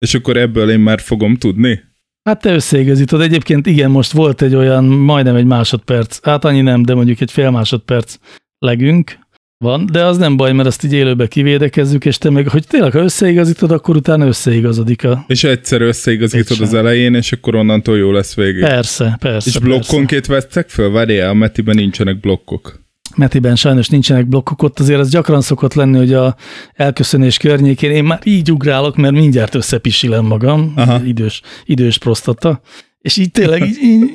És akkor ebből én már fogom tudni? Hát te összeigazítod. Egyébként igen, most volt egy olyan, majdnem egy másodperc, hát annyi nem, de mondjuk egy fél másodperc legünk van, de az nem baj, mert azt így élőbe kivédekezzük, és te meg, hogy tényleg, ha összeigazítod, akkor utána összeigazodik a... És egyszer összeigazítod az elején, és akkor onnantól jó lesz végig. Persze, persze. És blokkonként vesztek föl? Várjál, a Metiben nincsenek blokkok. Metiben sajnos nincsenek blokkok, ott azért az gyakran szokott lenni, hogy a elköszönés környékén én már így ugrálok, mert mindjárt összepisilem magam, Aha. idős, idős prostata, és így tényleg így, így,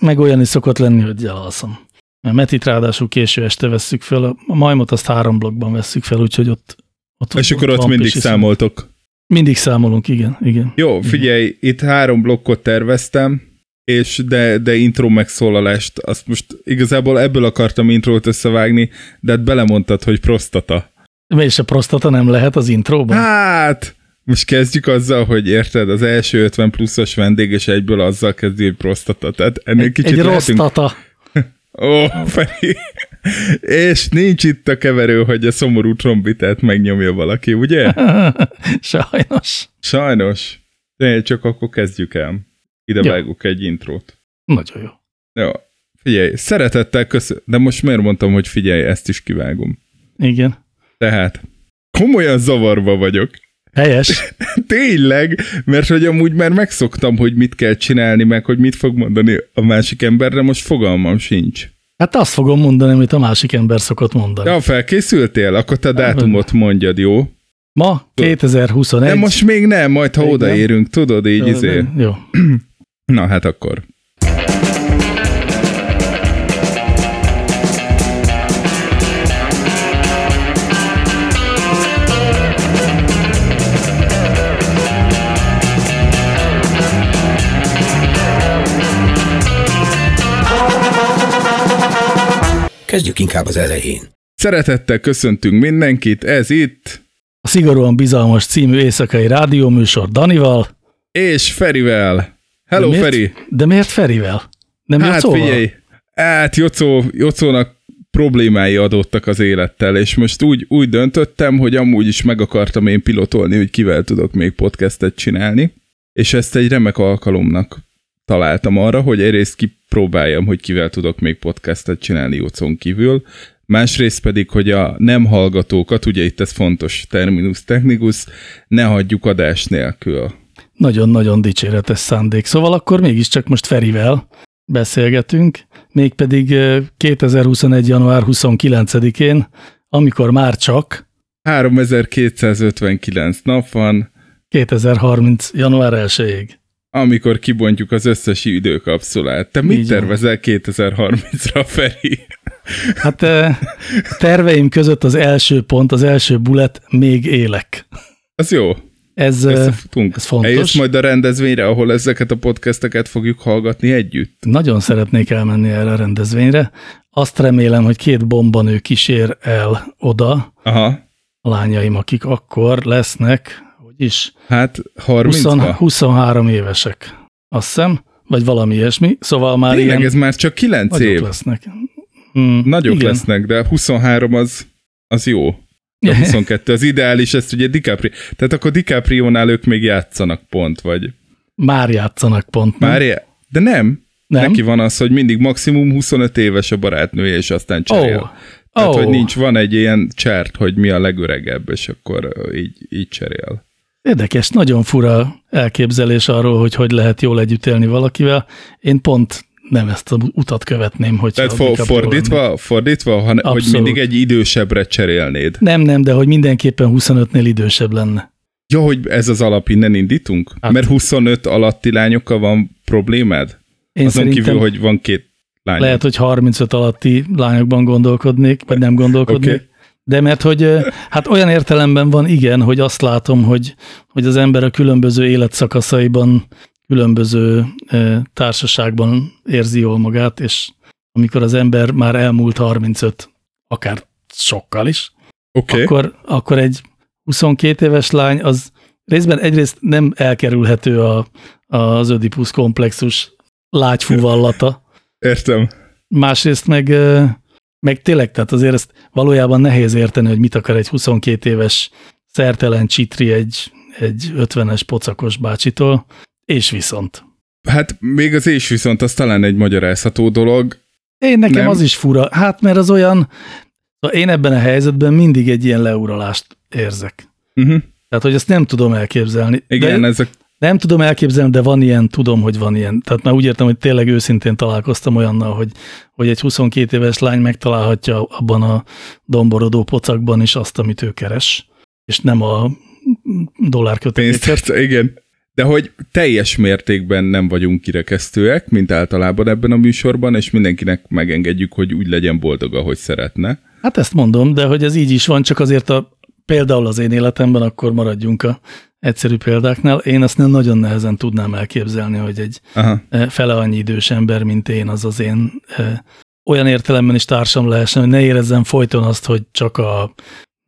meg olyan is szokott lenni, hogy elalszom. Mert Metit ráadásul késő este vesszük fel, a majmot azt három blokkban vesszük fel, úgyhogy ott, ott És ott, akkor ott, ott mindig számoltok. Mindig számolunk, igen. igen. Jó, figyelj, igen. itt három blokkot terveztem, és de, de intro megszólalást, azt most igazából ebből akartam intrót összevágni, de hát belemondtad, hogy prostata. És a prostata nem lehet az intróban? Hát, most kezdjük azzal, hogy érted, az első 50 pluszos vendég, és egyből azzal kezdi, hogy prostata. Tehát ennél egy, kicsit egy lehetünk... rostata. Ó, Feri. És nincs itt a keverő, hogy a szomorú trombitát megnyomja valaki, ugye? Sajnos. Sajnos. De csak akkor kezdjük el. Ide ja. vágok egy intrót. Nagyon jó. Jó. Figyelj, szeretettel köszön... De most miért mondtam, hogy figyelj, ezt is kivágom. Igen. Tehát, komolyan zavarba vagyok. Helyes. Tényleg, mert hogy amúgy már megszoktam, hogy mit kell csinálni, meg hogy mit fog mondani a másik emberre, most fogalmam sincs. Hát azt fogom mondani, amit a másik ember szokott mondani. Ja, felkészültél? Akkor te dátumot mondjad, jó? Ma 2021. De most még nem, majd ha még odaérünk, nem? tudod, így jó, izé. Jó. Na hát akkor. Kezdjük inkább az elején. Szeretettel köszöntünk mindenkit, ez itt a Szigorúan Bizalmas című éjszakai rádióműsor Danival. És Ferivel. Hello, de miért, Feri. De miért Ferivel? Nem hát Jocóval? figyelj, hát Jocó, Jocónak problémái adottak az élettel, és most úgy, úgy döntöttem, hogy amúgy is meg akartam én pilotolni, hogy kivel tudok még podcastet csinálni, és ezt egy remek alkalomnak találtam arra, hogy egyrészt kipróbáljam, hogy kivel tudok még podcastet csinálni Jocón kívül, másrészt pedig, hogy a nem hallgatókat, ugye itt ez fontos terminus technicus, ne hagyjuk adás nélkül. Nagyon-nagyon dicséretes szándék. Szóval akkor mégiscsak most Ferivel beszélgetünk, mégpedig 2021. január 29-én, amikor már csak 3259 nap van. 2030. január 1-ig amikor kibontjuk az összes időkapszulát. Te mit tervezel 2030-ra, Feri? Hát a terveim között az első pont, az első bullet, még élek. Az jó. Ez, ez fontos. Eljössz majd a rendezvényre, ahol ezeket a podcasteket fogjuk hallgatni együtt? Nagyon szeretnék elmenni erre a rendezvényre. Azt remélem, hogy két bombanő kísér el oda. Aha. A lányaim, akik akkor lesznek, is. Hát 30 20, 23 évesek, azt hiszem, vagy valami ilyesmi, szóval már Tényleg, ilyen ez már csak 9 év. lesznek. Mm, Nagyok igen. lesznek, de 23 az, az jó. A 22 az ideális, ezt ugye DiCaprio, tehát akkor DiCaprio-nál ők még játszanak pont, vagy? Már játszanak pont, nem? Már já... De nem. nem. Neki van az, hogy mindig maximum 25 éves a barátnője, és aztán cserél. Oh. Tehát, oh. hogy nincs, van egy ilyen csárt, hogy mi a legöregebb, és akkor így, így cserél. Érdekes, nagyon fura elképzelés arról, hogy hogy lehet jól együtt élni valakivel. Én pont nem ezt a utat követném, hogy Tehát for, fordítva, fordítva ha, hogy mindig egy idősebbre cserélnéd. Nem, nem, de hogy mindenképpen 25-nél idősebb lenne. Ja, hogy ez az alap, innen indítunk? Hát, Mert 25 alatti lányokkal van problémád? Én Azon kívül, hogy van két lány. Lehet, hogy 35 alatti lányokban gondolkodnék, vagy nem gondolkodnék. Okay. De mert hogy hát olyan értelemben van igen, hogy azt látom, hogy, hogy az ember a különböző életszakaszaiban, különböző társaságban érzi jól magát, és amikor az ember már elmúlt 35, akár sokkal is, okay. akkor, akkor egy 22 éves lány az részben egyrészt nem elkerülhető a, az ödipusz komplexus lágyfúvallata. Értem. Másrészt meg meg tényleg, tehát azért ezt valójában nehéz érteni, hogy mit akar egy 22 éves szertelen csitri egy, egy 50-es pocakos bácsitól, és viszont. Hát még az és viszont az talán egy magyarázható dolog. Én nekem nem? az is fura. Hát mert az olyan, én ebben a helyzetben mindig egy ilyen leuralást érzek. Uh-huh. Tehát, hogy ezt nem tudom elképzelni. Igen, de ezek... Nem tudom elképzelni, de van ilyen, tudom, hogy van ilyen. Tehát már úgy értem, hogy tényleg őszintén találkoztam olyannal, hogy, hogy egy 22 éves lány megtalálhatja abban a domborodó pocakban is azt, amit ő keres, és nem a dollárköteléket. Igen. De hogy teljes mértékben nem vagyunk kirekesztőek, mint általában ebben a műsorban, és mindenkinek megengedjük, hogy úgy legyen boldog, ahogy szeretne. Hát ezt mondom, de hogy ez így is van, csak azért a például az én életemben, akkor maradjunk a egyszerű példáknál. Én azt nem nagyon nehezen tudnám elképzelni, hogy egy Aha. E, fele annyi idős ember, mint én, az az én e, olyan értelemben is társam lehessen, hogy ne érezzem folyton azt, hogy csak a,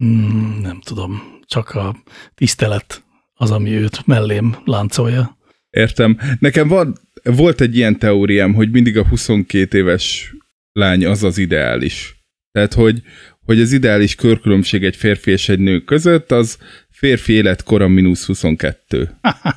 mm, nem tudom, csak a tisztelet az, ami őt mellém láncolja. Értem. Nekem van, volt egy ilyen teóriám, hogy mindig a 22 éves lány az az ideális. Tehát, hogy, hogy az ideális körkülönbség egy férfi és egy nő között, az férfi életkora mínusz 22.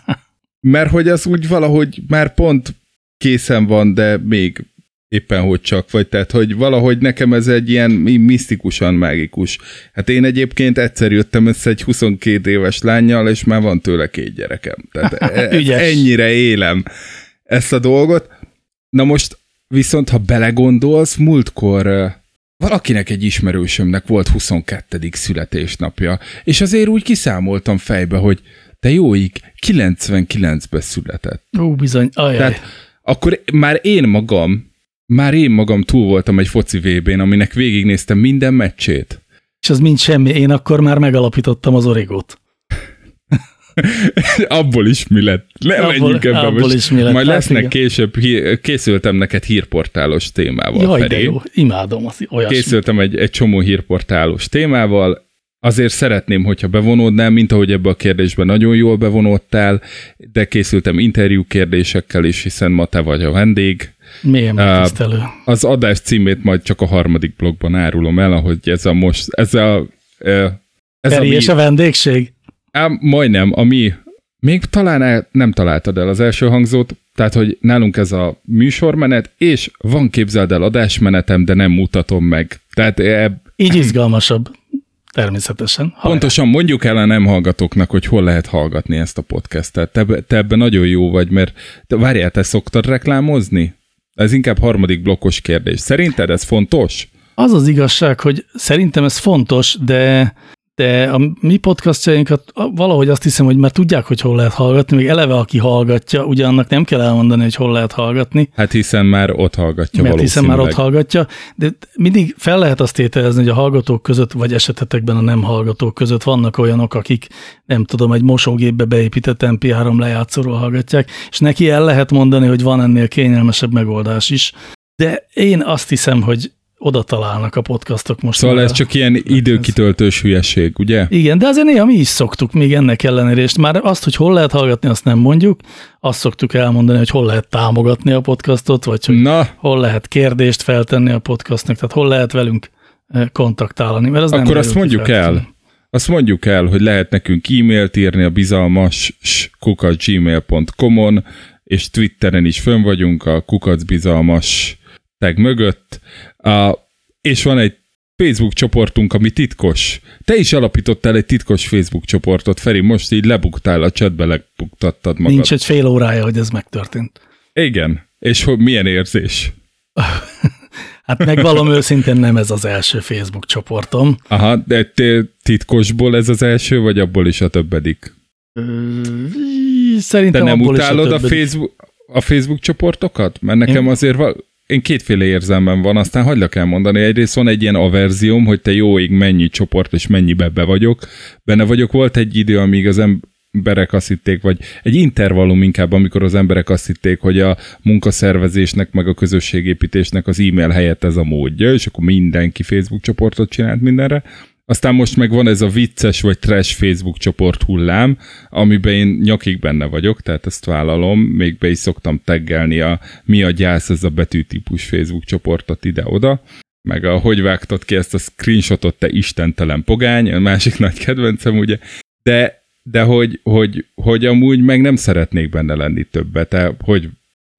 Mert hogy az úgy valahogy már pont készen van, de még éppen hogy csak, vagy tehát, hogy valahogy nekem ez egy ilyen misztikusan mágikus. Hát én egyébként egyszer jöttem össze egy 22 éves lányjal, és már van tőle két gyerekem. Tehát e- ennyire élem ezt a dolgot. Na most viszont, ha belegondolsz, múltkor Valakinek egy ismerősömnek volt 22. születésnapja, és azért úgy kiszámoltam fejbe, hogy te jóik, 99-ben született. Ó, bizony, ajaj. Tehát akkor már én magam, már én magam túl voltam egy foci VB-n, aminek végignéztem minden meccsét. És az mind semmi, én akkor már megalapítottam az origót. abból is mi lett. Ne abból, menjünk ebbe abból most. Is mi lett. Majd hát lesznek igen. később, készültem neked hírportálos témával. Jaj, Feri. de jó, imádom az olyasmi. Készültem egy, egy csomó hírportálos témával, azért szeretném, hogyha bevonódnál, mint ahogy ebbe a kérdésben nagyon jól bevonódtál, de készültem interjú kérdésekkel is, hiszen ma te vagy a vendég. Milyen megtisztelő. Az adás címét majd csak a harmadik blogban árulom el, ahogy ez a most, ez a... Ez Feri a mi... és a vendégség? Ám majdnem, ami még talán el, nem találtad el az első hangzót, tehát, hogy nálunk ez a műsormenet, és van képzeld el adásmenetem, de nem mutatom meg. Tehát eb... Így izgalmasabb. Természetesen. Hajrá. Pontosan mondjuk el a nem hallgatóknak, hogy hol lehet hallgatni ezt a podcastet. Te, te ebben nagyon jó vagy, mert te, várjál, te szoktad reklámozni? Ez inkább harmadik blokkos kérdés. Szerinted ez fontos? Az az igazság, hogy szerintem ez fontos, de de a mi podcastjainkat valahogy azt hiszem, hogy már tudják, hogy hol lehet hallgatni, még eleve aki hallgatja, ugye annak nem kell elmondani, hogy hol lehet hallgatni. Hát hiszen már ott hallgatja Mert hiszen már ott hallgatja, de mindig fel lehet azt tételezni, hogy a hallgatók között, vagy esetetekben a nem hallgatók között vannak olyanok, akik nem tudom, egy mosógépbe beépített MP3 lejátszóról hallgatják, és neki el lehet mondani, hogy van ennél kényelmesebb megoldás is. De én azt hiszem, hogy oda találnak a podcastok most. Szóval ez csak ilyen időkitöltős hülyeség, ugye? Igen, de azért néha mi is szoktuk még ennek ellenére, és már azt, hogy hol lehet hallgatni, azt nem mondjuk, azt szoktuk elmondani, hogy hol lehet támogatni a podcastot, vagy hogy Na. hol lehet kérdést feltenni a podcastnak, tehát hol lehet velünk eh, kontaktálni. Mert az Akkor azt mondjuk el, azt mondjuk el, hogy lehet nekünk e-mailt írni a bizalmas kukacgmail.com-on, és Twitteren is fönn vagyunk a kukacbizalmas tag mögött, a, és van egy Facebook csoportunk, ami titkos. Te is alapítottál egy titkos Facebook csoportot, Feri, most így lebuktál a chatbe, lebuktattad magad. Nincs egy fél órája, hogy ez megtörtént. Igen, és hogy milyen érzés? hát megvalom őszintén nem ez az első Facebook csoportom. Aha, de te titkosból ez az első, vagy abból is a többedik? Szerintem Te nem utálod a, a, Facebook, a Facebook csoportokat? Mert nekem Én... azért val- én kétféle érzelmem van, aztán hagylak elmondani. Egyrészt van egy ilyen averzióm, hogy te jóig mennyi csoport és mennyibe be vagyok. Benne vagyok, volt egy idő, amíg az emberek azt hitték, vagy egy intervallum inkább, amikor az emberek azt hitték, hogy a munkaszervezésnek, meg a közösségépítésnek az e-mail helyett ez a módja, és akkor mindenki Facebook csoportot csinált mindenre. Aztán most meg van ez a vicces vagy trash Facebook csoport hullám, amiben én nyakig benne vagyok, tehát ezt vállalom, még be is szoktam teggelni a mi a gyász, ez a betűtípus Facebook csoportot ide-oda, meg a hogy vágtad ki ezt a screenshotot, te istentelen pogány, a másik nagy kedvencem, ugye, de de hogy, hogy, hogy amúgy meg nem szeretnék benne lenni többet. Te hogy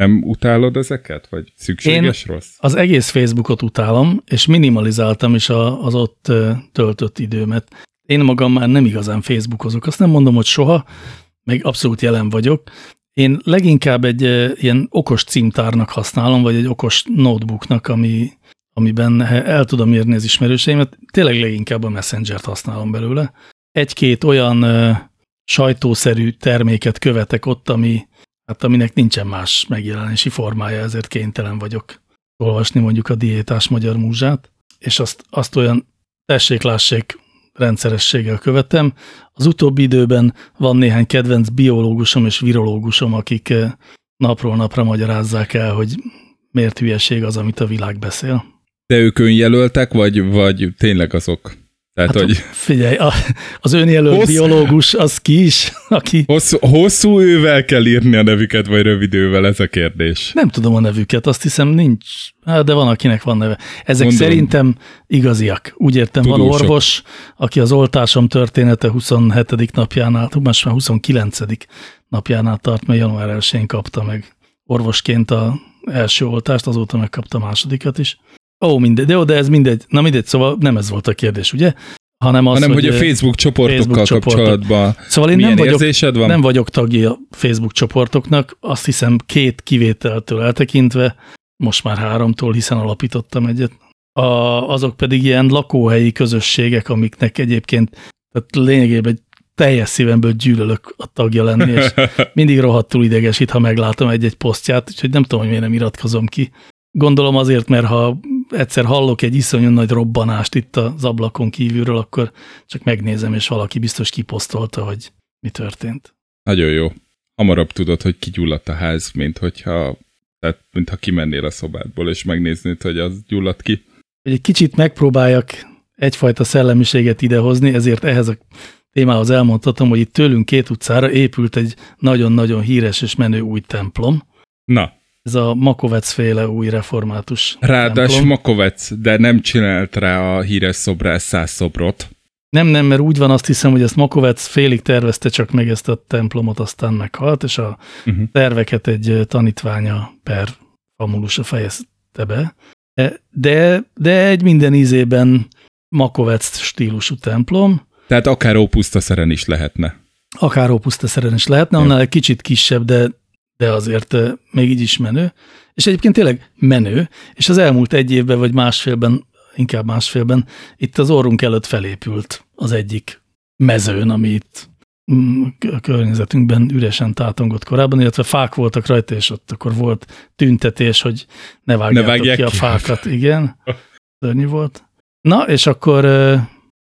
nem utálod ezeket? Vagy szükséges Én rossz? az egész Facebookot utálom, és minimalizáltam is a, az ott töltött időmet. Én magam már nem igazán Facebookozok. Azt nem mondom, hogy soha, meg abszolút jelen vagyok. Én leginkább egy ilyen okos címtárnak használom, vagy egy okos notebooknak, ami, amiben el tudom érni az ismerőseimet. Tényleg leginkább a Messenger-t használom belőle. Egy-két olyan sajtószerű terméket követek ott, ami, hát aminek nincsen más megjelenési formája, ezért kénytelen vagyok olvasni mondjuk a diétás magyar múzsát, és azt, azt olyan tessék-lássék rendszerességgel követem. Az utóbbi időben van néhány kedvenc biológusom és virológusom, akik eh, napról napra magyarázzák el, hogy miért hülyeség az, amit a világ beszél. De ők önjelöltek, vagy, vagy tényleg azok? Tehát, Hát, hogy Figyelj, a, az önjelölt Hossz- biológus az ki is, aki hosszú, hosszú ővel kell írni a nevüket, vagy rövid ővel, ez a kérdés. nem tudom a nevüket, azt hiszem nincs, hát de van, akinek van neve. Ezek Gondolom. szerintem igaziak. Úgy értem, van Tudósok. orvos, aki az oltásom története 27. napjánál, most már 29. napjánál tart, mert január 1-én kapta meg orvosként a első oltást, azóta megkapta a másodikat is. Ó, mindegy, de jó, de ez mindegy. Na mindegy, szóval nem ez volt a kérdés, ugye? Hanem az, Hanem, hogy, a ö, Facebook csoportokkal Facebook csoportok. kapcsolatban Szóval én nem vagyok, érzésed van? nem vagyok tagja a Facebook csoportoknak, azt hiszem két kivételtől eltekintve, most már háromtól, hiszen alapítottam egyet. A, azok pedig ilyen lakóhelyi közösségek, amiknek egyébként tehát lényegében egy teljes szívemből gyűlölök a tagja lenni, és mindig rohadtul idegesít, ha meglátom egy-egy posztját, úgyhogy nem tudom, hogy miért nem iratkozom ki. Gondolom azért, mert ha egyszer hallok egy iszonyú nagy robbanást itt az ablakon kívülről, akkor csak megnézem, és valaki biztos kiposztolta, hogy mi történt. Nagyon jó. Hamarabb tudod, hogy kigyulladt a ház, mint hogyha, tehát, mint ha kimennél a szobádból, és megnéznéd, hogy az gyulladt ki. Hogy egy kicsit megpróbáljak egyfajta szellemiséget idehozni, ezért ehhez a témához elmondhatom, hogy itt tőlünk két utcára épült egy nagyon-nagyon híres és menő új templom. Na, Ez a Makovec féle új református ráadásul. Makovec, de nem csinált rá a híres szobrász száz szobrot. Nem, nem, mert úgy van, azt hiszem, hogy ezt Makovec félig tervezte csak meg ezt a templomot, aztán meghalt, és a Uh-huh. terveket egy tanítványa per famulusa fejezte be. E, De, de egy minden ízében Makovec stílusú templom, Tehát akár ópuszta szeren is lehetne. akár ópusztaszeren is lehetne, annál egy kicsit kisebb, de, de azért még így is menő. És egyébként tényleg menő, és az elmúlt egy évben vagy másfélben, inkább másfélben, itt az orrunk előtt felépült az egyik mezőn, ami itt mm, a környezetünkben üresen tátongott korábban, illetve fák voltak rajta, és ott akkor volt tüntetés, hogy ne vágjátok vágják ki a fákat. Igen, szörnyű volt. Na, és akkor ö,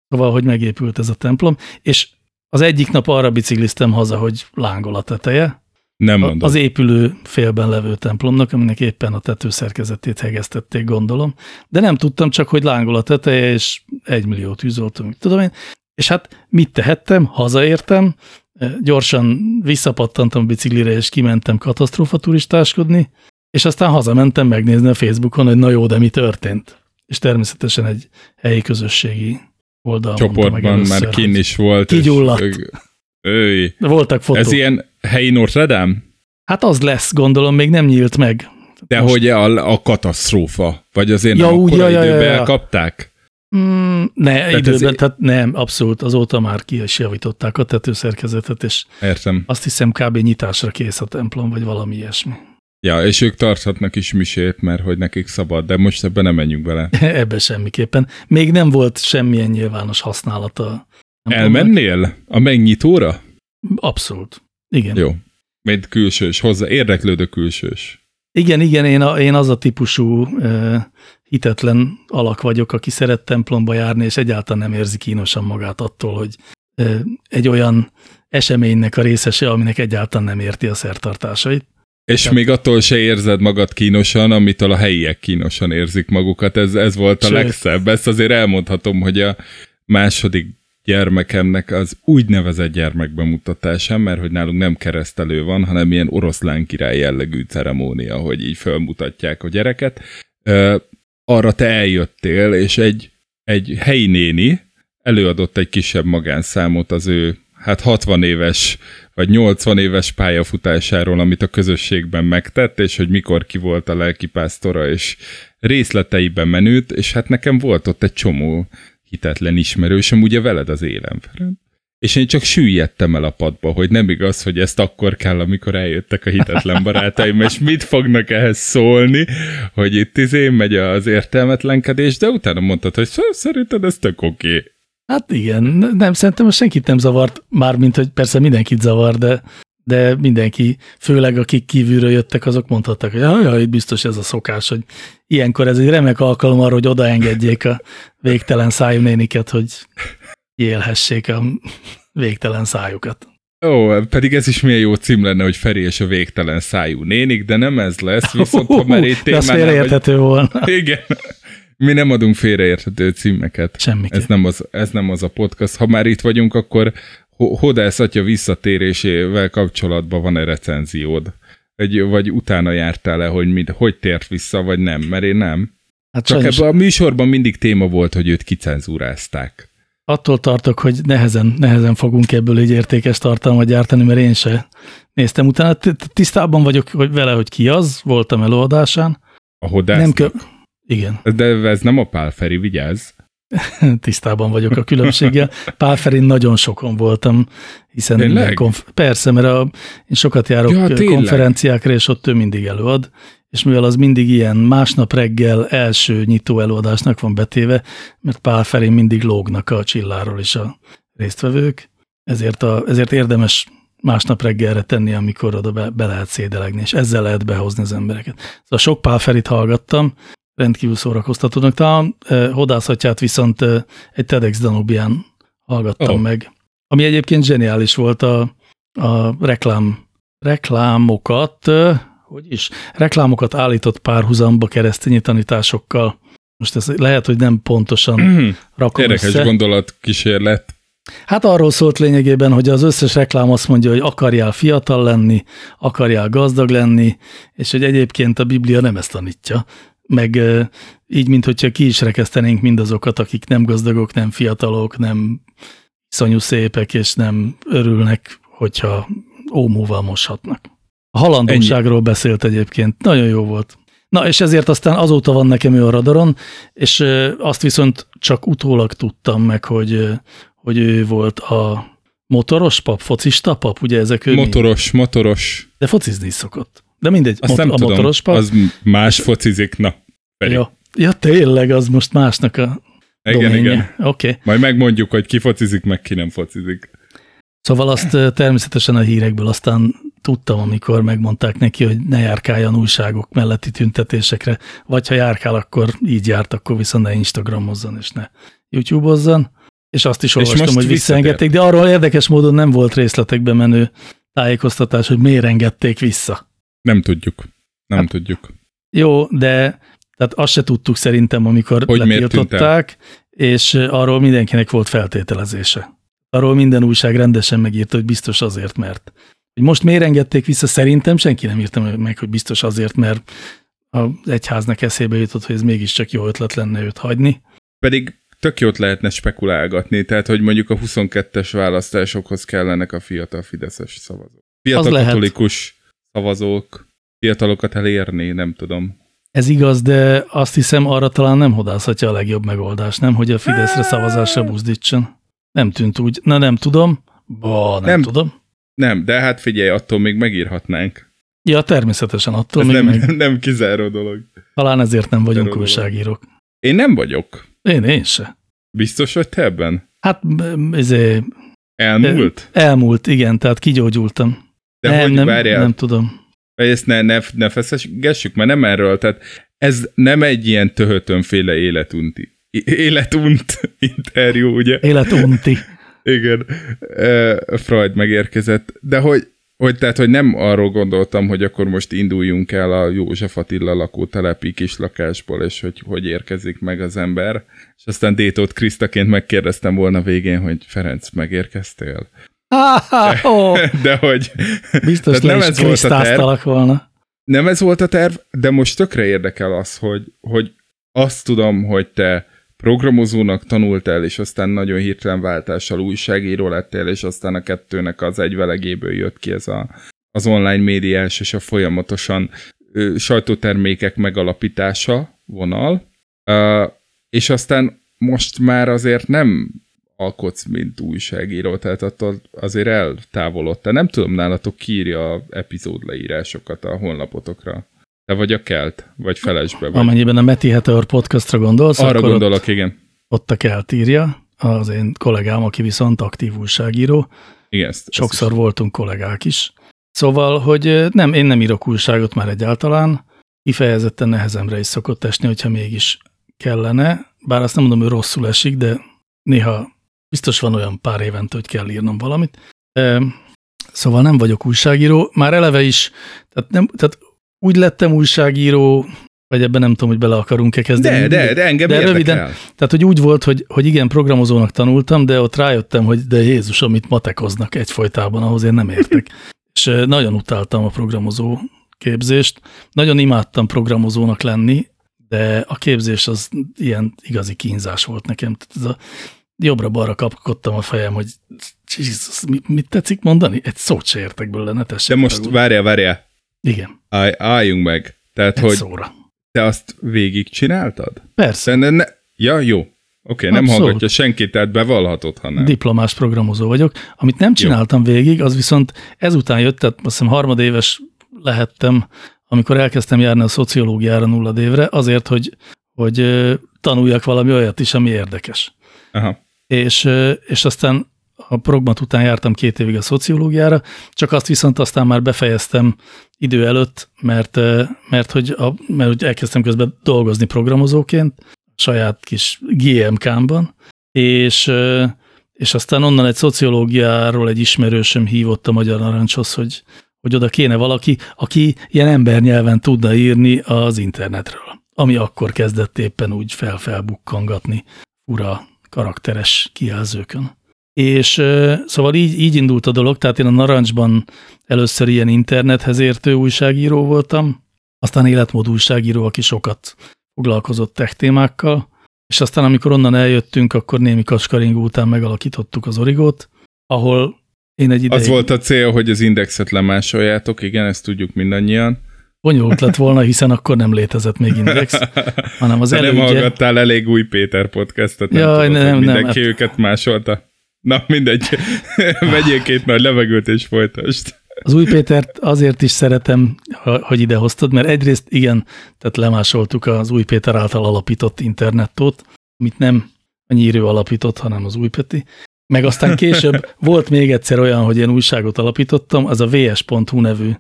szóval, megépült ez a templom, és az egyik nap arra bicikliztem haza, hogy lángol a teteje, Nem mondom. az épülő félben levő templomnak, aminek éppen a tetőszerkezetét hegesztették, gondolom. De nem tudtam csak, hogy lángol a teteje, és egy millió tűzoltó, mit tudom én. És hát mit tehettem? Hazaértem, gyorsan visszapattantam a biciklire, és kimentem katasztrófa turistáskodni, és aztán hazamentem megnézni a Facebookon, hogy na jó, de mi történt. És természetesen egy helyi közösségi oldal mondta meg Csoportban először, már kin is volt. és- Kigyulladt. Ö- Őj. Voltak fotók. Ez ilyen helyi Notre Dame? Hát az lesz, gondolom, még nem nyílt meg. De Most- hogy a, a katasztrófa? Vagy azért Ja, nem úgy, ja, ja, időben ja, ja. elkapták? Mm, ne, tehát ez időben, í- tehát nem, abszolút, azóta már ki is javították a tetőszerkezetet, és Értem. azt hiszem kb. nyitásra kész a templom, vagy valami ilyesmi. Ja, és ők tarthatnak is misét, mert hogy nekik szabad, de most ebben nem menjünk bele. Ebbe semmiképpen. Még nem volt semmilyen nyilvános használata. Elmennél a megnyitóra? tudom, Abszolút. Igen. Jó. Mint külsős, hozzá érdeklődő külsős. Igen, igen, én, a, én az a típusú uh, hitetlen alak vagyok, aki szeret templomba járni, és egyáltalán nem érzi kínosan magát attól, hogy uh, egy olyan eseménynek a részese, aminek egyáltalán nem érti a szertartásait. És Tehát- még attól se érzed magad kínosan, amitől a helyiek kínosan érzik magukat. Ez, ez volt a Sőt. legszebb. Ezt azért elmondhatom, hogy a második gyermekemnek az úgynevezett gyermekbemutatásán, mert hogy nálunk nem keresztelő van, hanem ilyen oroszlán király jellegű ceremónia, hogy így felmutatják a gyereket. Arra te eljöttél, és egy, egy helyi néni előadott egy kisebb magánszámot az ő hát 60 éves vagy 80 éves pályafutásáról, amit a közösségben megtett, és hogy mikor ki volt a lelkipásztora, és részleteiben menőt, és hát nekem volt ott egy csomó hitetlen ismerősöm, ugye veled az élem, És én csak süllyedtem el a padba, hogy nem igaz, hogy ezt akkor kell, amikor eljöttek a hitetlen barátaim, és mit fognak ehhez szólni, hogy itt izé megy az értelmetlenkedés, de utána mondtad, hogy szerinted ez tök oké. Okay. Hát igen, nem, szerintem most senkit nem zavart, mármint, hogy persze mindenkit zavar, de, de mindenki, főleg akik kívülről jöttek, azok mondhattak, hogy jaj, itt biztos ez a szokás, hogy ilyenkor ez egy remek alkalom arra, hogy odaengedjék a végtelen szájú néniket, hogy élhessék a végtelen szájukat. Ó, pedig ez is milyen jó cím lenne, hogy Feri és a végtelen szájú nénik, de nem ez lesz, viszont ha már itt témánál... Ez vagy... volna. Igen. Mi nem adunk félreérthető címeket. Semmiképp. Ez nem, az, ez nem az a podcast. Ha már itt vagyunk, akkor Hodász atya visszatérésével kapcsolatban van-e recenziód? Egy, vagy utána jártál-e, hogy mit, hogy tért vissza, vagy nem? Mert én nem. Hát Csak sajnos... ebben a műsorban mindig téma volt, hogy őt kicenzúrázták. Attól tartok, hogy nehezen, nehezen fogunk ebből egy értékes tartalmat gyártani, mert én se néztem utána. Tisztában vagyok hogy vele, hogy ki az, voltam előadásán. A hodásznak? Nem kö... Igen. De ez nem a Pál Feri, vigyázz. Tisztában vagyok a különbséggel. Pál Ferin nagyon sokon voltam, hiszen konf- persze, mert a, én sokat járok ja, konferenciákra, és ott ő mindig előad, és mivel az mindig ilyen másnap reggel első nyitó előadásnak van betéve, mert Pál Ferin mindig lógnak a csilláról is a résztvevők, ezért, a, ezért érdemes másnap reggelre tenni, amikor oda be, be lehet szédelegni, és ezzel lehet behozni az embereket. Szóval sok Pál Ferit hallgattam, rendkívül szórakoztatónak. Talán hodászatját viszont egy TEDx Danubian hallgattam oh. meg, ami egyébként zseniális volt a, a reklám, reklámokat, hogy is, reklámokat állított párhuzamba keresztényi tanításokkal. Most ez lehet, hogy nem pontosan mm, rakom Érdekes össze. gondolat kísérlet. Hát arról szólt lényegében, hogy az összes reklám azt mondja, hogy akarjál fiatal lenni, akarjál gazdag lenni, és hogy egyébként a Biblia nem ezt tanítja, meg így, mint hogyha ki is rekesztenénk mindazokat, akik nem gazdagok, nem fiatalok, nem szonyú szépek, és nem örülnek, hogyha ómúval moshatnak. A halandóságról Ennyi. beszélt egyébként, nagyon jó volt. Na, és ezért aztán azóta van nekem ő a radaron, és azt viszont csak utólag tudtam meg, hogy, hogy ő volt a motoros pap, focista pap, ugye ezek ő Motoros, mi? motoros. De focizni is szokott. De mindegy, Azt mot- nem a tudom, motoros pap. Az más focizik, na. Ja, ja, tényleg, az most másnak a igen, doménye. igen. Okay. Majd megmondjuk, hogy ki focizik, meg ki nem focizik. Szóval azt természetesen a hírekből aztán tudtam, amikor megmondták neki, hogy ne járkáljon újságok melletti tüntetésekre, vagy ha járkál, akkor így járt, akkor viszont ne Instagramozzon és ne YouTube-ozzon. És azt is olvastam, hogy visszaengedték, de arról érdekes módon nem volt részletekbe menő tájékoztatás, hogy miért engedték vissza. Nem tudjuk. Nem hát, tudjuk. Jó, de tehát azt se tudtuk szerintem, amikor hogy letiltották, és arról mindenkinek volt feltételezése. Arról minden újság rendesen megírta, hogy biztos azért, mert. Hogy most miért engedték vissza, szerintem senki nem írta meg, hogy biztos azért, mert az egyháznak eszébe jutott, hogy ez mégiscsak jó ötlet lenne őt hagyni. Pedig tök jót lehetne spekulálgatni, tehát hogy mondjuk a 22-es választásokhoz kellenek a fiatal fideszes szavazók. Fiatal katolikus szavazók, fiatalokat elérni, nem tudom. Ez igaz, de azt hiszem arra talán nem hodázhatja a legjobb megoldás, nem? Hogy a Fideszre szavazásra buzdítson. Nem tűnt úgy. Na nem tudom. Ba, nem, nem tudom. Nem, de hát figyelj, attól még megírhatnánk. Ja, természetesen attól Ez még nem, meg... nem kizáró dolog. Talán ezért nem vagyunk újságírók. Én nem vagyok. Én, én se. Biztos vagy te ebben? Hát, ezért... Elmúlt? Elmúlt, igen, tehát kigyógyultam. De nem, hogy nem, várjál? Nem tudom. Ezt ne, ne, ne feszesgessük, mert nem erről, tehát ez nem egy ilyen töhötönféle életunti. Életunt interjú, ugye? Életunti. Igen. Freud megérkezett. De hogy, hogy, tehát, hogy nem arról gondoltam, hogy akkor most induljunk el a József Attila lakótelepi kis lakásból, és hogy hogy érkezik meg az ember. És aztán Détót Krisztaként megkérdeztem volna végén, hogy Ferenc, megérkeztél? De, oh. de hogy... Biztos nem ez volt a terv. volna. Nem ez volt a terv, de most tökre érdekel az, hogy, hogy azt tudom, hogy te programozónak tanultál, és aztán nagyon hirtelen váltással újságíró lettél, és aztán a kettőnek az egyvelegéből jött ki ez a, az online médiás és a folyamatosan ö, sajtótermékek megalapítása vonal, ö, és aztán most már azért nem alkotsz, mint újságíró, tehát attól azért eltávolodtál. Nem tudom, nálatok kiírja a epizód leírásokat a honlapotokra. Te vagy a Kelt, vagy felesbe vagy. Amennyiben a Meti Heteor podcastra gondolsz, Arra akkor gondolok, ott, igen. ott a Kelt írja, az én kollégám, aki viszont aktív újságíró. Igen, ezt, Sokszor ezt voltunk kollégák is. Szóval, hogy nem, én nem írok újságot már egyáltalán, kifejezetten nehezemre is szokott esni, hogyha mégis kellene, bár azt nem mondom, hogy rosszul esik, de néha biztos van olyan pár évente, hogy kell írnom valamit. Szóval nem vagyok újságíró, már eleve is, tehát, nem, tehát úgy lettem újságíró, vagy ebben nem tudom, hogy bele akarunk-e kezdeni. De, de, de engem de röviden, tehát, hogy úgy volt, hogy, hogy igen, programozónak tanultam, de ott rájöttem, hogy de Jézus, amit matekoznak egyfolytában, ahhoz én nem értek. És nagyon utáltam a programozó képzést. Nagyon imádtam programozónak lenni, de a képzés az ilyen igazi kínzás volt nekem. Tehát ez a jobbra-balra kapkodtam a fejem, hogy Jesus, mit tetszik mondani? Egy szót se értek belőle, ne tessék. De most várjál, várjál. Igen. Állj, álljunk meg. Tehát, Egy hogy szóra. te azt végig csináltad? Persze. Ne, ne, ja, jó. Oké, okay, nem Abszolút. hallgatja senki, tehát bevallhatod, ha nem. Diplomás programozó vagyok. Amit nem csináltam Jó. végig, az viszont ezután jött, tehát azt hiszem harmadéves lehettem, amikor elkezdtem járni a szociológiára nulladévre, azért, hogy, hogy tanuljak valami olyat is, ami érdekes. Aha. És, és aztán a progmat után jártam két évig a szociológiára, csak azt viszont aztán már befejeztem idő előtt, mert, mert, hogy, a, mert hogy elkezdtem közben dolgozni programozóként, saját kis GMK-ban, és, és aztán onnan egy szociológiáról egy ismerősöm hívott a Magyar Narancshoz, hogy, hogy oda kéne valaki, aki ilyen embernyelven tudna írni az internetről, ami akkor kezdett éppen úgy fel-felbukkangatni. Ura karakteres kijelzőkön. És szóval így, így indult a dolog, tehát én a Narancsban először ilyen internethez értő újságíró voltam, aztán életmód újságíró, aki sokat foglalkozott tech témákkal, és aztán amikor onnan eljöttünk, akkor némi kaskaringó után megalakítottuk az Origót, ahol én egy ideig... Az volt a cél, hogy az indexet lemásoljátok, igen, ezt tudjuk mindannyian. Bonyolult lett volna, hiszen akkor nem létezett még index, hanem az De nem elődje... hallgattál elég új Péter podcastot, nem Jaj, tudod, nem, hogy nem, mindenki hát- őket másolta. Na mindegy, vegyél két nagy levegőt és folytasd. Az új Pétert azért is szeretem, hogy ide hoztad, mert egyrészt igen, tehát lemásoltuk az új Péter által alapított internettót, amit nem a nyírő alapított, hanem az új Peti. Meg aztán később volt még egyszer olyan, hogy én újságot alapítottam, az a vs.hu nevű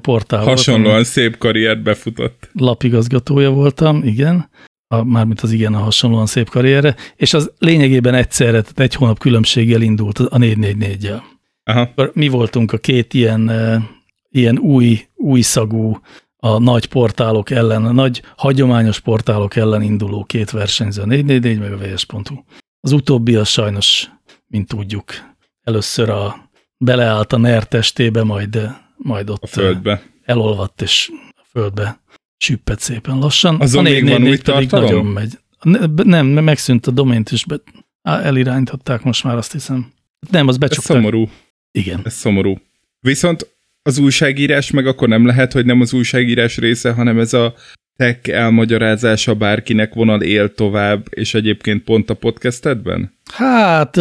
portál volt, Hasonlóan szép karriert befutott. lapigazgatója voltam, igen, a, mármint az igen a hasonlóan szép karrierre, és az lényegében egyszerre, tehát egy hónap különbséggel indult a 444-jel. Aha. Akkor mi voltunk a két ilyen, eh, ilyen új, új szagú, a nagy portálok ellen, a nagy hagyományos portálok ellen induló két versenyző, a 444 meg a vs.hu. Az utóbbi az sajnos, mint tudjuk, először a beleállt a NER testébe, majd, majd ott A földbe. elolvadt és a földbe süpped szépen lassan. Azon a még van 444 új pedig tartalom? nagyon megy. Ne- Nem, megszűnt a domént is, be, elirányították most már, azt hiszem. Nem, az Ez becsukták. szomorú. Igen. Ez szomorú. Viszont az újságírás meg akkor nem lehet, hogy nem az újságírás része, hanem ez a tech elmagyarázása bárkinek vonal él tovább, és egyébként pont a podcastedben? Hát,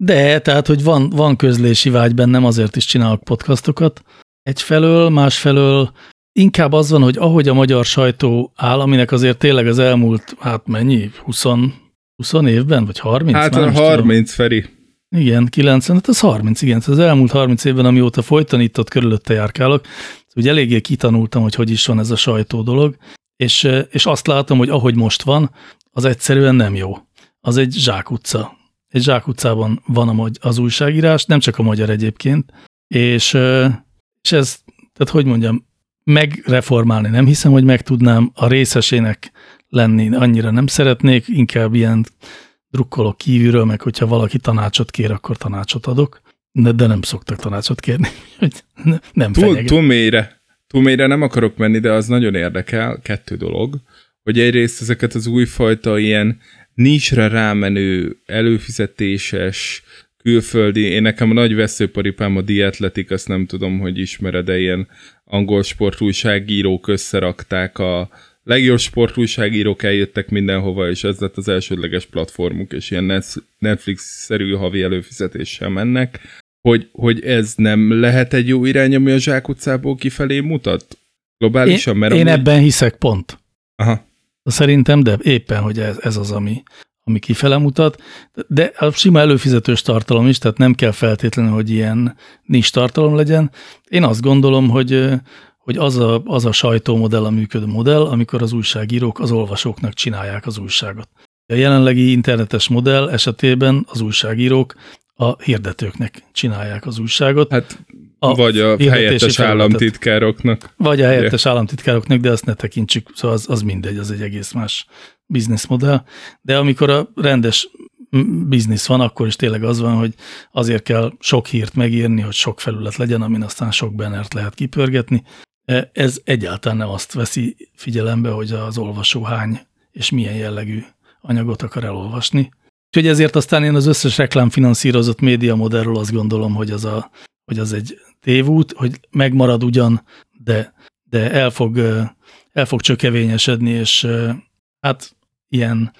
de, tehát, hogy van, van közlési vágy bennem, azért is csinálok podcastokat. Egyfelől, másfelől inkább az van, hogy ahogy a magyar sajtó áll, aminek azért tényleg az elmúlt, hát mennyi, 20, 20 évben, vagy 30? Hát nem is tudom. 30, Feri. Igen, 90, hát az 30, igen. Az elmúlt 30 évben, amióta folyton itt ott körülötte járkálok, úgy eléggé kitanultam, hogy hogy is van ez a sajtó dolog, és, és azt látom, hogy ahogy most van, az egyszerűen nem jó. Az egy zsákutca. Egy zsákutcában van a magy- az újságírás, nem csak a magyar egyébként, és, és ez, tehát hogy mondjam, megreformálni. Nem hiszem, hogy meg tudnám, a részesének lenni. Annyira nem szeretnék, inkább ilyen drukkolok kívülről, meg hogyha valaki tanácsot kér, akkor tanácsot adok, de, de nem szoktak tanácsot kérni, hogy ne- nem Túl, fenyeget. túl mélyre. Túl mélyre nem akarok menni, de az nagyon érdekel, kettő dolog, hogy egyrészt ezeket az újfajta ilyen nincsre rámenő, előfizetéses, külföldi, én nekem a nagy veszőparipám a Diatletik, azt nem tudom, hogy ismered, de ilyen angol sportújságírók összerakták a legjobb sportújságírók eljöttek mindenhova, és ez lett az elsődleges platformuk, és ilyen Netflix-szerű havi előfizetéssel mennek, hogy, hogy ez nem lehet egy jó irány, ami a zsákutcából kifelé mutat? Globálisan? Én, mert én amúgy... ebben hiszek pont. Aha. Szerintem, de éppen, hogy ez, ez az, ami, ami kifele mutat, de a sima előfizetős tartalom is, tehát nem kell feltétlenül, hogy ilyen nincs tartalom legyen. Én azt gondolom, hogy, hogy az a, az a sajtómodell a működő modell, amikor az újságírók az olvasóknak csinálják az újságot. A jelenlegi internetes modell esetében az újságírók a hirdetőknek csinálják az újságot. Hát a vagy a helyettes államtitkároknak. Vagy a helyettes yeah. államtitkároknak, de azt ne tekintsük, szóval az, az mindegy, az egy egész más bizniszmodell. De amikor a rendes biznisz van, akkor is tényleg az van, hogy azért kell sok hírt megírni, hogy sok felület legyen, amin aztán sok bennert lehet kipörgetni. E, ez egyáltalán nem azt veszi figyelembe, hogy az olvasó hány és milyen jellegű anyagot akar elolvasni. Úgyhogy ezért aztán én az összes reklámfinanszírozott média modellről azt gondolom, hogy az, a, hogy az egy tévút, hogy megmarad ugyan, de, de el, fog, el fog csökevényesedni, és hát ilyen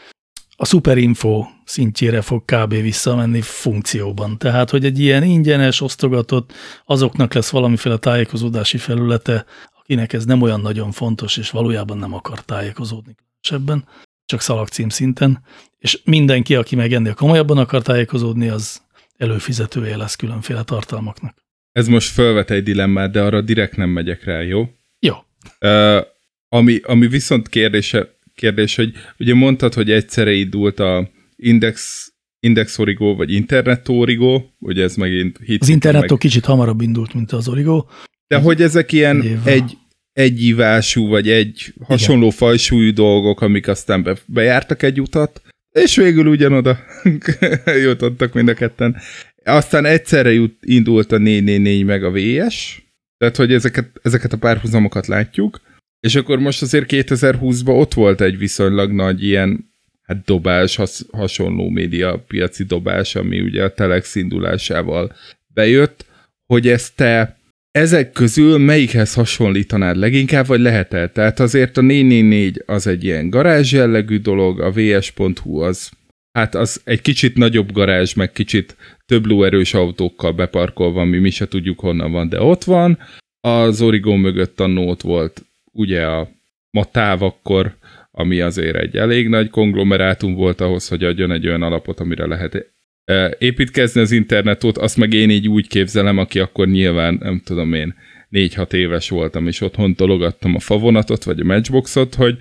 a superinfo szintjére fog kb. visszamenni funkcióban. Tehát, hogy egy ilyen ingyenes, osztogatott, azoknak lesz valamiféle tájékozódási felülete, akinek ez nem olyan nagyon fontos, és valójában nem akar tájékozódni ebben, csak szalagcím szinten, és mindenki, aki meg ennél komolyabban akar tájékozódni, az előfizetője lesz különféle tartalmaknak. Ez most felvet egy dilemmát, de arra direkt nem megyek rá, jó? Jó. Uh, ami, ami viszont kérdése, kérdés, hogy ugye mondtad, hogy egyszerre indult a Index, Index Origo, vagy Internet Origo, ugye ez megint hit. Az Internet meg... kicsit hamarabb indult, mint az Origo. De hogy ezek ilyen egy, egyívású, vagy egy hasonló Igen. fajsúlyú dolgok, amik aztán be, bejártak egy utat, és végül ugyanoda jutottak mind a ketten. Aztán egyszerre jut, indult a 444 meg a VS, tehát hogy ezeket, ezeket a párhuzamokat látjuk, és akkor most azért 2020-ban ott volt egy viszonylag nagy ilyen hát dobás, has, hasonló média piaci dobás, ami ugye a Telex indulásával bejött, hogy ezt te ezek közül melyikhez hasonlítanád leginkább, vagy lehet -e? Tehát azért a 444 az egy ilyen garázs jellegű dolog, a vs.hu az hát az egy kicsit nagyobb garázs, meg kicsit több lóerős autókkal beparkolva, ami mi se tudjuk honnan van, de ott van. Az Origo mögött annó ott volt ugye a Matáv akkor, ami azért egy elég nagy konglomerátum volt ahhoz, hogy adjon egy olyan alapot, amire lehet építkezni az internetot, azt meg én így úgy képzelem, aki akkor nyilván, nem tudom én, négy-hat éves voltam, és otthon tologattam a favonatot, vagy a matchboxot, hogy,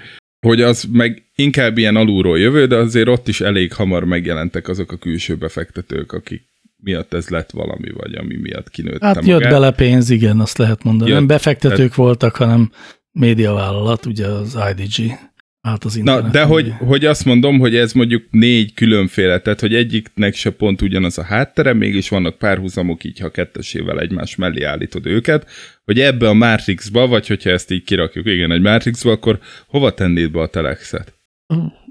hogy az meg inkább ilyen alulról jövő, de azért ott is elég hamar megjelentek azok a külső befektetők, akik miatt ez lett valami, vagy ami miatt kinőtte Hát magát. jött bele pénz, igen, azt lehet mondani. Jött, nem befektetők tehát... voltak, hanem médiavállalat, ugye az IDG át az Na, de hogy, hogy azt mondom, hogy ez mondjuk négy különféle, tehát hogy egyiknek se pont ugyanaz a háttere, mégis vannak párhuzamok így, ha kettesével egymás mellé állítod őket, hogy ebbe a Matrixba, vagy hogyha ezt így kirakjuk, igen, egy Matrixba, akkor hova tennéd be a telexet?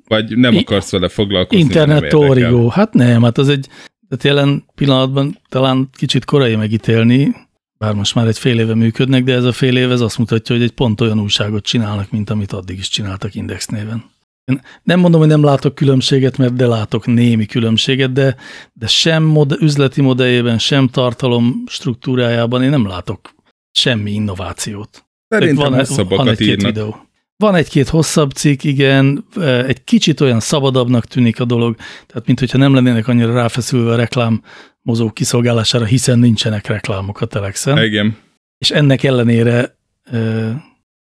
Vagy nem akarsz vele foglalkozni? Internet Origo. Hát nem, hát az egy, tehát jelen pillanatban talán kicsit korai megítélni, bár most már egy fél éve működnek, de ez a fél év ez azt mutatja, hogy egy pont olyan újságot csinálnak, mint amit addig is csináltak Index néven. Én nem mondom, hogy nem látok különbséget, mert de látok némi különbséget, de, de sem mod, üzleti modelljében, sem tartalom struktúrájában én nem látok semmi innovációt. Szerintem van, van egy-két videó. Van egy-két hosszabb cikk, igen, egy kicsit olyan szabadabbnak tűnik a dolog, tehát mintha nem lennének annyira ráfeszülve a reklám mozó kiszolgálására, hiszen nincsenek reklámok a Telexen. Igen. És ennek ellenére e,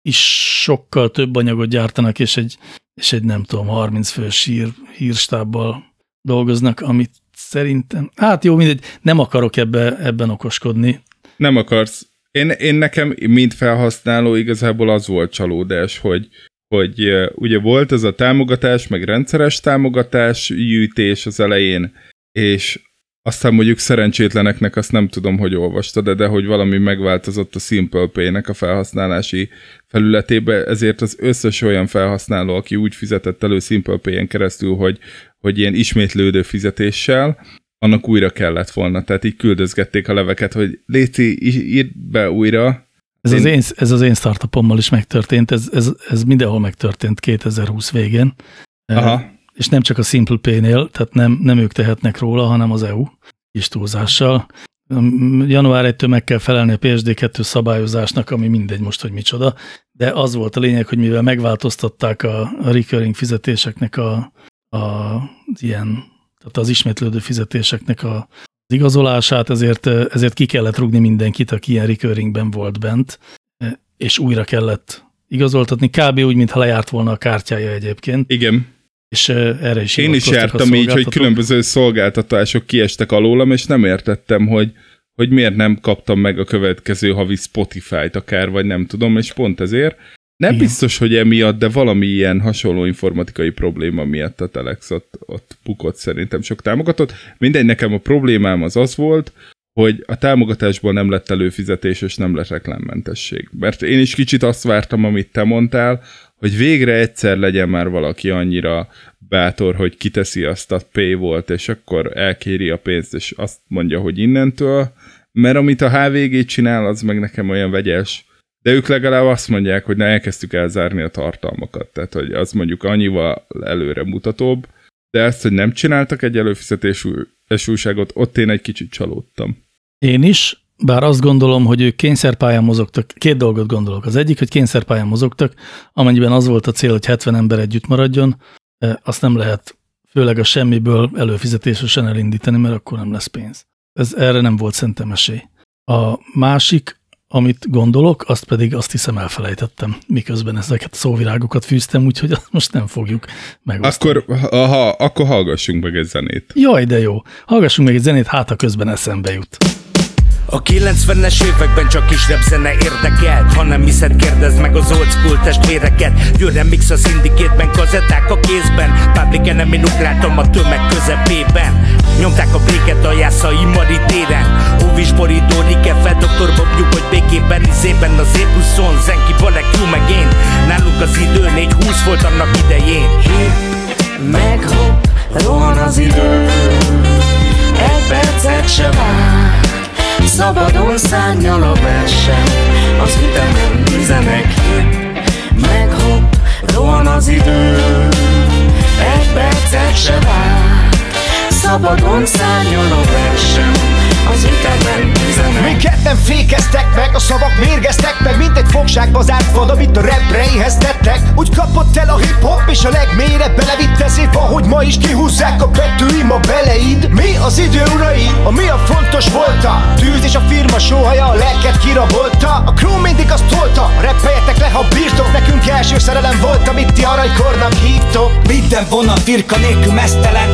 is sokkal több anyagot gyártanak, és egy, és egy nem tudom, 30 fős hír, hírstábbal dolgoznak, amit szerintem, hát jó, mindegy, nem akarok ebbe, ebben okoskodni. Nem akarsz. Én, én nekem, mint felhasználó, igazából az volt csalódás, hogy, hogy ugye volt ez a támogatás, meg rendszeres támogatás, gyűjtés az elején, és aztán mondjuk szerencsétleneknek azt nem tudom, hogy olvastad, de, de hogy valami megváltozott a Simple Pay-nek a felhasználási felületébe, ezért az összes olyan felhasználó, aki úgy fizetett elő Simple Pay-en keresztül, hogy, hogy ilyen ismétlődő fizetéssel, annak újra kellett volna. Tehát így küldözgették a leveket, hogy Léci, írd be újra. Ez, én... az én, ez az én startupommal is megtörtént, ez, ez, ez mindenhol megtörtént 2020 végén. Aha. És nem csak a Simple Pay-nél, tehát nem, nem ők tehetnek róla, hanem az EU is túlzással. Január 1-től meg kell felelni a PSD2 szabályozásnak, ami mindegy most, hogy micsoda, de az volt a lényeg, hogy mivel megváltoztatták a, a recurring fizetéseknek a, a ilyen tehát az ismétlődő fizetéseknek a, az igazolását, ezért, ezért ki kellett rugni mindenkit, aki ilyen recurringben volt bent, és újra kellett igazoltatni, kb. úgy, mintha lejárt volna a kártyája egyébként. Igen. És erre is Én is jártam így, hogy különböző szolgáltatások kiestek alólam, és nem értettem, hogy, hogy miért nem kaptam meg a következő havi Spotify-t akár, vagy nem tudom, és pont ezért nem Igen. biztos, hogy emiatt, de valami ilyen hasonló informatikai probléma miatt a Telex ott, ott bukott szerintem sok támogatott. Mindegy, nekem a problémám az az volt, hogy a támogatásból nem lett előfizetés, és nem lett reklámmentesség. Mert én is kicsit azt vártam, amit te mondtál, hogy végre egyszer legyen már valaki annyira bátor, hogy kiteszi azt a pay volt, és akkor elkéri a pénzt, és azt mondja, hogy innentől, mert amit a HVG csinál, az meg nekem olyan vegyes, de ők legalább azt mondják, hogy ne elkezdtük elzárni a tartalmakat, tehát hogy az mondjuk annyival előre mutatóbb, de ezt, hogy nem csináltak egy előfizetésű újságot, ott én egy kicsit csalódtam. Én is, bár azt gondolom, hogy ők kényszerpályán mozogtak, két dolgot gondolok. Az egyik, hogy kényszerpályán mozogtak, amennyiben az volt a cél, hogy 70 ember együtt maradjon, e, azt nem lehet főleg a semmiből előfizetésesen elindítani, mert akkor nem lesz pénz. Ez erre nem volt szerintem esély. A másik, amit gondolok, azt pedig azt hiszem elfelejtettem, miközben ezeket a szóvirágokat fűztem, úgyhogy azt most nem fogjuk megosztani. Akkor, aha, akkor hallgassunk meg egy zenét. Jaj, de jó. Hallgassunk meg egy zenét, hát a közben eszembe jut. A 90-es években csak kis zene érdekelt. Ha nem hiszed, kérdezd meg az old school testvéreket. Győre mix a szindikétben, kazetták a kézben. Public enemy ugráltam a tömeg közepében. Nyomták a bréket a jászai mari téren. Óvis borító, Rikefe, doktor Bob hogy békében Izében az épuszon, Zenki, Balek, Q meg én? Nálunk az idő 4-20 volt annak idején. Meg hopp, rohan az idő. Egy percet se vár Szabadon szárnyal a verseny. Az ütemen üzenek Meg hopp, rohan az idő. Egy percet se vár Szabadon szárnyal a verseny. Az ütemben üzenek Minket nem fékeztek meg, a szavak mérgeztek meg Mint egy fogságba zárt vad, amit a rapre éheztettek Úgy kapott el a hip-hop és a legmélyre belevitt Ezért van, hogy ma is kihúzzák a betűim a beleid. Mi az idő urai, ami a fontos volt a Tűz és a firma sóhaja a lelket kirabolta. A crew mindig azt tolta, repeljetek le ha bírtok. Nekünk első szerelem volt, amit ti aranykornak hívtok. Minden vonal firka nélkül mesztelen.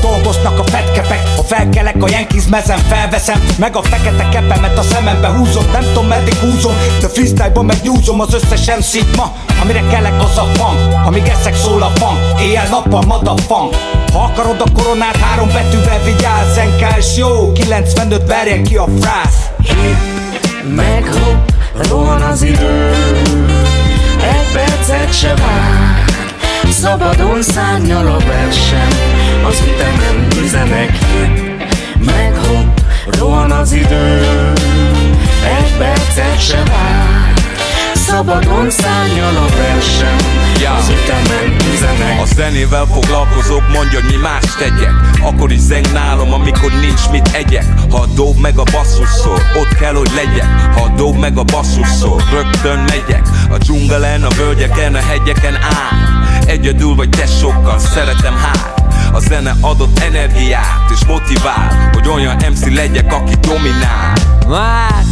Dolgoznak a fetkepek, ha felkelek a Yankees mezem felveszem Meg a fekete kepemet a szemembe húzom Nem tudom meddig húzom, de freestyle-ban megnyúzom az összes mc ma Amire kellek az a fang, amíg eszek szól a fang Éjjel-nappal mad a fang. Ha akarod a koronát három betűvel vigyázz NKS jó, 95 verjen ki a frász. Meg hopp, rohan az idő Egy percet se vár. Szabadon szárnyal a verseny Az ütemen üzenek. Meg hopp, rohan az idő Egy percet se vár. Szabadon szárnyal a verseny ja. Az ütemen üzenek. A zenével foglalkozok, mondja, hogy mi más tegyek. Akkor is zeng nálam, amikor nincs mit egyek. Ha a dob meg a basszusszor, ott kell, hogy legyek. Ha a dob meg a basszusszor, rögtön megyek. A dzsungelen, a völgyeken, a hegyeken áll. Egyedül vagy te sokkal, szeretem hát a zene adott energiát és motivál Hogy olyan MC legyek, aki dominál. Már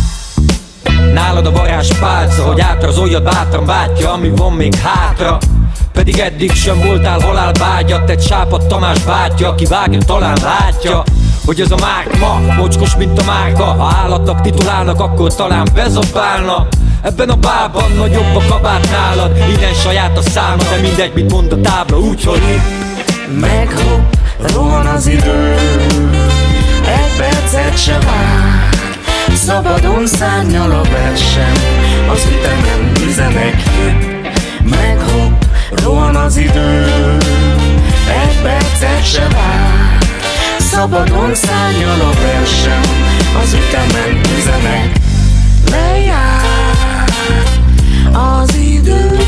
Nálad a varázs pálca, hogy átrazolja bátran bátja, ami van még hátra. Pedig eddig sem voltál halálbágyat Egy sápad Tamás bátya, aki vágja, talán látja hogy ez a ma mocskos, mint a márka. Ha állatnak titulálnak, akkor talán bezabálna Ebben a bában nagyobb a kabát nálad Innen saját a száma, de mindegy, mit mond a tábla Úgyhogy meg hopp, rohan az idő. Egy percet se vár Szabadon szárnyal a versem. Az ütemen üzenek Meghopp, rohan az idő. Egy percet se vár Szabadon szárnyal a versem. Az ütemen üzenek Lejár az idő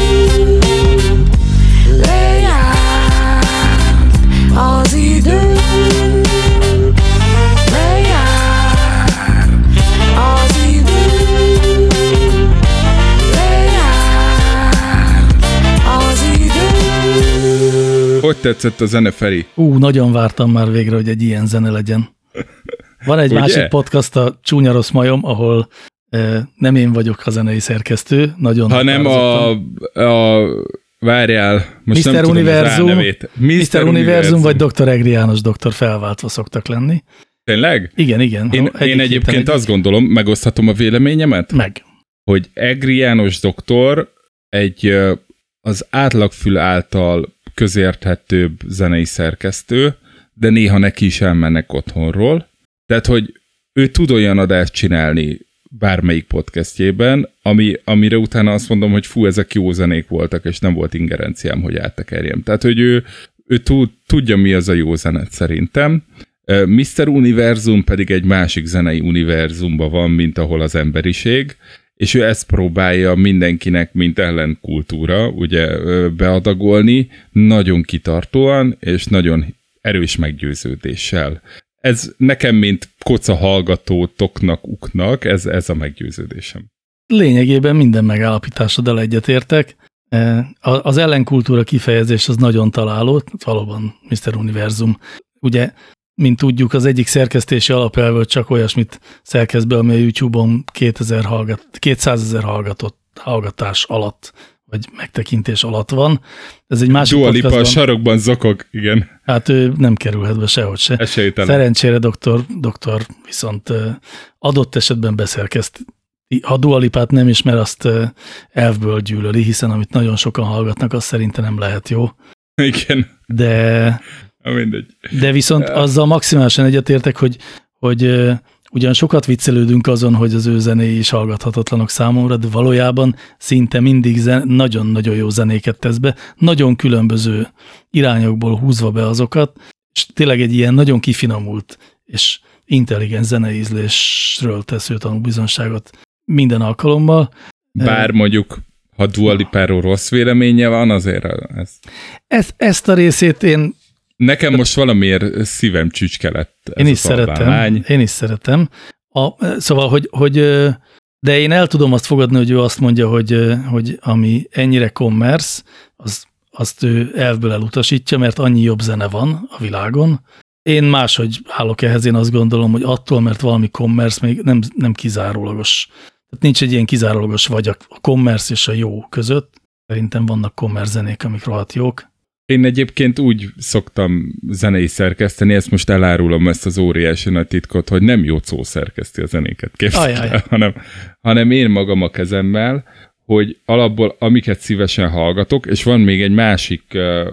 Hogy tetszett a zene, Feri? Ú, nagyon vártam már végre, hogy egy ilyen zene legyen. Van egy Ugye? másik podcast, a Csúnya Rossz Majom, ahol e, nem én vagyok a zenei szerkesztő, nagyon Hanem a, a várjál, most Mr. nem tudom Univerzum, az álnevét. Mr. Univerzum vagy Dr. Egri János doktor felváltva szoktak lenni. Tényleg? Igen, igen. Én, Egyik én egyébként egy- azt gondolom, megoszthatom a véleményemet, Meg. hogy Egri János doktor egy az átlagfül által közérthetőbb zenei szerkesztő, de néha neki is elmennek otthonról. Tehát, hogy ő tud olyan adást csinálni bármelyik podcastjében, ami, amire utána azt mondom, hogy fú, ezek jó zenék voltak, és nem volt ingerenciám, hogy áttekerjem. Tehát, hogy ő, ő tud, tudja, mi az a jó zenet szerintem. Mr. Univerzum pedig egy másik zenei univerzumban van, mint ahol az emberiség, és ő ezt próbálja mindenkinek, mint ellenkultúra, ugye beadagolni, nagyon kitartóan, és nagyon erős meggyőződéssel. Ez nekem, mint koca hallgatótoknak, uknak, ez, ez a meggyőződésem. Lényegében minden megállapításoddal egyetértek. E, Az ellenkultúra kifejezés az nagyon találó, valóban Mr. Univerzum. Ugye, mint tudjuk, az egyik szerkesztési alapelve, hogy csak olyasmit szerkeszt be, ami a YouTube-on 2000 hallgat, 200 ezer hallgatott, hallgatás alatt, vagy megtekintés alatt van. Ez egy másik Dua Lipa a sarokban zokog, igen. hát ő nem kerülhet be sehogy se. Esélytelen. Szerencsére doktor, doktor viszont adott esetben beszerkeszt. Ha dualipát nem ismer, azt elfből gyűlöli, hiszen amit nagyon sokan hallgatnak, az szerintem nem lehet jó. Igen, De, mindegy. de viszont azzal maximálisan egyetértek, hogy, hogy ugyan sokat viccelődünk azon, hogy az ő zenéi is hallgathatatlanok számomra, de valójában szinte mindig nagyon-nagyon jó zenéket tesz be, nagyon különböző irányokból húzva be azokat, és tényleg egy ilyen nagyon kifinomult és intelligens zeneízlésről tesz ő tanúbizonságot minden alkalommal. Bár mondjuk, ha Dua Lipáról rossz véleménye van, azért ez... Ezt, ezt a részét én, Nekem most valamiért szívem csücske lett ez én is szeretem. Én is szeretem. A, szóval, hogy, hogy de én el tudom azt fogadni, hogy ő azt mondja, hogy, hogy ami ennyire commerce, az, azt ő elvből elutasítja, mert annyi jobb zene van a világon. Én máshogy állok ehhez, én azt gondolom, hogy attól, mert valami commerce még nem, nem kizárólagos. Tehát nincs egy ilyen kizárólagos vagy a commerce és a jó között. Szerintem vannak commerce zenék, amik rohadt jók. Én egyébként úgy szoktam zenei szerkeszteni, ezt most elárulom ezt az óriási nagy titkot, hogy nem Jocó szerkeszti a zenéket, el, hanem, hanem én magam a kezemmel, hogy alapból amiket szívesen hallgatok, és van még egy másik uh,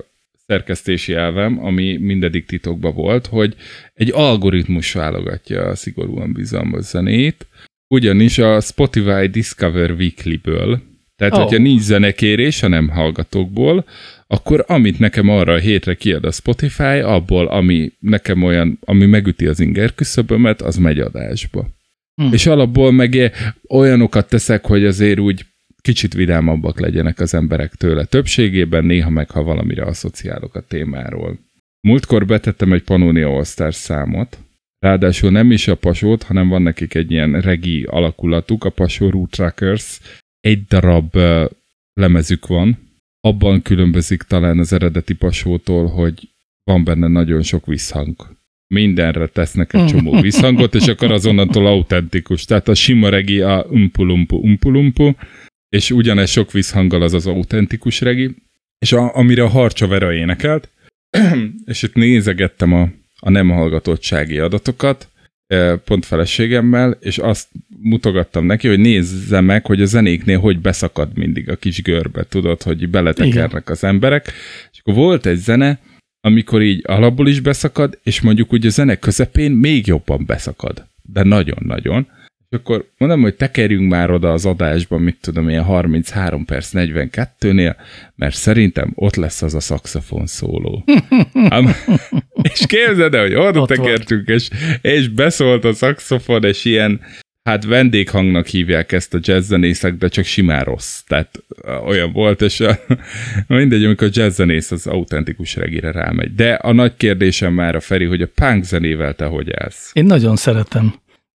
szerkesztési elvem, ami mindedig titokban volt, hogy egy algoritmus válogatja a szigorúan bizalmas zenét, ugyanis a Spotify Discover Weekly-ből, tehát oh. hogyha nincs zenekérés, hanem hallgatókból, akkor amit nekem arra a hétre kiad a Spotify, abból, ami nekem olyan, ami megüti az inger küszöbömet, az megy adásba. Hm. Hmm. És alapból meg olyanokat teszek, hogy azért úgy kicsit vidámabbak legyenek az emberek tőle. Többségében néha meg, ha valamire asszociálok a témáról. Múltkor betettem egy Pannonia All számot, ráadásul nem is a Pasót, hanem van nekik egy ilyen regi alakulatuk, a Pasó Root Trackers. Egy darab uh, lemezük van, abban különbözik talán az eredeti Pasótól, hogy van benne nagyon sok visszhang. Mindenre tesznek egy csomó visszhangot, és akkor azonnantól autentikus. Tehát a sima regi a umpulumpu umpulumpu, és ugyanez sok visszhanggal az az autentikus regi, és a, amire a Harcsa Vera énekelt, és itt nézegettem a, a nem hallgatottsági adatokat, pont feleségemmel, és azt mutogattam neki, hogy nézze meg, hogy a zenéknél hogy beszakad mindig a kis görbe, tudod, hogy beletekernek Igen. az emberek. És akkor volt egy zene, amikor így alapból is beszakad, és mondjuk úgy a zene közepén még jobban beszakad, de nagyon-nagyon. És akkor mondom, hogy tekerjünk már oda az adásban, mit tudom, ilyen 33 perc 42-nél, mert szerintem ott lesz az a szaxofon szóló. Ám, és képzeld el, hogy oda ott tekertünk, és, és beszólt a szaxofon, és ilyen, hát vendéghangnak hívják ezt a jazzzenészek, de csak simán rossz. Tehát olyan volt, és a, mindegy, amikor jazzzenész az autentikus regire rámegy. De a nagy kérdésem már a Feri, hogy a punk zenével te hogy állsz? Én nagyon szeretem.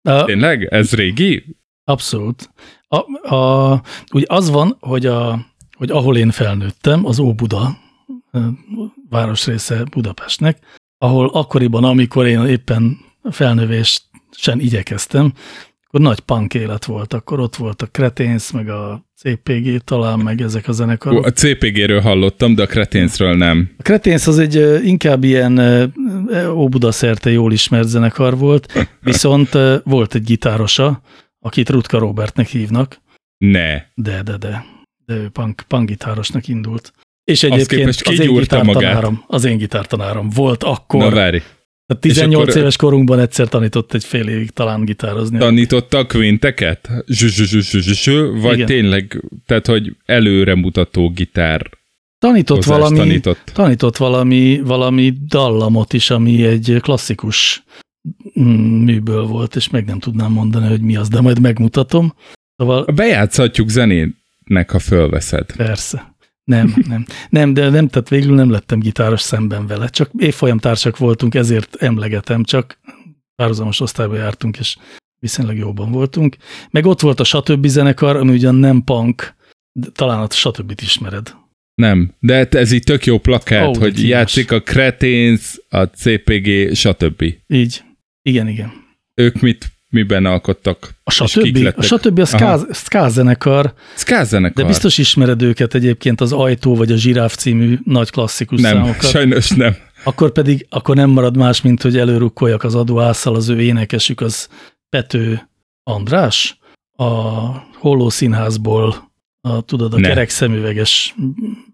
A, Tényleg? Ez régi? Abszolút. A, a, úgy az van, hogy, a, hogy ahol én felnőttem, az Óbuda városrésze Budapestnek, ahol akkoriban, amikor én éppen felnövést sem igyekeztem, akkor nagy punk élet volt, akkor ott volt a Kreténsz, meg a CPG talán, meg ezek a zenekarok. A CPG-ről hallottam, de a Kreténszről nem. A Kreténsz az egy inkább ilyen Óbuda szerte jól ismert zenekar volt, viszont volt egy gitárosa, akit Rutka Robertnek hívnak. Ne. De, de, de. De ő punk, punk gitárosnak indult. És egyébként képest, az én gitártanárom, magát. az én gitártanárom volt akkor. Na várj, a 18 akkor éves korunkban egyszer tanított egy fél évig talán gitározni. Tanította a kvinteket? Vagy Igen. tényleg, tehát hogy előremutató gitár Tanított valami, tanított. tanított valami, valami dallamot is, ami egy klasszikus mm, műből volt, és meg nem tudnám mondani, hogy mi az, de majd megmutatom. Szóval... Bejátszhatjuk zenének, ha fölveszed. Persze. Nem, nem. Nem, de nem, tehát végül nem lettem gitáros szemben vele. Csak évfolyam társak voltunk, ezért emlegetem, csak párhuzamos osztályba jártunk, és viszonylag jóban voltunk. Meg ott volt a Satöbbi zenekar, ami ugyan nem punk, de talán a Satöbbit ismered. Nem, de ez így tök jó plakát, de hogy játszik a Cretins, a CPG, stb. Így. Igen, igen. Ők mit, miben alkottak? A Satöbbi, a? Satöbbi a ska, zenekar, Ska zenekar. de biztos ismered őket egyébként az Ajtó vagy a Zsiráf című nagy klasszikus Nem, számokat. sajnos nem. Akkor pedig, akkor nem marad más, mint hogy előrukkoljak az adóásszal, az ő énekesük az Pető András, a Holló Színházból, a, tudod, a Ne. kerek szemüveges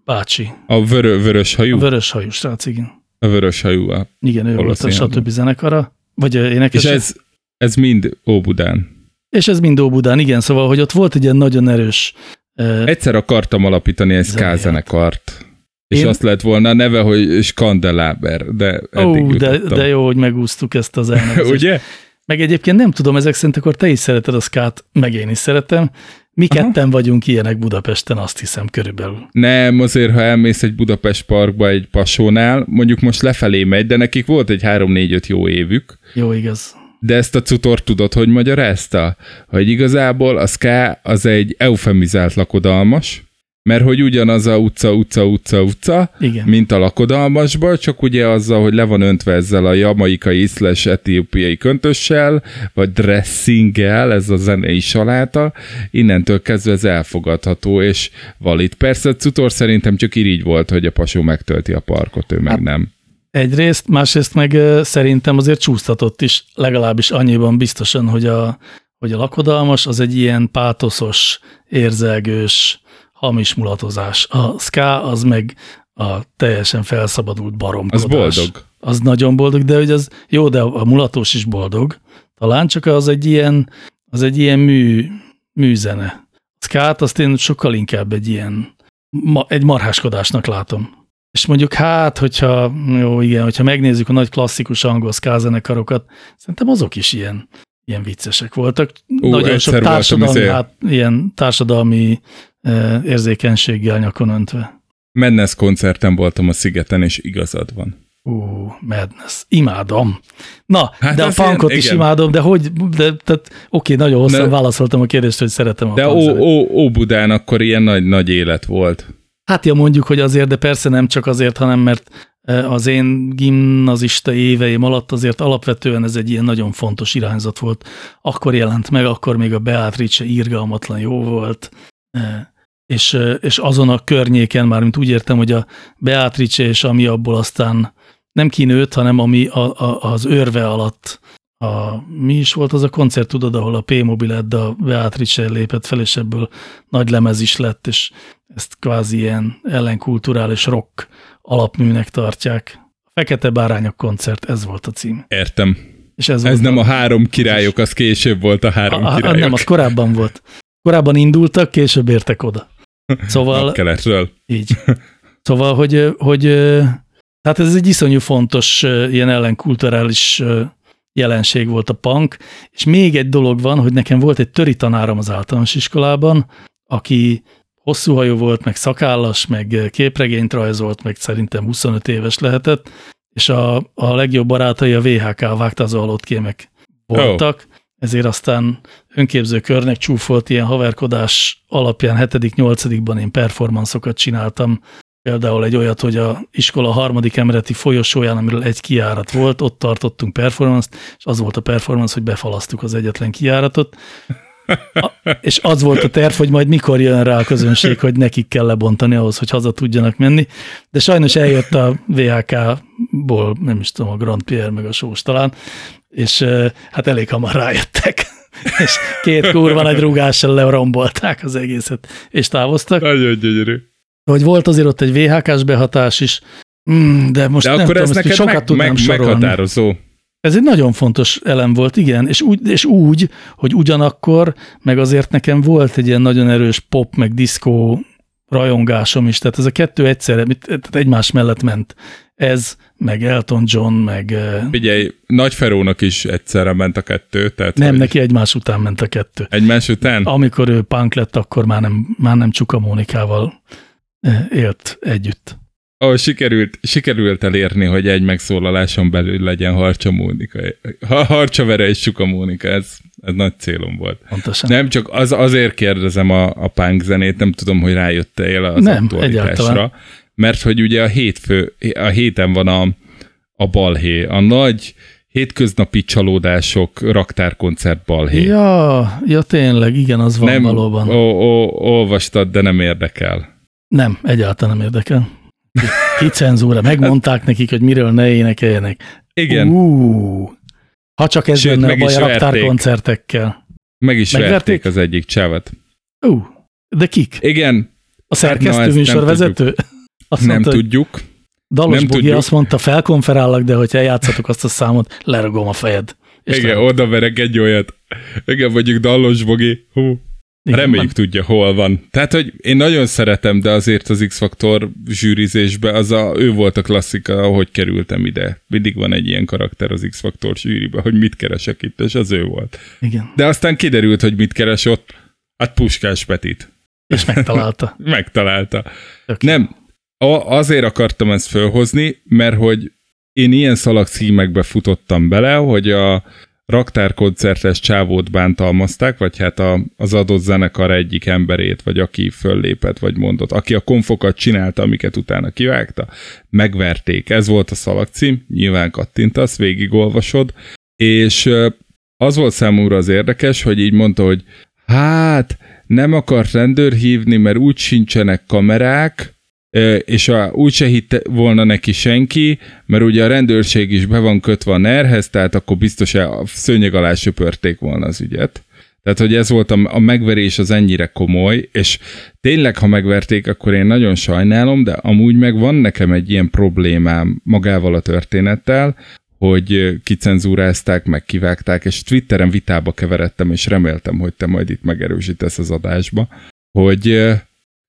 bácsi, A vörö, vörös hajú? a vörös hajú srác, igen. A vörös hajú. A... Igen, ő volt a stb. zenekara, vagy a énekes. És ez, ez mind Óbudán. és ez mind Óbudán, igen, szóval, hogy ott volt egy ilyen nagyon erős eh, Egyszer akartam alapítani egy ska Zeneját. zenekart. És Én- azt lett volna a neve, hogy Skandeláber, de eddig Ó, de, de jó, hogy megúsztuk ezt az elnevezést. Ugye? Meg egyébként nem tudom, ezek szerint akkor te is szereted a skát, meg én is szeretem. Mi Aha. ketten vagyunk ilyenek Budapesten, azt hiszem körülbelül. Nem, azért, ha elmész egy Budapest parkba egy pasónál, mondjuk most lefelé megy, de nekik volt egy 3-4-5 jó évük, Jó, igaz. De ezt a cutor tudod, hogy magyarázta? Hogy igazából a ska az egy eufemizált lakodalmas, mert hogy ugyanaz a utca, utca, utca, utca, Igen. mint a lakodalmasban, csak ugye azzal, hogy le van öntve ezzel a jamaikai slash etiópiai köntössel, vagy dressinggel, ez a zenei saláta, innentől kezdve ez elfogadható, és valid. Persze Cutor szerintem csak irigy volt, hogy a pasó megtölti a parkot, ő meg Hát, nem. Egyrészt, másrészt meg szerintem azért csúsztatott is, legalábbis annyiban biztosan, hogy a, hogy a lakodalmas az egy ilyen pátoszos, érzelgős, hamis mulatozás. A ska az meg a teljesen felszabadult baromkodás. Az boldog. Az nagyon boldog, de hogy az jó, de a mulatós is boldog. Talán csak az egy ilyen, az egy ilyen mű, műzene. Skát azt én sokkal inkább egy ilyen, ma, egy marháskodásnak látom. És mondjuk hát, hogyha, jó igen, hogyha megnézzük a nagy klasszikus angol ska zenekarokat, szerintem azok is ilyen, ilyen viccesek voltak. Ú, Nagyon sok társadalmi, hát, ilyen társadalmi eh, érzékenységgel nyakon öntve. Madness koncerten voltam a Szigeten, és igazad van. Ú, Madness. Imádom. Na, Hát de a az ilyen- punkot is igen. imádom, de hogy, de, tehát oké, nagyon hosszan De- válaszoltam a kérdést, hogy szeretem a De ó, ó, Óbudán akkor ilyen nagy, nagy élet volt. Hát ja, mondjuk, hogy azért, de persze nem csak azért, hanem mert eh, az én gimnazista éveim alatt azért alapvetően ez egy ilyen nagyon fontos irányzat volt. Akkor jelent meg, akkor még a Beatrice irgalmatlan jó volt, Eh, és, eh, és azon a környéken már, mint úgy értem, hogy a Beatrice és ami abból aztán nem kinőtt, hanem ami a, a, az őrve alatt a, mi is volt az a koncert, tudod, ahol a P-Mobil de a Beatrice lépett fel, és ebből nagy lemez is lett, és ezt kvázi ilyen ellenkulturális rock alapműnek tartják. Fekete Bárányok koncert, ez volt a cím. Értem. És ez, Ez nem a három királyok, az később volt a három a, a, királyok. Nem, az korábban volt. Korábban indultak, később értek oda. Szóval Keletről. így. Szóval, hogy, hogy tehát ez egy iszonyú fontos ilyen ellenkulturális jelenség volt a punk, és még egy dolog van, hogy nekem volt egy töri tanárom az általános iskolában, aki hosszú hajú volt, meg szakállas, meg képregényt rajzolt, meg szerintem 25 éves lehetett, és a, a legjobb barátai a VHK vágtázó halott kémek voltak, oh. ezért aztán önképző körnek csúfolt ilyen haverkodás alapján 7.-8.-ban én performanszokat csináltam, például egy olyat, hogy a iskola harmadik emeleti folyosóján, amiről egy kiárat volt, ott tartottunk performance és az volt a performance, hogy befalasztuk az egyetlen kiáratot, a, és az volt a terv, hogy majd mikor jön rá a közönség, hogy nekik kell lebontani ahhoz, hogy haza tudjanak menni. De sajnos eljött a VHK-ból, nem is tudom, a Grand Pierre meg a Sós talán, és hát elég hamar rájöttek. és két kurva nagy rúgással lerombolták az egészet, és távoztak. Nagyon gyönyörű. Hogy volt azért ott egy VHK-s behatás is, mm, de most De nem akkor tudom, ez ezt neked sokat meg, tudnám meg, sorolni. meghatározó. Ez egy nagyon fontos elem volt, igen, és úgy, és úgy, hogy ugyanakkor, meg azért nekem volt egy ilyen nagyon erős pop, meg diszkó rajongásom is, tehát ez a kettő egyszerre, tehát egymás mellett ment. Ez, meg Elton John, meg Figyelj, Nagy Ferónak is egyszerre ment a kettő, tehát nem, hogy neki egymás után ment a kettő. egymás után? Amikor ő punk lett, akkor már nem, már nem Csuka Mónikával élt együtt. Ahol sikerült, sikerült elérni, hogy egy megszólaláson belül legyen Harcsa Mónika. Ha Harcsa Vere és Suka Mónika, ez, ez nagy célom volt. Pontosan. Nem, csak az, azért kérdezem a, a punk zenét, nem tudom, hogy rájöttél az Nem, aktualitásra. egyáltalán. Mert hogy ugye a, hétfő, a héten van a, a balhé, a nagy hétköznapi csalódások raktárkoncert balhé. Ja, ja, tényleg, igen, az van nem, valóban. Ó, ó, olvastad, de nem érdekel. Nem, egyáltalán nem érdekel. Ki- Ki cenzúra? Megmondták nekik, hogy miről ne énekeljenek. Igen, Uh, ha csak ez Sőt, lenne a baj a verték. raktárkoncertekkel. meg is megverték? verték az egyik csávat. Uh, de kik? Igen, A ezt szerkesztő nem műsorvezető? Azt nem mondta, tudjuk. Dalos nem Bogi tudjuk. azt mondta, felkonferállak, de hogyha eljátszatok azt a számot, leragom a fejed. És Igen, lerúgom. oda verek egy olyat. Igen, mondjuk Dallos Bogi. Hú, Igen, reméljük van. tudja, hol van. Tehát, hogy én nagyon szeretem, de azért az X-Faktor zsűrizésbe, az a, ő volt a klasszika, ahogy kerültem ide. Mindig van egy ilyen karakter az X-Faktor zsűribe, hogy mit keresek itt, és az ő volt. Igen, De aztán kiderült, hogy mit keres ott. Hát Puskás Petit. és megtalálta. Megtalálta. Tök Nem, a- azért akartam ezt fölhozni, mert hogy én ilyen szalag címekbe futottam bele, hogy a raktárkoncertes csávót bántalmazták, vagy hát a, az adott zenekar egyik emberét, vagy aki föllépett, vagy mondott, aki a konfokat csinálta, amiket utána kivágta, megverték. Ez volt a szalagcím, nyilván kattintasz, végigolvasod, és az volt számomra az érdekes, hogy így mondta, hogy hát nem akart rendőr hívni, mert úgy sincsenek kamerák, és a, úgy se hitte volna neki senki, mert ugye a rendőrség is be van kötve a nerhez, tehát akkor biztos a szőnyeg alá söpörték volna az ügyet. Tehát, hogy ez volt a, a megverés az ennyire komoly, és tényleg, ha megverték, akkor én nagyon sajnálom, de amúgy meg van nekem egy ilyen problémám magával a történettel, hogy kicenzúrázták, meg kivágták, és Twitteren vitába keveredtem, és reméltem, hogy te majd itt megerősítesz az adásba, hogy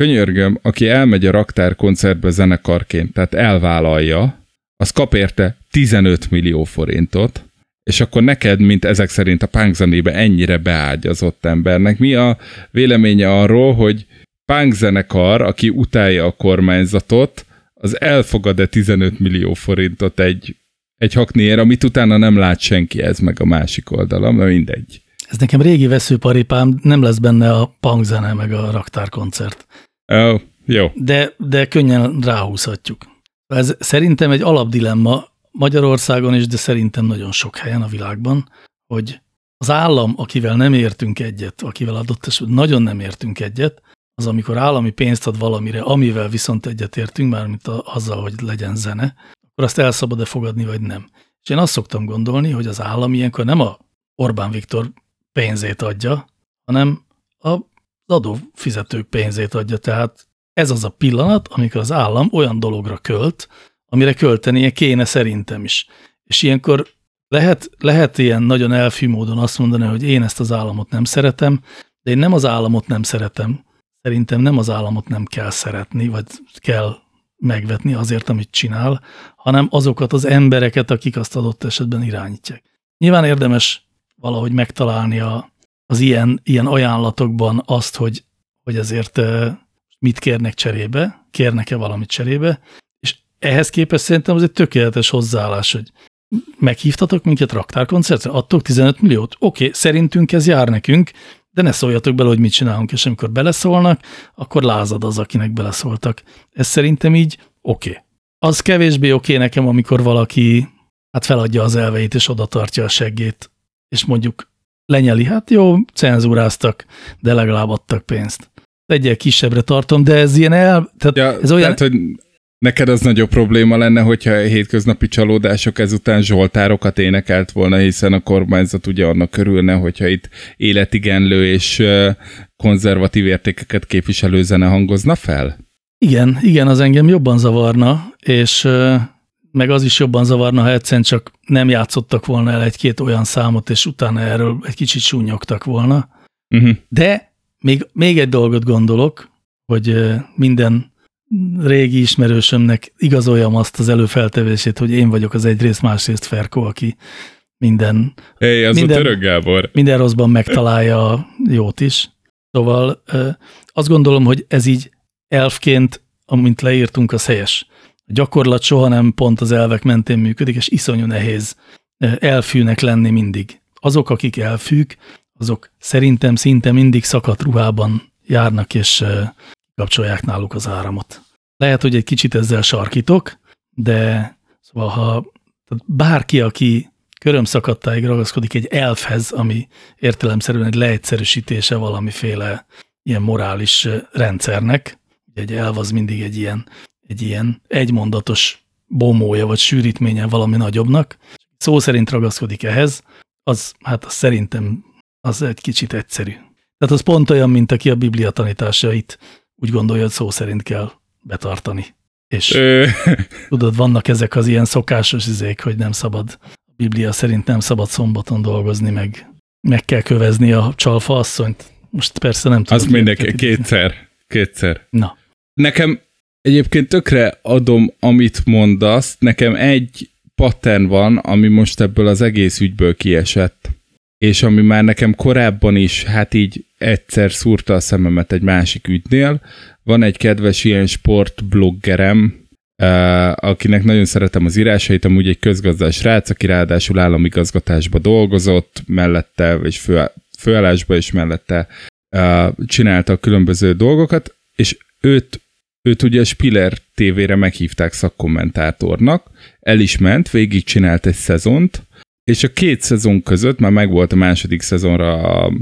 könyörgöm, aki elmegy a raktár koncertbe zenekarként, tehát elvállalja, az kap érte 15 millió forintot, és akkor neked, mint ezek szerint a punk zenébe ennyire beágyazott embernek, mi a véleménye arról, hogy punk zenekar, aki utálja a kormányzatot, az elfogad-e 15 millió forintot egy, egy hakniért, amit utána nem lát senki, ez meg a másik oldalam, de mindegy. Ez nekem régi veszőparipám, nem lesz benne a punk zene meg a raktárkoncert. Ó, jó. De, de könnyen ráhúzhatjuk. Ez szerintem egy alapdilemma Magyarországon is, de szerintem nagyon sok helyen a világban, hogy az állam, akivel nem értünk egyet, akivel adott esetben nagyon nem értünk egyet, az amikor állami pénzt ad valamire, amivel viszont egyet értünk, mármint a, azzal, hogy legyen zene, akkor azt el szabad-e fogadni, vagy nem. És én azt szoktam gondolni, hogy az állam ilyenkor nem a Orbán Viktor pénzét adja, hanem az adófizetők pénzét adja. Tehát ez az a pillanat, amikor az állam olyan dologra költ, amire költenie kéne szerintem is. És ilyenkor lehet, lehet ilyen nagyon elfű módon azt mondani, hogy én ezt az államot nem szeretem, de én nem az államot nem szeretem. Szerintem nem az államot nem kell szeretni, vagy kell megvetni azért, amit csinál, hanem azokat az embereket, akik azt adott esetben irányítják. Nyilván érdemes valahogy megtalálni a, az ilyen, ilyen ajánlatokban azt, hogy, hogy ezért mit kérnek cserébe, kérnek-e valamit cserébe, és ehhez képest szerintem az egy tökéletes hozzáállás, hogy meghívtatok minket raktárkoncertre, adtok 15 milliót, oké, okay, szerintünk ez jár nekünk, de ne szóljatok bele, hogy mit csinálunk, és amikor beleszólnak, akkor lázad az, akinek beleszóltak. Ez szerintem így oké. Okay. Az kevésbé oké okay nekem, amikor valaki hát feladja az elveit, és oda tartja a seggét, és mondjuk lenyeli, hát jó, cenzúráztak, de legalább adtak pénzt. Egyel kisebbre tartom, de ez ilyen el... Tehát ja, ez olyan... Tehát, hogy neked az nagyobb probléma lenne, hogyha a hétköznapi csalódások ezután zsoltárokat énekelt volna, hiszen a kormányzat ugye annak körülne, hogyha itt életigenlő és konzervatív értékeket képviselő zene hangozna fel? Igen, igen, az engem jobban zavarna, és meg az is jobban zavarna, ha egyszerűen csak nem játszottak volna el egy-két olyan számot, és utána erről egy kicsit súnyogtak volna. Uh-huh. De még, még egy dolgot gondolok, hogy minden régi ismerősömnek igazoljam azt az előfeltevését, hogy én vagyok az egyrészt, másrészt Ferko, aki minden, hey, az minden, a török Gábor. minden rosszban megtalálja a jót is. Szóval azt gondolom, hogy ez így elfként, amint leírtunk, az helyes. Gyakorlat soha nem pont az elvek mentén működik, és iszonyú nehéz elfűnek lenni mindig. Azok, akik elfűk, azok szerintem szinte mindig szakadt ruhában járnak, és kapcsolják náluk az áramot. Lehet, hogy egy kicsit ezzel sarkítok, de szóval ha bárki, aki körömszakadtáig ragaszkodik egy elfhez, ami értelemszerűen egy leegyszerűsítése valamiféle ilyen morális rendszernek, egy elv az mindig egy ilyen, egy ilyen egymondatos bomója vagy sűrítménye valami nagyobbnak, szó szerint ragaszkodik ehhez, az hát az szerintem az egy kicsit egyszerű. Tehát az pont olyan, mint aki a biblia tanításait úgy gondolja, hogy szó szerint kell betartani. És tudod, vannak ezek az ilyen szokásos izék, hogy nem szabad, a Biblia szerint nem szabad szombaton dolgozni, meg meg kell kövezni a csalfa asszonyt. Most persze nem tudom. Az mindenki, kétszer, kétszer. Na. Nekem egyébként tökre adom, amit mondasz, nekem egy pattern van, ami most ebből az egész ügyből kiesett, és ami már nekem korábban is, hát így egyszer szúrta a szememet egy másik ügynél. Van egy kedves ilyen sportbloggerem, akinek nagyon szeretem az írásait, amúgy egy közgazdás rác, aki ráadásul államigazgatásba dolgozott, mellette, vagy fő, főállásba is mellette csinálta a különböző dolgokat, és őt, őt ugye Spiller tévére meghívták szakkommentátornak, el is ment, végig csinált egy szezont, és a két szezon között, már megvolt a második szezonra a,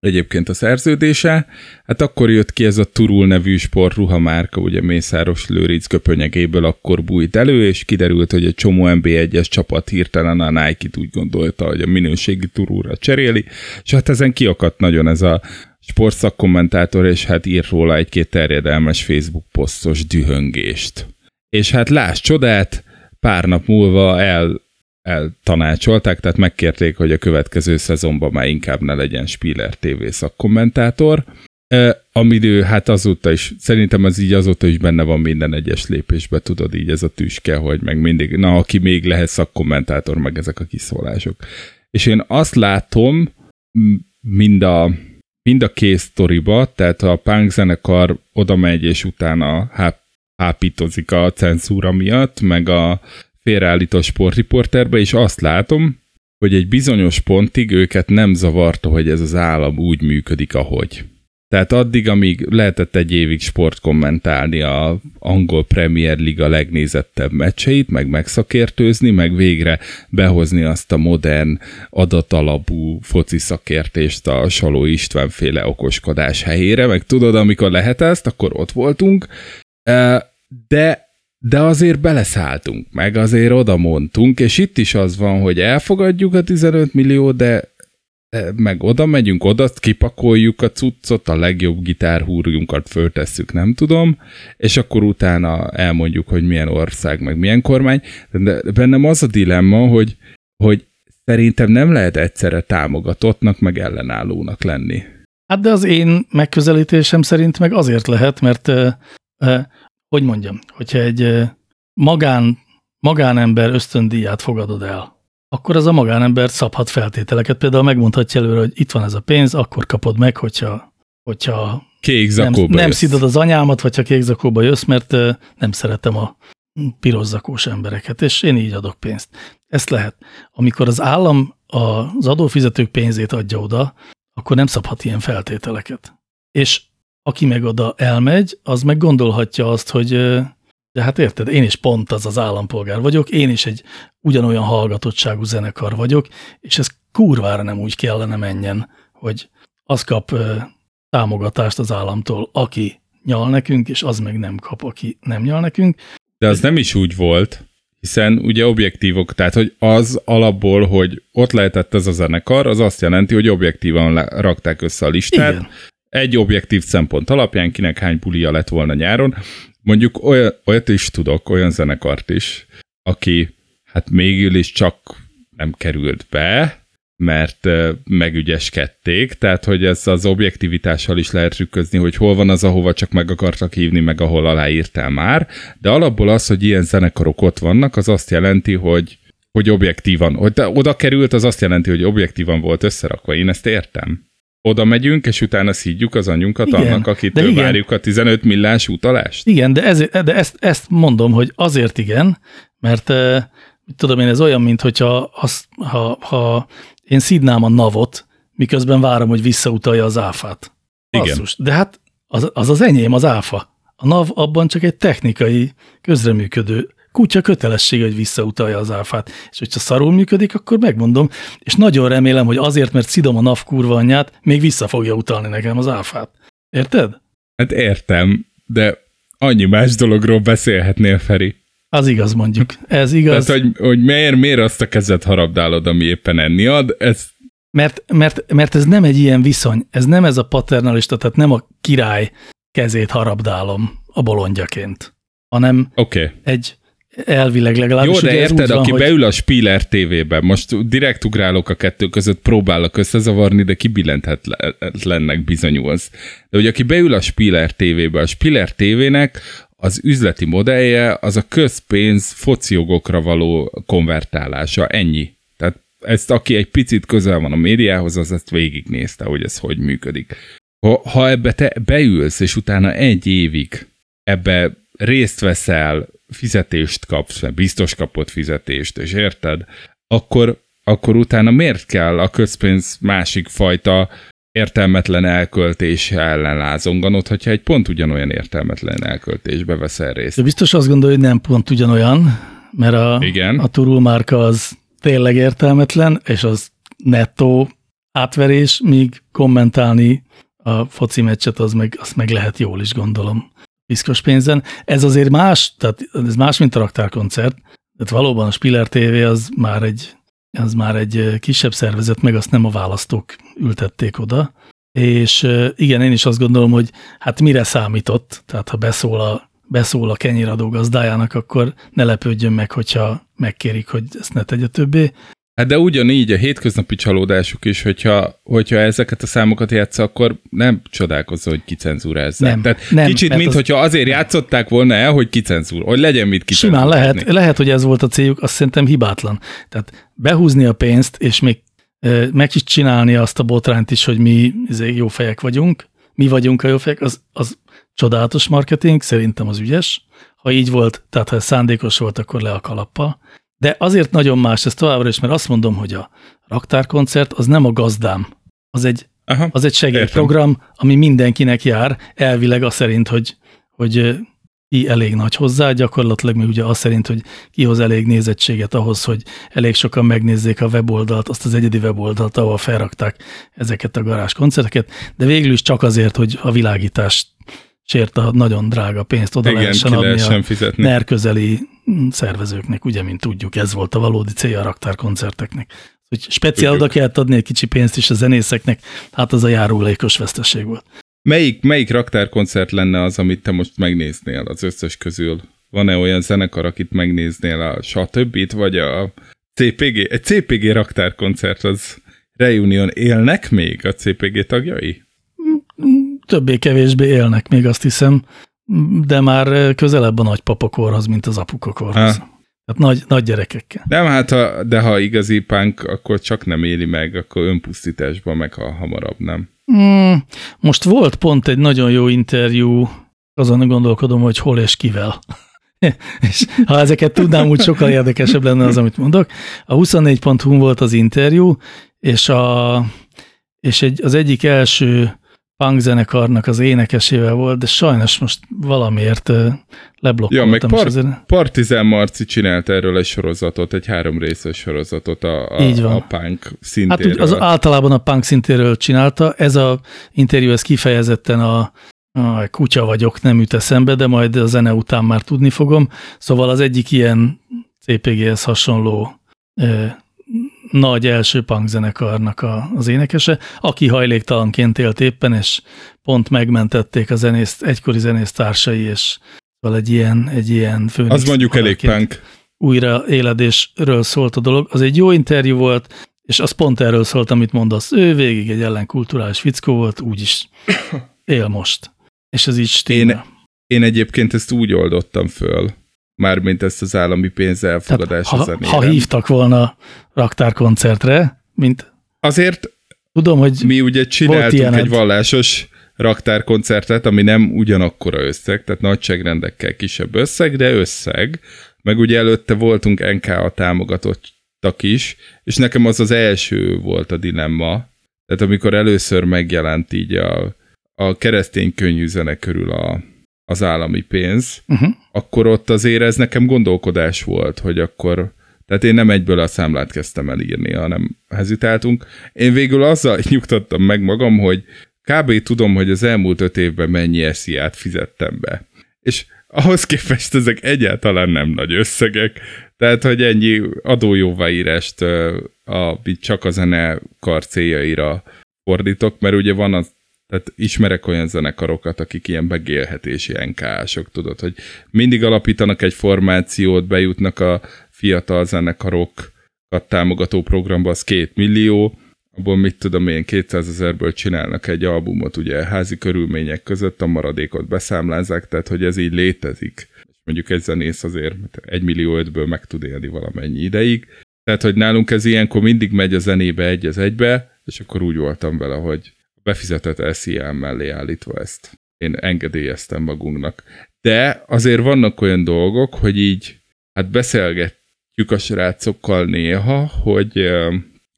egyébként a szerződése, hát akkor jött ki ez a Turul nevű sportruhamárka, ugye Mészáros Lőric köpönyegéből akkor bújt elő, és kiderült, hogy egy csomó NB1-es csapat hirtelen a Nike-t úgy gondolta, hogy a minőségi Turulra cseréli, és hát ezen kiakadt nagyon ez a sportszakkommentátor, és hát ír róla egy-két terjedelmes Facebook posztos dühöngést. És hát láss csodát, pár nap múlva el eltanácsolták, tehát megkérték, hogy a következő szezonban már inkább ne legyen Spiller TV szakkommentátor, amit ő hát azóta is, szerintem az így azóta is benne van minden egyes lépésben, tudod így ez a tüske, hogy meg mindig, na aki még lehet szakkommentátor, meg ezek a kiszólások. És én azt látom mind a, mind a két sztoriba, tehát a punk zenekar oda megy, és utána hápítozik a cenzúra miatt, meg a félreállított sportriporterbe, és azt látom, hogy egy bizonyos pontig őket nem zavarta, hogy ez az állam úgy működik, ahogy. Tehát addig, amíg lehetett egy évig sport kommentálni a angol Premier Liga legnézettebb meccseit, meg megszakértőzni, meg végre behozni azt a modern adatalapú foci szakértést a Saló István okoskodás helyére, meg tudod, amikor lehet ezt, akkor ott voltunk, de de azért beleszálltunk, meg azért oda mondtunk, és itt is az van, hogy elfogadjuk a 15 millió, de meg oda megyünk, oda kipakoljuk a cuccot, a legjobb gitárhúrjunkat föltesszük, nem tudom, és akkor utána elmondjuk, hogy milyen ország, meg milyen kormány. De bennem az a dilemma, hogy, hogy szerintem nem lehet egyszerre támogatottnak, meg ellenállónak lenni. Hát de az én megközelítésem szerint meg azért lehet, mert eh, eh, hogy mondjam, hogyha egy eh, magán, magánember ösztöndíját fogadod el, akkor az a magánember szabhat feltételeket. Például megmondhatja előre, hogy itt van ez a pénz, akkor kapod meg, hogyha, hogyha Kék nem, zakóba nem jössz. szidod az anyámat, vagy ha kék zakóba jössz, mert nem szeretem a piros zakós embereket, és én így adok pénzt. Ezt lehet. Amikor az állam az adófizetők pénzét adja oda, akkor nem szabhat ilyen feltételeket. És aki meg oda elmegy, az meg gondolhatja azt, hogy de hát érted, én is pont az az állampolgár vagyok, én is egy ugyanolyan hallgatottságú zenekar vagyok, és ez kurvára nem úgy kellene menjen, hogy az kap támogatást az államtól, aki nyal nekünk, és az meg nem kap, aki nem nyal nekünk. De az nem is úgy volt, hiszen ugye objektívok, tehát hogy az alapból, hogy ott lehetett ez a zenekar, az azt jelenti, hogy objektívan rakták össze a listát, Igen. egy objektív szempont alapján, kinek hány bulia lett volna nyáron. Mondjuk olyan, olyat is tudok, olyan zenekart is, aki hát mégül is csak nem került be, mert megügyeskedték, tehát hogy ez az objektivitással is lehet trükközni, hogy hol van az, ahova csak meg akartak hívni, meg ahol aláírtál már, de alapból az, hogy ilyen zenekarok ott vannak, az azt jelenti, hogy hogy objektívan, hogy oda került, az azt jelenti, hogy objektívan volt összerakva. Én ezt értem. Oda megyünk, és utána szídjuk az anyunkat Igen, annak, akitől igen. várjuk a 15 millás utalást. Igen, de, ez, de ezt, ezt mondom, hogy azért igen, mert tudom én, ez olyan, mint hogyha az, ha, ha én szídnám a navot, miközben várom, hogy visszautalja az áfát. Igen. Basszus, De hát az, az az enyém, az áfa. A NAV abban csak egy technikai, közreműködő kutya kötelessége, hogy visszautalja az áfát. És hogyha szarul működik, akkor megmondom, és nagyon remélem, hogy azért, mert szidom a NAV kurva anyját, még vissza fogja utalni nekem az áfát. Érted? Hát értem, de annyi más dologról beszélhetnél, Feri. Az igaz, mondjuk. Ez igaz. Tehát, hogy, hogy miért, miért azt a kezet harabdálod, ami éppen enni ad, ez Mert, mert, mert ez nem egy ilyen viszony, ez nem ez a paternalista, tehát nem a király kezét harabdálom a bolondjaként, hanem. Okay. egy elvileg Jó, legalábbis. de ugye ez érted, van, aki hogy- beül a Spiller TV-be, most direkt ugrálok a kettő között, próbálok összezavarni, de kibillenthetetlennek bizonyulsz. De hogy aki beül a Spiller TV-be, a Spiller TV-nek az üzleti modellje az a közpénz fociogokra való konvertálása, ennyi. Tehát ezt, aki egy picit közel van a médiához, az ezt végignézte, hogy ez hogy működik. Ha, ha ebbe te beülsz, és utána egy évig ebbe részt veszel, fizetést kapsz, mert biztos kapott fizetést, és érted, akkor, akkor utána miért kell a közpénz másik fajta értelmetlen elköltése ellen lázonganod, hogyha egy pont ugyanolyan értelmetlen elköltésbe veszel részt. De biztos azt gondolja, hogy nem pont ugyanolyan, mert a, Igen. a turul márka az tényleg értelmetlen, és az nettó átverés, míg kommentálni a foci meccset, az meg, azt meg lehet jól is gondolom piszkos pénzen. Ez azért más, tehát ez más, mint a raktárkoncert, tehát valóban a Spiller TV az már egy, az már egy kisebb szervezet, meg azt nem a választók ültették oda, és igen, én is azt gondolom, hogy hát mire számított, tehát ha beszól a, beszól a kenyéradó gazdájának, akkor ne lepődjön meg, hogyha megkérik, hogy ezt ne tegye többé. Hát de ugyanígy a hétköznapi csalódásuk is, hogyha, hogyha ezeket a számokat játsza, akkor nem csodálkozza, hogy kicenzúrázzák. Nem, Tehát nem, kicsit, mint az- hogyha azért játszották volna el, hogy kicenzúr, hogy legyen mit Simán kicenzúrázni. lehet, lehet, hogy ez volt a céljuk, azt szerintem hibátlan. Tehát behúzni a pénzt, és még ö, meg is csinálni azt a botrányt is, hogy mi izé, jó fejek vagyunk, mi vagyunk a jó fejek, az, az csodálatos marketing, szerintem az ügyes. Ha így volt, tehát ha szándékos volt, akkor le a kalappal. De azért nagyon más ez továbbra is, mert azt mondom, hogy a raktárkoncert az nem a gazdám, az egy, Aha, az egy segélyprogram, ami mindenkinek jár, elvileg az szerint, hogy, hogy ki elég nagy hozzá, gyakorlatilag mi ugye az szerint, hogy ki hoz elég nézettséget ahhoz, hogy elég sokan megnézzék a weboldalt, azt az egyedi weboldalt, ahol felrakták ezeket a garázs koncerteket, de végül is csak azért, hogy a világítást sért a nagyon drága pénzt oda Igen, lehessen adni lehessen a fizetni. NER közeli szervezőknek, ugye, mint tudjuk, ez volt a valódi célja a raktárkoncerteknek. hogy speciál oda kellett adni egy kicsi pénzt is a zenészeknek, hát az a járulékos veszteség volt. Melyik, melyik raktárkoncert lenne az, amit te most megnéznél az összes közül? Van-e olyan zenekar, akit megnéznél a stb vagy a CPG? Egy CPG raktárkoncert, az Reunion élnek még a CPG tagjai? Többé-kevésbé élnek még azt hiszem, de már közelebb a nagypapakorhoz, mint az apukakorhoz. Ha. Tehát nagy, nagy gyerekekkel. Nem, hát ha, de ha igazi punk, akkor csak nem éli meg, akkor önpusztításban meghal hamarabb, nem? Mm, most volt pont egy nagyon jó interjú, azon gondolkodom, hogy hol és kivel. és ha ezeket tudnám, úgy sokkal érdekesebb lenne az, amit mondok. A 24.hu volt az interjú, és, a, és egy, az egyik első punk zenekarnak az énekesével volt, de sajnos most valamiért ö, Ja, leblokkoltam. meg Par- azért- Partizán Marci csinált erről egy sorozatot, egy három részes sorozatot a, a, Így van. a punk Hát szintéről. úgy, az általában a punk szintéről csinálta, ez a interjú, ez kifejezetten a, a kutya vagyok, nem jut eszembe, de majd a zene után már tudni fogom. Szóval az egyik ilyen CPG-hez hasonló nagy első punk zenekarnak a, az énekese, aki hajléktalanként élt éppen, és pont megmentették a zenész, egykori zenész társai, és szóval egy ilyen, egy ilyen főnix az mondjuk elég punk. újra éledésről szólt a dolog. Az egy jó interjú volt, és az pont erről szólt, amit mondasz. Ő végig egy ellenkulturális fickó volt, úgyis él most. És ez így stimmel. Én, én egyébként ezt úgy oldottam föl, mármint ezt az állami pénz elfogadás ha, a zenére. ha hívtak volna raktárkoncertre, mint Azért tudom, hogy mi ugye csináltunk egy vallásos raktárkoncertet, ami nem ugyanakkora összeg, tehát nagyságrendekkel kisebb összeg, de összeg. Meg ugye előtte voltunk NKA támogatottak is, és nekem az az első volt a dilemma. Tehát amikor először megjelent így a, a keresztény könnyű zene körül a, az állami pénz, uh-huh. akkor ott azért ez nekem gondolkodás volt, hogy akkor, tehát én nem egyből a számlát kezdtem el írni, hanem hezitáltunk. Én végül azzal nyugtattam meg magam, hogy kb. tudom, hogy az elmúlt öt évben mennyi esziát fizettem be. És ahhoz képest ezek egyáltalán nem nagy összegek, tehát, hogy ennyi adójóváírást a, így csak a zenekar céljaira fordítok, mert ugye van az, tehát ismerek olyan zenekarokat, akik ilyen megélhetési NK-sok, tudod, hogy mindig alapítanak egy formációt, bejutnak a fiatal zenekarokat támogató programba, az két millió, abból mit tudom én, 200 ezerből csinálnak egy albumot, ugye házi körülmények között a maradékot beszámlázzák, tehát hogy ez így létezik. És mondjuk egy zenész azért egy millió ötből meg tud élni valamennyi ideig. Tehát, hogy nálunk ez ilyenkor mindig megy a zenébe egy az egybe, és akkor úgy voltam vele, hogy befizetett SZIA mellé állítva ezt. Én engedélyeztem magunknak. De azért vannak olyan dolgok, hogy így, hát beszélgetjük a srácokkal néha, hogy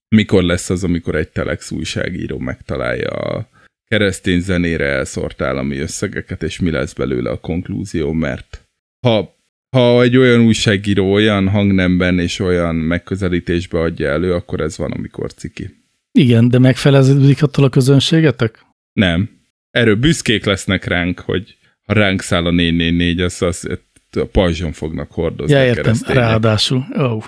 mikor lesz az, amikor egy Telex újságíró megtalálja a keresztény zenére elszórt állami összegeket, és mi lesz belőle a konklúzió, mert ha, ha egy olyan újságíró olyan hangnemben és olyan megközelítésbe adja elő, akkor ez van, amikor ciki. Igen, de megfeleződik attól a közönségetek? Nem. Erről büszkék lesznek ránk, hogy ha ránk száll a 444, az, az a pajzson fognak hordozni Ja, értem, ráadásul. Oh.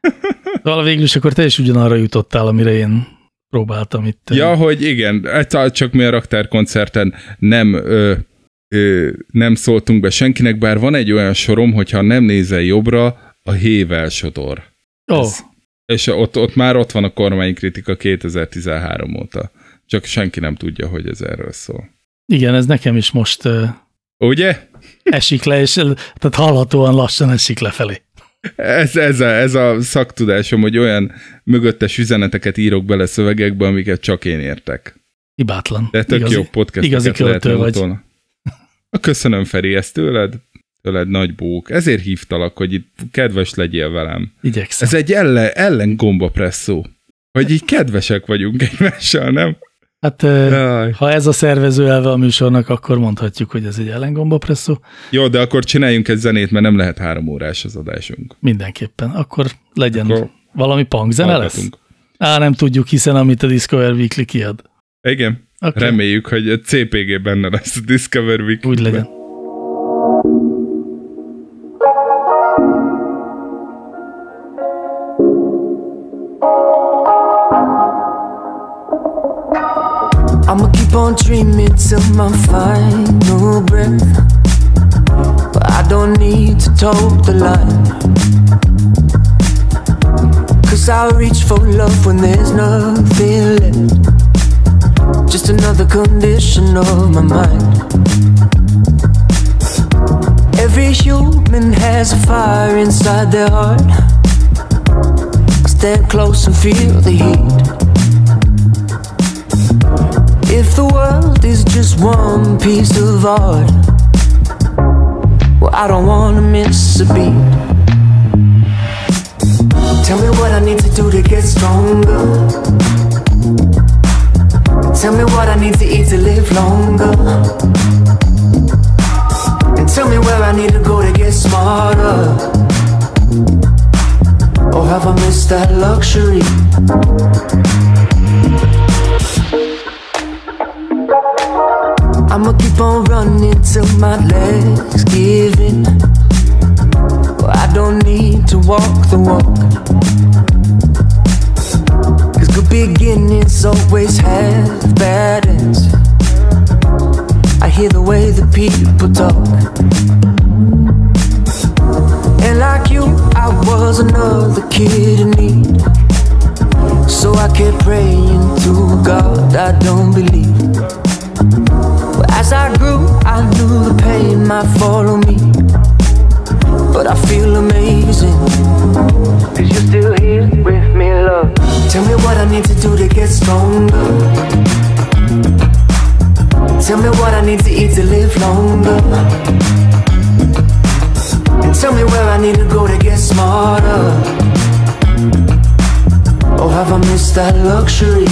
Szóval végül is akkor te is ugyanarra jutottál, amire én próbáltam itt. Ja, hogy igen, hát csak mi a raktárkoncerten nem, ö, ö, nem szóltunk be senkinek, bár van egy olyan sorom, hogyha nem nézel jobbra, a hével sodor. oh, ez- És ott, ott már ott van a kormánykritika 2013 óta. Csak senki nem tudja, hogy ez erről szól. igen, ez nekem is most Ugye? esik le, és tehát hallhatóan lassan esik lefelé. Ez, ez, a, ez a szaktudásom, hogy olyan mögöttes üzeneteket írok bele szövegekbe, amiket csak én értek. Hibátlan. De tök Igazi- jó podcasteket igazi költő vagy. utolni. Na, Köszönöm, Feri, ezt tőled, tőled nagy bók. Ezért hívtalak, hogy itt kedves legyél velem. Igyekszem. Ez egy ellen, ellen gombapresszó. Hogy így kedvesek vagyunk egymással, nem? Hát Jaj. ha ez a szervező elve a műsornak, akkor mondhatjuk, hogy ez egy ellengombapresszó. Jó, de akkor csináljunk egy zenét, mert nem lehet három órás az adásunk. Mindenképpen. Akkor legyen Akkor valami punk zene lesz? Á, nem tudjuk, hiszen amit a Discover Weekly kiad. Igen, Okay. reméljük, hogy a CPG benne lesz a Discover Week. Úgy legyen. Dreaming till my final breath. But I don't need to toe the line. Cause I reach for love when there's nothing left. Just another condition of my mind. Every human has a fire inside their heart. Stand close and feel the heat. If the world is just one piece of art, well, I don't wanna miss a beat. Tell me what I need to do to get stronger. Tell me what I need to eat to live longer. And tell me where I need to go to get smarter. Or have I missed that luxury? I'ma keep on running till my legs give in. I don't need to walk the walk. Cause good beginnings always have bad ends. I hear the way the people talk. And like you, I was another kid in need. So I kept praying to God I don't believe. But as I grew, I knew the pain might follow me. But I feel amazing. Cause you're still here with me, love. Tell me what I need to do to get stronger. Tell me what I need to eat to live longer. And tell me where I need to go to get smarter. Or have I missed that luxury?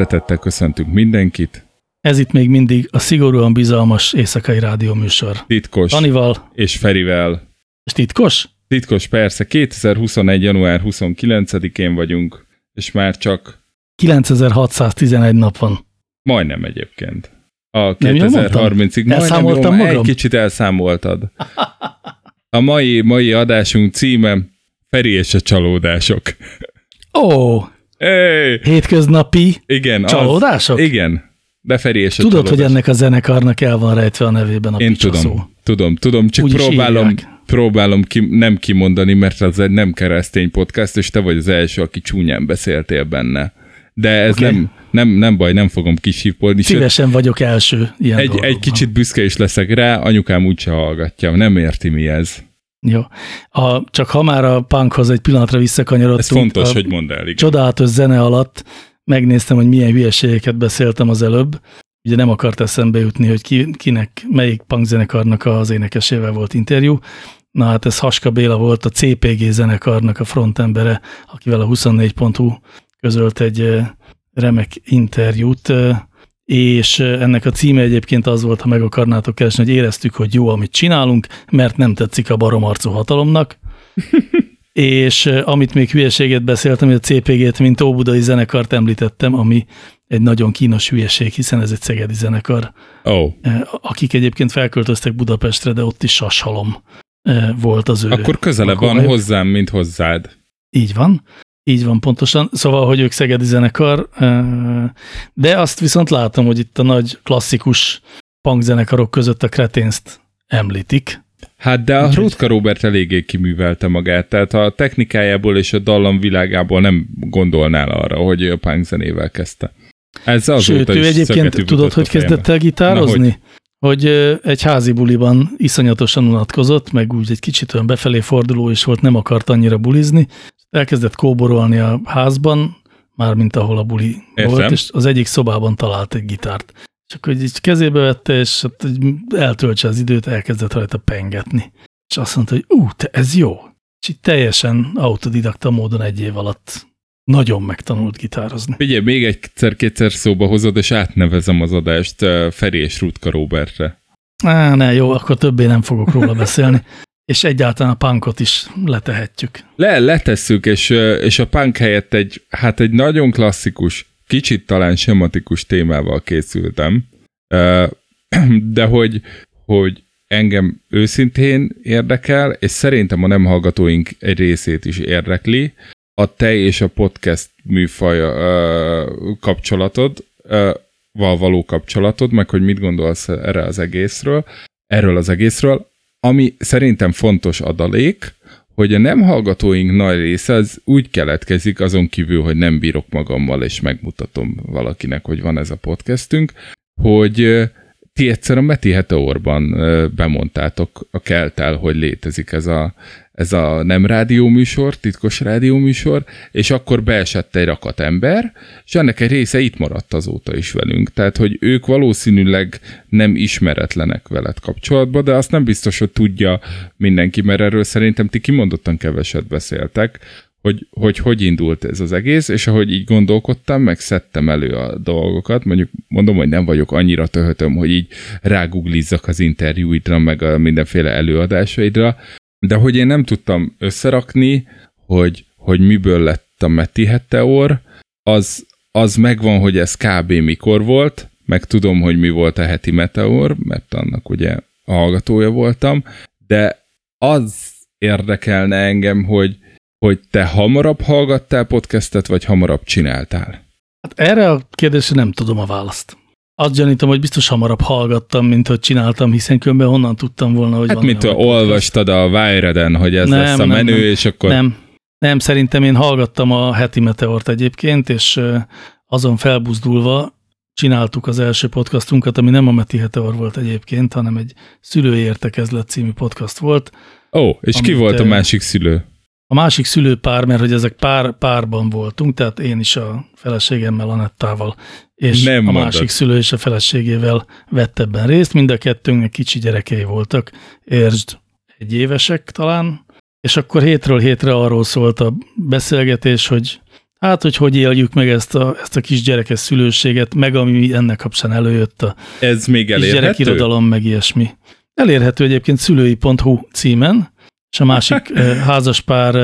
Szeretettel köszöntünk mindenkit. Ez itt még mindig a szigorúan bizalmas éjszakai rádió műsor. Titkos Danival, és Ferivel. és titkos? Titkos persze, 2021. január 29-én vagyunk, és már csak 9611 nap van. majdnem egyébként. A Nem jól mondtam? 2030-ig majdnem Elszámoltam jó, magam? egy kicsit elszámoltad. A mai, mai adásunk címe Feri és a csalódások. Ó, Hey, hétköznapi igen. Csalódások? Az, igen. De Feri és Tudod, csalódások. hogy ennek a zenekarnak el van rejtve a nevében a Én picsa tudom, tudom, tudom, csak Úgy próbálom, írják. próbálom ki, nem kimondani, mert az egy nem keresztény podcast, és te vagy az első, aki csúnyán beszéltél benne. De ez okay. nem, nem, nem baj, nem fogom kisípolni. sőt, Szívesen vagyok első ilyen Egy, dolgokban. egy kicsit büszke is leszek rá, anyukám úgyse hallgatja, nem érti mi ez. Jó. A, csak ha már a punkhoz egy pillanatra visszakanyarodtunk. Ez fontos, a hogy mondd el. Igen. Csodálatos zene alatt megnéztem, hogy milyen hülyeségeket beszéltem az előbb. Ugye nem akart eszembe jutni, hogy ki, kinek, melyik punkzenekarnak az énekesével volt interjú. Na hát ez Haska Béla volt, a CPG zenekarnak a frontembere, akivel a 24.hu közölt egy remek interjút, és ennek a címe egyébként az volt, ha meg akarnátok keresni, hogy éreztük, hogy jó, amit csinálunk, mert nem tetszik a baromarcú hatalomnak. és amit még hülyeséget beszéltem, hogy a CPG-t, mint Óbudai zenekart említettem, ami egy nagyon kínos hülyeség, hiszen ez egy szegedi zenekar, oh. akik egyébként felköltöztek Budapestre, de ott is sashalom volt az ő. akkor közelebb van hozzám, mint hozzád. Így van. Így van pontosan. Szóval, hogy ők szegedi zenekar, de azt viszont látom, hogy itt a nagy klasszikus punk zenekarok között a kreténszt említik. Hát de a Rutka Robert eléggé kiművelte magát, tehát a technikájából és a dallam világából nem gondolnál arra, hogy a punk zenével kezdte. Ez Sőt, ő egyébként tudod, hogy kezdett el gitározni? Na, hogy? hogy egy házi buliban iszonyatosan unatkozott, meg úgy egy kicsit olyan befelé forduló is volt, nem akart annyira bulizni. Elkezdett kóborolni a házban, mármint ahol a buli Értem. volt, és az egyik szobában talált egy gitárt. És akkor így kezébe vette, és hát, eltöltse az időt, elkezdett rajta pengetni. És azt mondta, hogy ú, te ez jó. És így teljesen autodidakta módon egy év alatt nagyon megtanult gitározni. Ugye, még egyszer-kétszer szóba hozod, és átnevezem az adást Feri és Rutka Robertre. Á, ne, jó, akkor többé nem fogok róla beszélni. és egyáltalán a punkot is letehetjük. Le, letesszük, és, és a punk helyett egy, hát egy nagyon klasszikus, kicsit talán sematikus témával készültem, de hogy, hogy engem őszintén érdekel, és szerintem a nem hallgatóink egy részét is érdekli, a te és a podcast műfaj kapcsolatod, val való kapcsolatod, meg hogy mit gondolsz erre az egészről, erről az egészről, ami szerintem fontos adalék, hogy a nem hallgatóink nagy része az úgy keletkezik, azon kívül, hogy nem bírok magammal, és megmutatom valakinek, hogy van ez a podcastünk, hogy ti egyszer a Meti Heteorban bemondtátok a keltel, hogy létezik ez a, ez a nem rádióműsor, titkos rádióműsor, és akkor beesett egy rakat ember, és ennek egy része itt maradt azóta is velünk. Tehát, hogy ők valószínűleg nem ismeretlenek veled kapcsolatban, de azt nem biztos, hogy tudja mindenki, mert erről szerintem ti kimondottan keveset beszéltek, hogy, hogy hogy indult ez az egész, és ahogy így gondolkodtam, meg szedtem elő a dolgokat, mondjuk mondom, hogy nem vagyok annyira töhötöm, hogy így ráguglizzak az interjúidra, meg a mindenféle előadásaidra, de hogy én nem tudtam összerakni, hogy, hogy miből lett a Meti Heteor, az, az megvan, hogy ez kb. mikor volt, meg tudom, hogy mi volt a heti Meteor, mert annak ugye a hallgatója voltam, de az érdekelne engem, hogy, hogy te hamarabb hallgattál podcastet, vagy hamarabb csináltál? Hát erre a kérdésre nem tudom a választ. Azt gyanítom, hogy biztos hamarabb hallgattam, mint hogy csináltam, hiszen különben honnan tudtam volna, hogy hát van. mint olvastad a Wired-en, hogy ez nem, lesz a menü, nem, és akkor... Nem, nem, szerintem én hallgattam a heti Meteort egyébként, és azon felbuzdulva csináltuk az első podcastunkat, ami nem a Meti Heteor volt egyébként, hanem egy szülői értekezlet című podcast volt. Ó, és ki volt a másik szülő? A másik szülőpár, mert hogy ezek pár, párban voltunk, tehát én is a feleségemmel, Anettával, és Nem a másik szülő és a feleségével vett ebben részt. Mind a kettőnknek kicsi gyerekei voltak, értsd, egy évesek talán, és akkor hétről hétre arról szólt a beszélgetés, hogy hát, hogy hogy éljük meg ezt a, ezt a kis gyerekes szülőséget, meg ami ennek kapcsán előjött a Ez még elérhető? gyerekirodalom, meg ilyesmi. Elérhető egyébként szülői.hu címen, és a másik házaspár,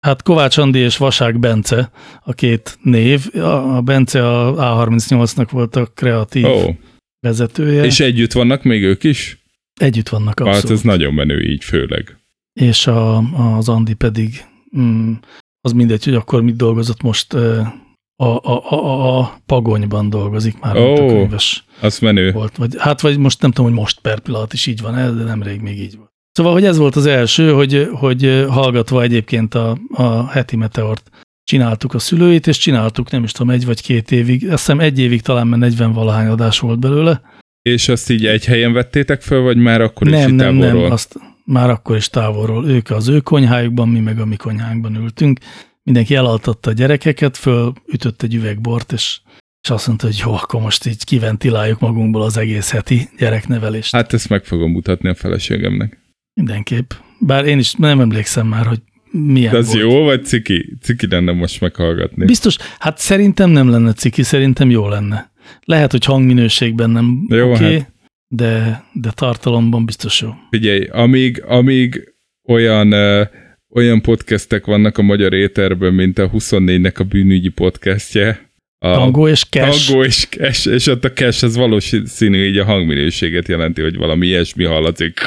hát Kovács Andi és Vasák Bence a két név. A Bence a A38-nak volt a kreatív oh. vezetője. És együtt vannak még ők is? Együtt vannak, abszolút. Hát ez nagyon menő így főleg. És a, az Andi pedig, mm, az mindegy, hogy akkor mit dolgozott most, a, a, a, a Pagonyban dolgozik már, oh, mint a könyves. Az menő. Volt, vagy, hát vagy most nem tudom, hogy most per pillanat is így van, de nemrég még így volt. Szóval, hogy ez volt az első, hogy, hogy hallgatva egyébként a, a heti meteort csináltuk a szülőit, és csináltuk nem is tudom, egy vagy két évig, azt hiszem egy évig talán már 40 valahány adás volt belőle. És azt így egy helyen vettétek föl, vagy már akkor nem, is nem, távolról? Nem, azt már akkor is távolról. Ők az ő konyhájukban, mi meg a mi konyhánkban ültünk. Mindenki elaltatta a gyerekeket, föl ütött egy üvegbort, és, és azt mondta, hogy jó, akkor most így kiventiláljuk magunkból az egész heti gyereknevelést. Hát ezt meg fogom mutatni a feleségemnek. Mindenképp. Bár én is nem emlékszem már, hogy milyen De az volt. jó, vagy ciki? Ciki lenne most meghallgatni. Biztos, hát szerintem nem lenne ciki, szerintem jó lenne. Lehet, hogy hangminőségben nem jó, okay, hát. de, de tartalomban biztos jó. Figyelj, amíg, amíg olyan, uh, olyan podcastek vannak a magyar éterben, mint a 24-nek a bűnügyi podcastje, a Tango és Cash. Tango és Cash, és ott a Cash az valószínű így a hangminőséget jelenti, hogy valami ilyesmi hallatszik.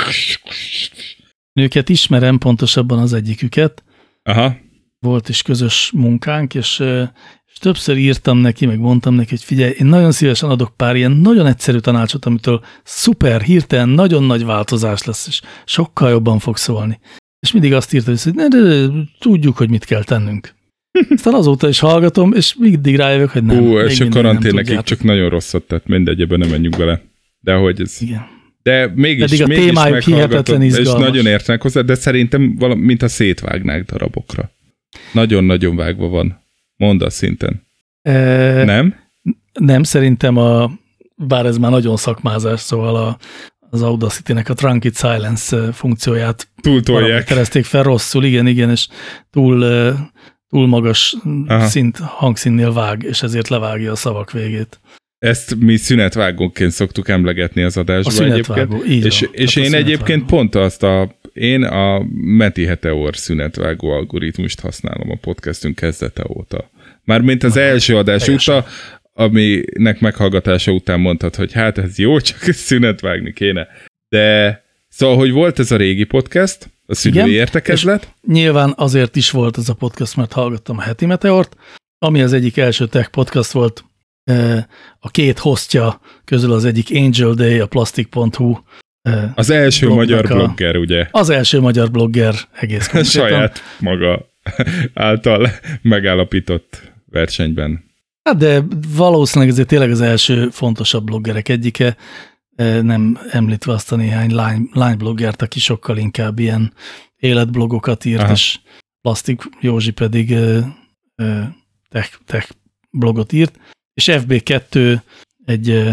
Őket ismerem, pontosabban az egyiküket. Aha. volt is közös munkánk, és, és többször írtam neki, meg mondtam neki, hogy figyelj, én nagyon szívesen adok pár ilyen nagyon egyszerű tanácsot, amitől szuper, hirtelen nagyon nagy változás lesz, és sokkal jobban fog szólni. És mindig azt írta, hogy ne, de, de, tudjuk, hogy mit kell tennünk. Aztán azóta is hallgatom, és mindig rájövök, hogy nem. Ú, és a karantén nekik csak nagyon rosszat tett, mindegy, ebben nem menjünk bele. De hogy ez... Igen. De mégis, Pedig a mégis témájuk hihetetlen És izgalmas. nagyon értenek hozzá, de szerintem valami, mintha szétvágnák darabokra. Nagyon-nagyon vágva van. Mondd azt szinten. E, Nem? Nem, szerintem a, bár ez már nagyon szakmázás, szóval a, az Audacity-nek a Trunked Silence funkcióját Túltolják. kereszték fel rosszul, igen, igen, és túl, túl magas Aha. szint, hangszínnél vág, és ezért levágja a szavak végét. Ezt mi szünetvágóként szoktuk emlegetni az A adásban szünetvágó, egyébként. így És, van. és Tehát a én egyébként pont azt a, én a Meti Heteor szünetvágó algoritmust használom a podcastünk kezdete óta. Mármint az első adás teljesen. óta, aminek meghallgatása után mondtad, hogy hát ez jó, csak szünetvágni kéne. De szóval, hogy volt ez a régi podcast, a szülői Igen, értekezlet, Nyilván azért is volt ez a podcast, mert hallgattam a heti Meteort, ami az egyik első tech podcast volt. Eh, A két hostja közül az egyik Angel Day, a plastic.hu. eh, az első magyar a- blogger, ugye? Az első magyar blogger egész konkrétan. Saját maga által megállapított versenyben. Hát de valószínűleg ezért tényleg az első fontosabb bloggerek egyike, nem említve azt a néhány lány, lány bloggert, aki sokkal inkább ilyen életblogokat írt, Aha. és Plastik Józsi pedig eh, tech, tech blogot írt, és FB2 egy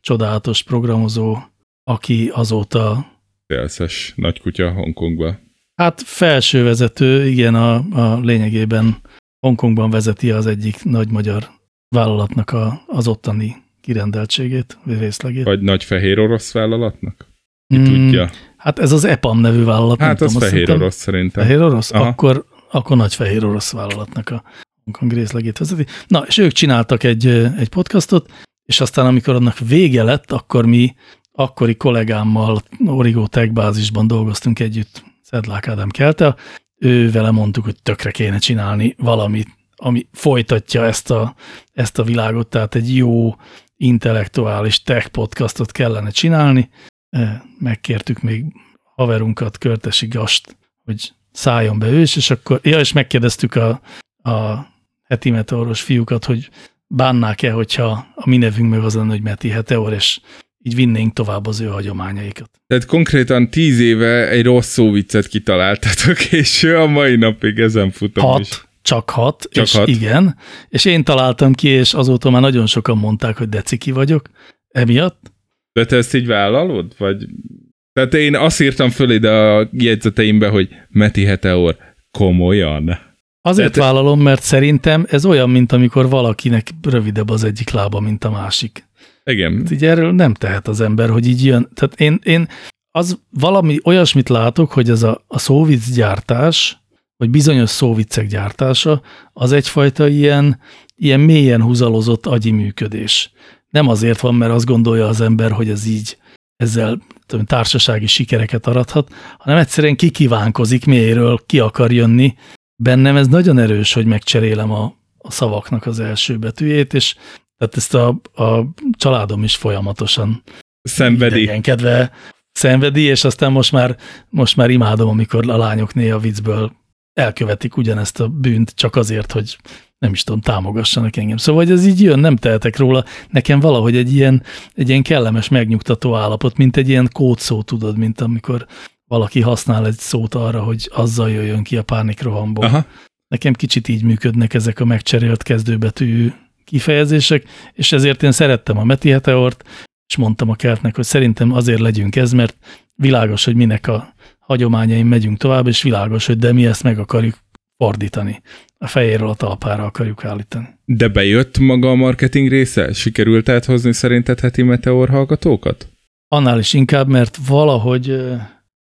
csodálatos programozó, aki azóta Szélszes nagykutya Hongkongba. Hát felsővezető, igen, a, a lényegében Hongkongban vezeti az egyik nagy magyar vállalatnak a, az ottani kirendeltségét, részlegét. Vagy nagy fehér orosz vállalatnak? Ki Mm, tudja? Hát ez az EPAM nevű vállalat. nem Hát az tudom, fehér orosz szerintem. Fehér orosz? Aha. Akkor, akkor nagy fehér orosz vállalatnak a Hongkong részlegét vezeti. Na, és ők csináltak egy, egy podcastot, és aztán amikor annak vége lett, akkor mi akkori kollégámmal Origo Tech bázisban dolgoztunk együtt, Szedlák Ádám Kelte, ő vele mondtuk, hogy tökre kéne csinálni valamit, ami folytatja ezt a, ezt a világot, tehát egy jó intellektuális tech podcastot kellene csinálni. Eh, Megkértük még haverunkat, Körtesi Gast, hogy szálljon be ő is, és akkor, ja, és megkérdeztük a, a heti meteoros fiúkat, hogy bánnák-e, hogyha a mi nevünk meg az lenne, hogy Meti Heteor, és így vinnénk tovább az ő hagyományaikat. Tehát konkrétan tíz éve egy rossz szóviccet kitaláltatok, és a mai napig ezen futom Hat, is. Csak hat, Csak és hat. igen, és én találtam ki, és azóta már nagyon sokan mondták, hogy deciki vagyok, emiatt. De te ezt így vállalod? Vagy... Tehát én azt írtam föl ide a jegyzeteimbe, hogy Meti Heteor komolyan. Azért Tehát- vállalom, mert szerintem ez olyan, mint amikor valakinek rövidebb az egyik lába, mint a másik. Igen. Hát így erről nem tehet az ember, hogy így jön. Tehát én, én az valami olyasmit látok, hogy ez a, a szóvic vagy bizonyos szóviccek gyártása, az egyfajta ilyen, ilyen mélyen húzalozott agyi működés. Nem azért van, mert azt gondolja az ember, hogy ez így ezzel tudom, társasági sikereket arathat, hanem egyszerűen kikívánkozik, mélyről ki akar jönni. Bennem ez nagyon erős, hogy megcserélem a, a szavaknak az első betűjét, és tehát ezt a, a családom is folyamatosan Szenvedi. idegenkedve szenvedi, és aztán most már, most már imádom, amikor a lányok néha viccből elkövetik ugyanezt a bűnt, csak azért, hogy nem is tudom, támogassanak engem. Szóval, hogy ez így jön, nem tehetek róla. Nekem valahogy egy ilyen, egy ilyen kellemes, megnyugtató állapot, mint egy ilyen kódszó, tudod, mint amikor valaki használ egy szót arra, hogy azzal jöjjön ki a pánikrohamból. Aha. Nekem kicsit így működnek ezek a megcserélt kezdőbetű kifejezések, és ezért én szerettem a Meti Heteort, és mondtam a kertnek, hogy szerintem azért legyünk ez, mert világos, hogy minek a hagyományaim megyünk tovább, és világos, hogy de mi ezt meg akarjuk fordítani. A fejéről a talpára akarjuk állítani. De bejött maga a marketing része? Sikerült áthozni szerinted heti meteor hallgatókat? Annál is inkább, mert valahogy,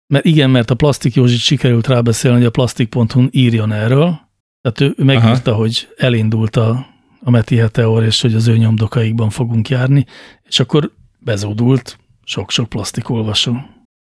mert igen, mert a Plastik Józsit sikerült rábeszélni, hogy a plastik.hu írjon erről, tehát ő ő megírta, Aha. hogy elindult a, a Meti Heteor, és hogy az ő nyomdokaikban fogunk járni, és akkor bezódult sok-sok plastikolvasó.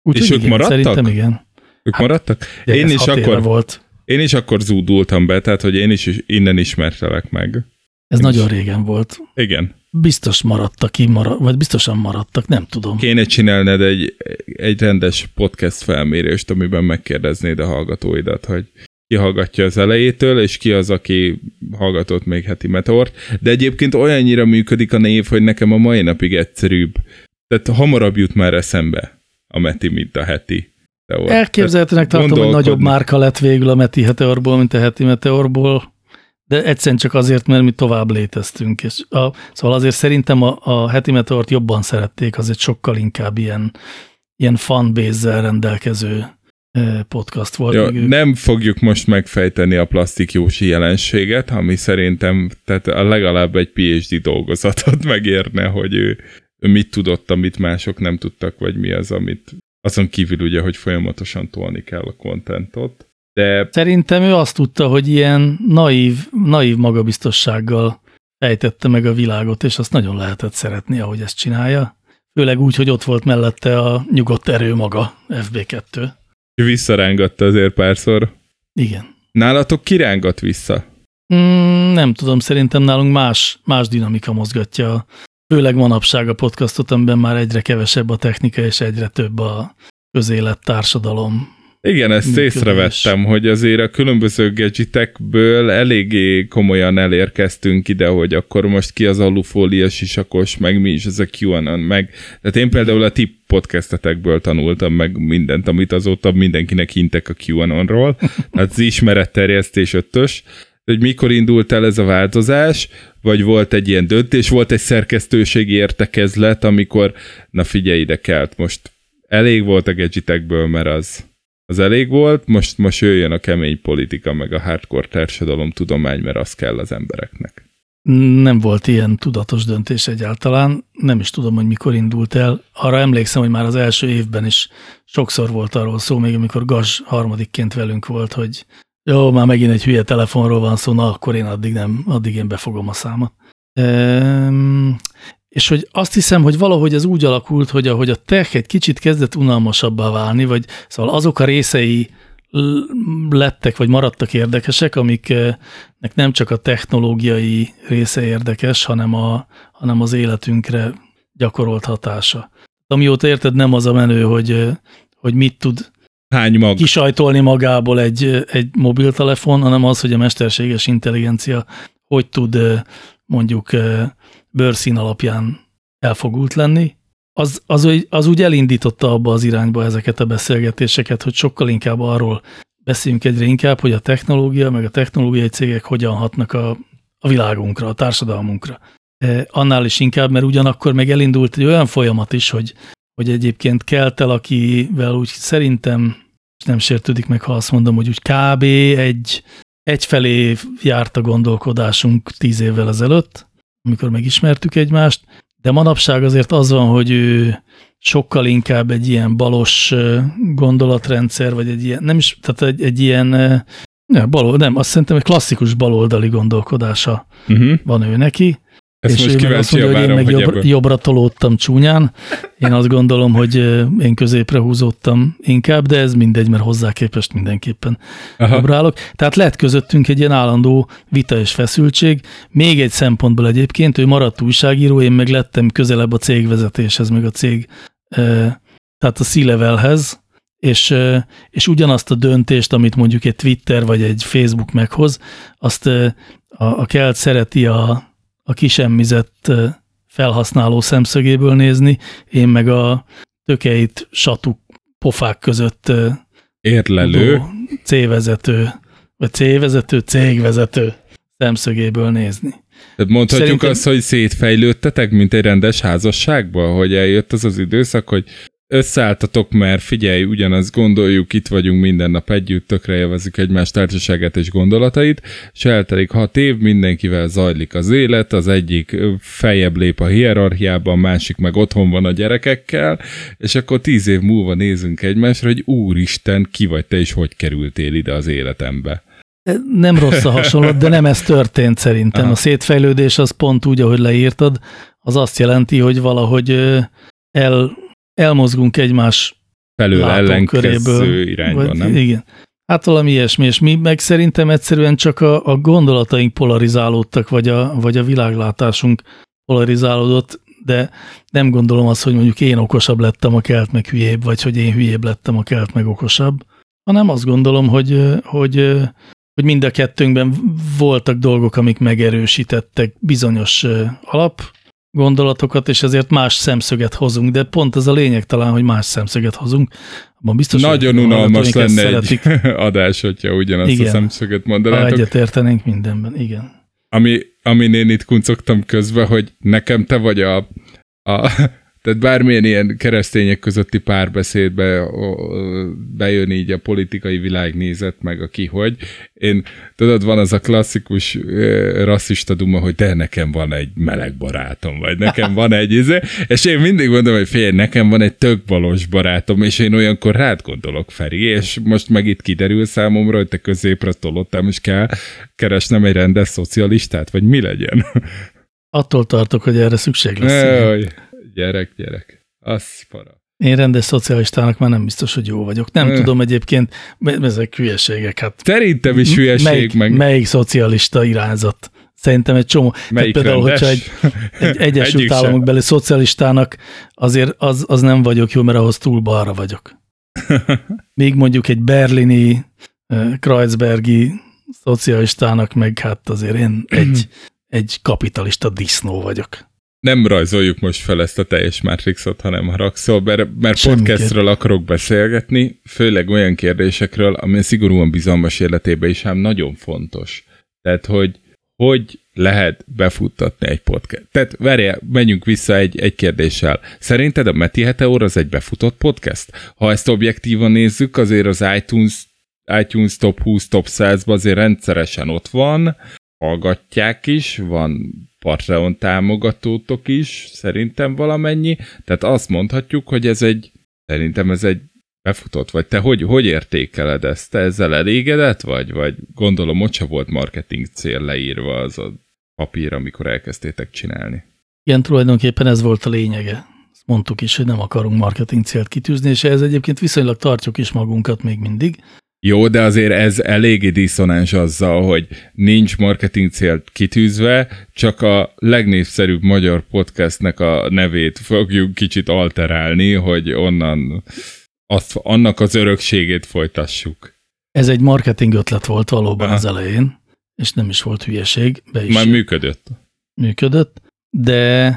Úgyhogy És ők igen, maradtak? Szerintem igen. Ők maradtak? Ugye Én is akkor volt. Én is akkor zúdultam be, tehát hogy én is innen ismertelek meg. Ez nagyon régen volt. Igen. Biztos maradtak ki, marad, vagy biztosan maradtak, nem tudom. Kéne csinálned egy, egy rendes podcast felmérést, amiben megkérdeznéd a hallgatóidat, hogy ki hallgatja az elejétől, és ki az, aki hallgatott még heti meteort. De egyébként olyannyira működik a név, hogy nekem a mai napig egyszerűbb. Tehát hamarabb jut már eszembe a Meti, mint a heti. Meteor. Elképzelhetőnek tartom, hogy nagyobb márka lett végül a Meti Meteorból, mint a heti Meteorból, de egyszerűen csak azért, mert mi tovább léteztünk. És a, szóval azért szerintem a, a heti Meteort jobban szerették, az egy sokkal inkább ilyen, ilyen fanbase rendelkező podcast volt. Ők. nem fogjuk most megfejteni a plastik Jósi jelenséget, ami szerintem tehát a legalább egy PhD dolgozatot megérne, hogy ő, ő mit tudott, amit mások nem tudtak, vagy mi az, amit azon kívül ugye, hogy folyamatosan tolni kell a kontentot. De Szerintem ő azt tudta, hogy ilyen naív, naív magabiztossággal fejtette meg a világot, és azt nagyon lehetett szeretni, ahogy ezt csinálja. Főleg úgy, hogy ott volt mellette a nyugodt erő maga, FB2. visszarángatta azért párszor. Igen. Nálatok kirángat vissza? Mm, nem tudom, szerintem nálunk más, más dinamika mozgatja. Főleg manapság a podcastot, amiben már egyre kevesebb a technika, és egyre több a közélet, társadalom. Igen, ezt Működés. észrevettem, hogy azért a különböző gadgetekből eléggé komolyan elérkeztünk ide, hogy akkor most ki az alufólia sisakos, meg mi is ez a QAnon, meg tehát én például a ti podcastetekből tanultam meg mindent, amit azóta mindenkinek hintek a QAnonról, tehát az ismeretterjesztés ötös, hogy mikor indult el ez a változás, vagy volt egy ilyen döntés, volt egy szerkesztőségi értekezlet, amikor, na figyelj ide kelt, most elég volt a gadgetekből, mert az, az elég volt, most, most jöjjön a kemény politika, meg a hardcore társadalom tudomány, mert az kell az embereknek. Nem volt ilyen tudatos döntés egyáltalán, nem is tudom, hogy mikor indult el. Arra emlékszem, hogy már az első évben is sokszor volt arról szó, még amikor Gaz harmadikként velünk volt, hogy jó, már megint egy hülye telefonról van szó, na akkor én addig nem, addig én befogom a számot. Ehm, és hogy azt hiszem, hogy valahogy ez úgy alakult, hogy ahogy a tech egy kicsit kezdett unalmasabbá válni, vagy szóval azok a részei lettek, vagy maradtak érdekesek, amiknek nem csak a technológiai része érdekes, hanem, a, hanem az életünkre gyakorolt hatása. Amióta érted, nem az a menő, hogy, hogy mit tud Hány mag? kisajtolni magából egy, egy mobiltelefon, hanem az, hogy a mesterséges intelligencia hogy tud mondjuk bőrszín alapján elfogult lenni, az, az, az úgy elindította abba az irányba ezeket a beszélgetéseket, hogy sokkal inkább arról beszéljünk egyre inkább, hogy a technológia, meg a technológiai cégek hogyan hatnak a, a világunkra, a társadalmunkra. Annál is inkább, mert ugyanakkor meg elindult egy olyan folyamat is, hogy, hogy egyébként Keltel, akivel úgy szerintem, és nem sértődik meg, ha azt mondom, hogy úgy kb. egy egyfelé járt a gondolkodásunk tíz évvel ezelőtt, amikor megismertük egymást, de manapság azért az van, hogy ő sokkal inkább egy ilyen balos gondolatrendszer, vagy egy ilyen, nem is, tehát egy, egy ilyen, ö, ne, balol, nem, azt szerintem egy klasszikus baloldali gondolkodása Uh-huh. van ő neki, Ezt és most ő meg azt mondja, hogy én meg hogy jobbra, ebből. jobbra tolódtam csúnyán. Én azt gondolom, hogy én középre húzódtam inkább, de ez mindegy, mert hozzá képest mindenképpen Aha. jobbra állok. Tehát lett közöttünk egy ilyen állandó vita és feszültség. Még egy szempontból egyébként, ő maradt újságíró, én meg lettem közelebb a cégvezetéshez, meg a cég, tehát a C-levelhez, és, és ugyanazt a döntést, amit mondjuk egy Twitter vagy egy Facebook meghoz, azt a, a Kelt szereti a, a kisemmizett felhasználó szemszögéből nézni, én meg a tökeit satuk pofák között Érlelő. tudó C-vezető, vagy C-vezető, cégvezető szemszögéből nézni. Tehát mondhatjuk Szerintem- azt, hogy szétfejlődtetek, mint egy rendes házasságba, hogy eljött az az időszak, hogy összeálltatok, mert figyelj, ugyanazt gondoljuk, itt vagyunk minden nap együtt, tökre élvezzük egymás társaságát és gondolatait, és eltelik hat év, mindenkivel zajlik az élet, az egyik feljebb lép a hierarchiában, a másik meg otthon van a gyerekekkel, és akkor tíz év múlva nézünk egymásra, hogy úristen, ki vagy te, és hogy kerültél ide az életembe. Nem rossz a hasonlat, de nem ez történt szerintem. Aha. A szétfejlődés az pont úgy, ahogy leírtad, az azt jelenti, hogy valahogy el, elmozgunk egymás Felől ellenkező irányban, vagy, nem? Igen. Hát valami ilyesmi, és mi meg szerintem egyszerűen csak a, a gondolataink polarizálódtak, vagy a, vagy a világlátásunk polarizálódott, de nem gondolom azt, hogy mondjuk én okosabb lettem, a kelt meg hülyébb, vagy hogy én hülyébb lettem, a kelt meg okosabb, hanem azt gondolom, hogy, hogy, hogy mind a kettőnkben voltak dolgok, amik megerősítettek bizonyos alap gondolatokat, és ezért más szemszöget hozunk, de pont az a lényeg talán, hogy más szemszöget hozunk. Abban biztos, Nagyon unalmas lenne egy adás, hogyha ugyanazt igen. a szemszöget mondanátok. Ha egyet értenénk mindenben, igen. Ami, ami én itt kuncogtam közbe, hogy nekem te vagy a, a tehát bármilyen ilyen keresztények közötti párbeszédbe bejön így a politikai világnézet, meg a ki hogy. Én, tudod, van az a klasszikus rasszista duma, hogy de nekem van egy meleg barátom, vagy nekem van egy izé, és én mindig mondom, hogy fél, nekem van egy tök valós barátom, és én olyankor rád gondolok, Feri, és most meg itt kiderül számomra, hogy te középre tolottál, és kell keresnem egy rendes szocialistát, vagy mi legyen? Attól tartok, hogy erre szükség lesz. Jaj. Gyerek, gyerek. Az para. Én rendes szocialistának már nem biztos, hogy jó vagyok. Nem Öh. tudom egyébként, ezek hülyeségek. Hát Szerintem is hülyeség. Melyik, meg... melyik szocialista irányzat? Szerintem egy csomó. Melyik például, hogyha egy, egy Egyesült Államok beli szocialistának azért az, az nem vagyok jó, mert ahhoz túl balra vagyok. Még mondjuk egy berlini, Kreuzbergi szocialistának meg hát azért én egy, egy kapitalista disznó vagyok nem rajzoljuk most fel ezt a teljes Matrixot, hanem haragszol, mert, mert podcastről akarok beszélgetni, főleg olyan kérdésekről, ami szigorúan bizalmas életében is ám nagyon fontos. Tehát, hogy hogy lehet befuttatni egy podcast. Tehát várjál, menjünk vissza egy, egy kérdéssel. Szerinted a Meti Heteor az egy befutott podcast? Ha ezt objektívan nézzük, azért az iTunes, iTunes Top 20, Top 100-ban azért rendszeresen ott van, hallgatják is, van Patreon támogatótok is, szerintem valamennyi, tehát azt mondhatjuk, hogy ez egy, szerintem ez egy befutott, vagy te hogy, hogy értékeled ezt? Te ezzel elégedett vagy? Vagy gondolom, ott se volt marketing cél leírva az a papír, amikor elkezdtétek csinálni. Igen, tulajdonképpen ez volt a lényege. Ezt mondtuk is, hogy nem akarunk marketing célt kitűzni, és ez egyébként viszonylag tartjuk is magunkat még mindig. Jó, de azért ez eléggé diszonáns azzal, hogy nincs marketing célt kitűzve, csak a legnépszerűbb magyar podcastnek a nevét fogjuk kicsit alterálni, hogy onnan azt, annak az örökségét folytassuk. Ez egy marketing ötlet volt valóban Aha. az elején, és nem is volt hülyeség. Be is Már működött. Működött, de,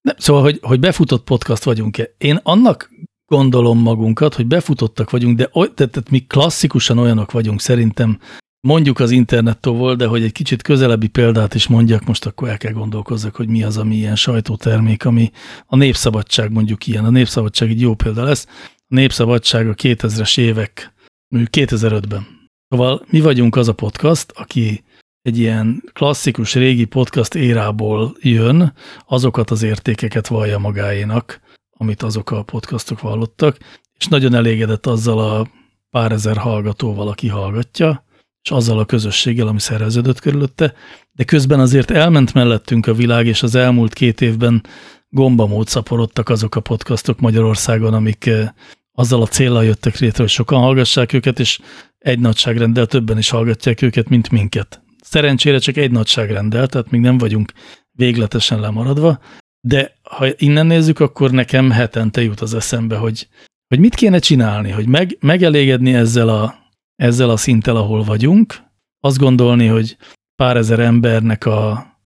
de szóval, hogy, hogy befutott podcast vagyunk-e. Én annak gondolom magunkat, hogy befutottak vagyunk, de tehát mi klasszikusan olyanok vagyunk szerintem, mondjuk az internettől volt, de hogy egy kicsit közelebbi példát is mondjak, most akkor el kell gondolkozzak, hogy mi az, ami ilyen sajtótermék, ami a népszabadság mondjuk ilyen. A népszabadság egy jó példa lesz. A népszabadság a 2000-es évek, mondjuk 2005-ben. Szóval mi vagyunk az a podcast, aki egy ilyen klasszikus régi podcast érából jön, azokat az értékeket vallja magáénak, amit azok a podcastok vallottak, és nagyon elégedett azzal a pár ezer hallgatóval, aki hallgatja, és azzal a közösséggel, ami szerveződött körülötte, de közben azért elment mellettünk a világ, és az elmúlt két évben gombamód szaporodtak azok a podcastok Magyarországon, amik eh, azzal a célral jöttek létre, hogy sokan hallgassák őket, és egy nagyságrendel többen is hallgatják őket, mint minket. Szerencsére csak egy nagyságrendel, tehát még nem vagyunk végletesen lemaradva, de ha innen nézzük, akkor nekem hetente jut az eszembe, hogy, hogy mit kéne csinálni, hogy meg, megelégedni ezzel a, ezzel a szinttel, ahol vagyunk, azt gondolni, hogy pár ezer embernek a,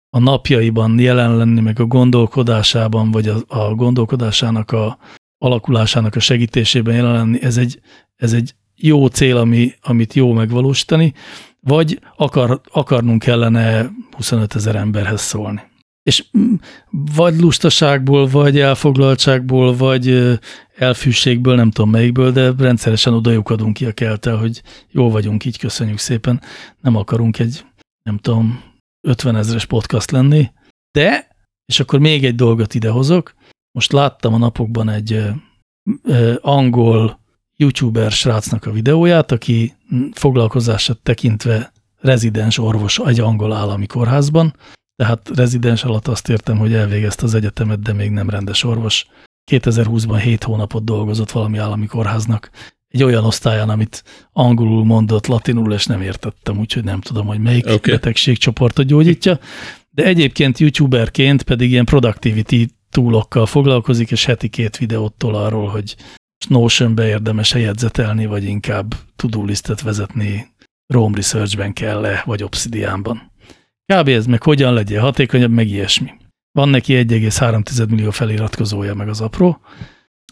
a napjaiban jelen lenni, meg a gondolkodásában, vagy a, a gondolkodásának a alakulásának a segítésében jelen lenni, ez egy, ez egy jó cél, ami, amit jó megvalósítani, vagy akar, akarnunk kellene 25 ezer emberhez szólni és mm, vagy lustaságból, vagy elfoglaltságból, vagy elfűségből, nem tudom melyikből, de rendszeresen odajukadunk ki a keltel, hogy jó vagyunk, így köszönjük szépen. Nem akarunk egy, nem tudom, 50 ezeres podcast lenni, de, és akkor még egy dolgot idehozok, most láttam a napokban egy angol youtuber srácnak a videóját, aki foglalkozását tekintve rezidens orvos egy angol állami kórházban, tehát rezidens alatt azt értem, hogy elvégezte az egyetemet, de még nem rendes orvos. 2020-ban 7 hónapot dolgozott valami állami kórháznak egy olyan osztályán, amit angolul mondott, latinul, és nem értettem, úgyhogy nem tudom, hogy melyik okay. betegségcsoportot gyógyítja. De egyébként youtuberként pedig ilyen productivity túlokkal foglalkozik, és heti két videót tol arról, hogy Notion-be érdemes-e jegyzetelni, vagy inkább to-do listet vezetni Rome Research-ben kell-e, vagy Obsidianban. Kb. ez meg hogyan legyen hatékonyabb, meg ilyesmi. Van neki 1,3 millió feliratkozója, meg az apró,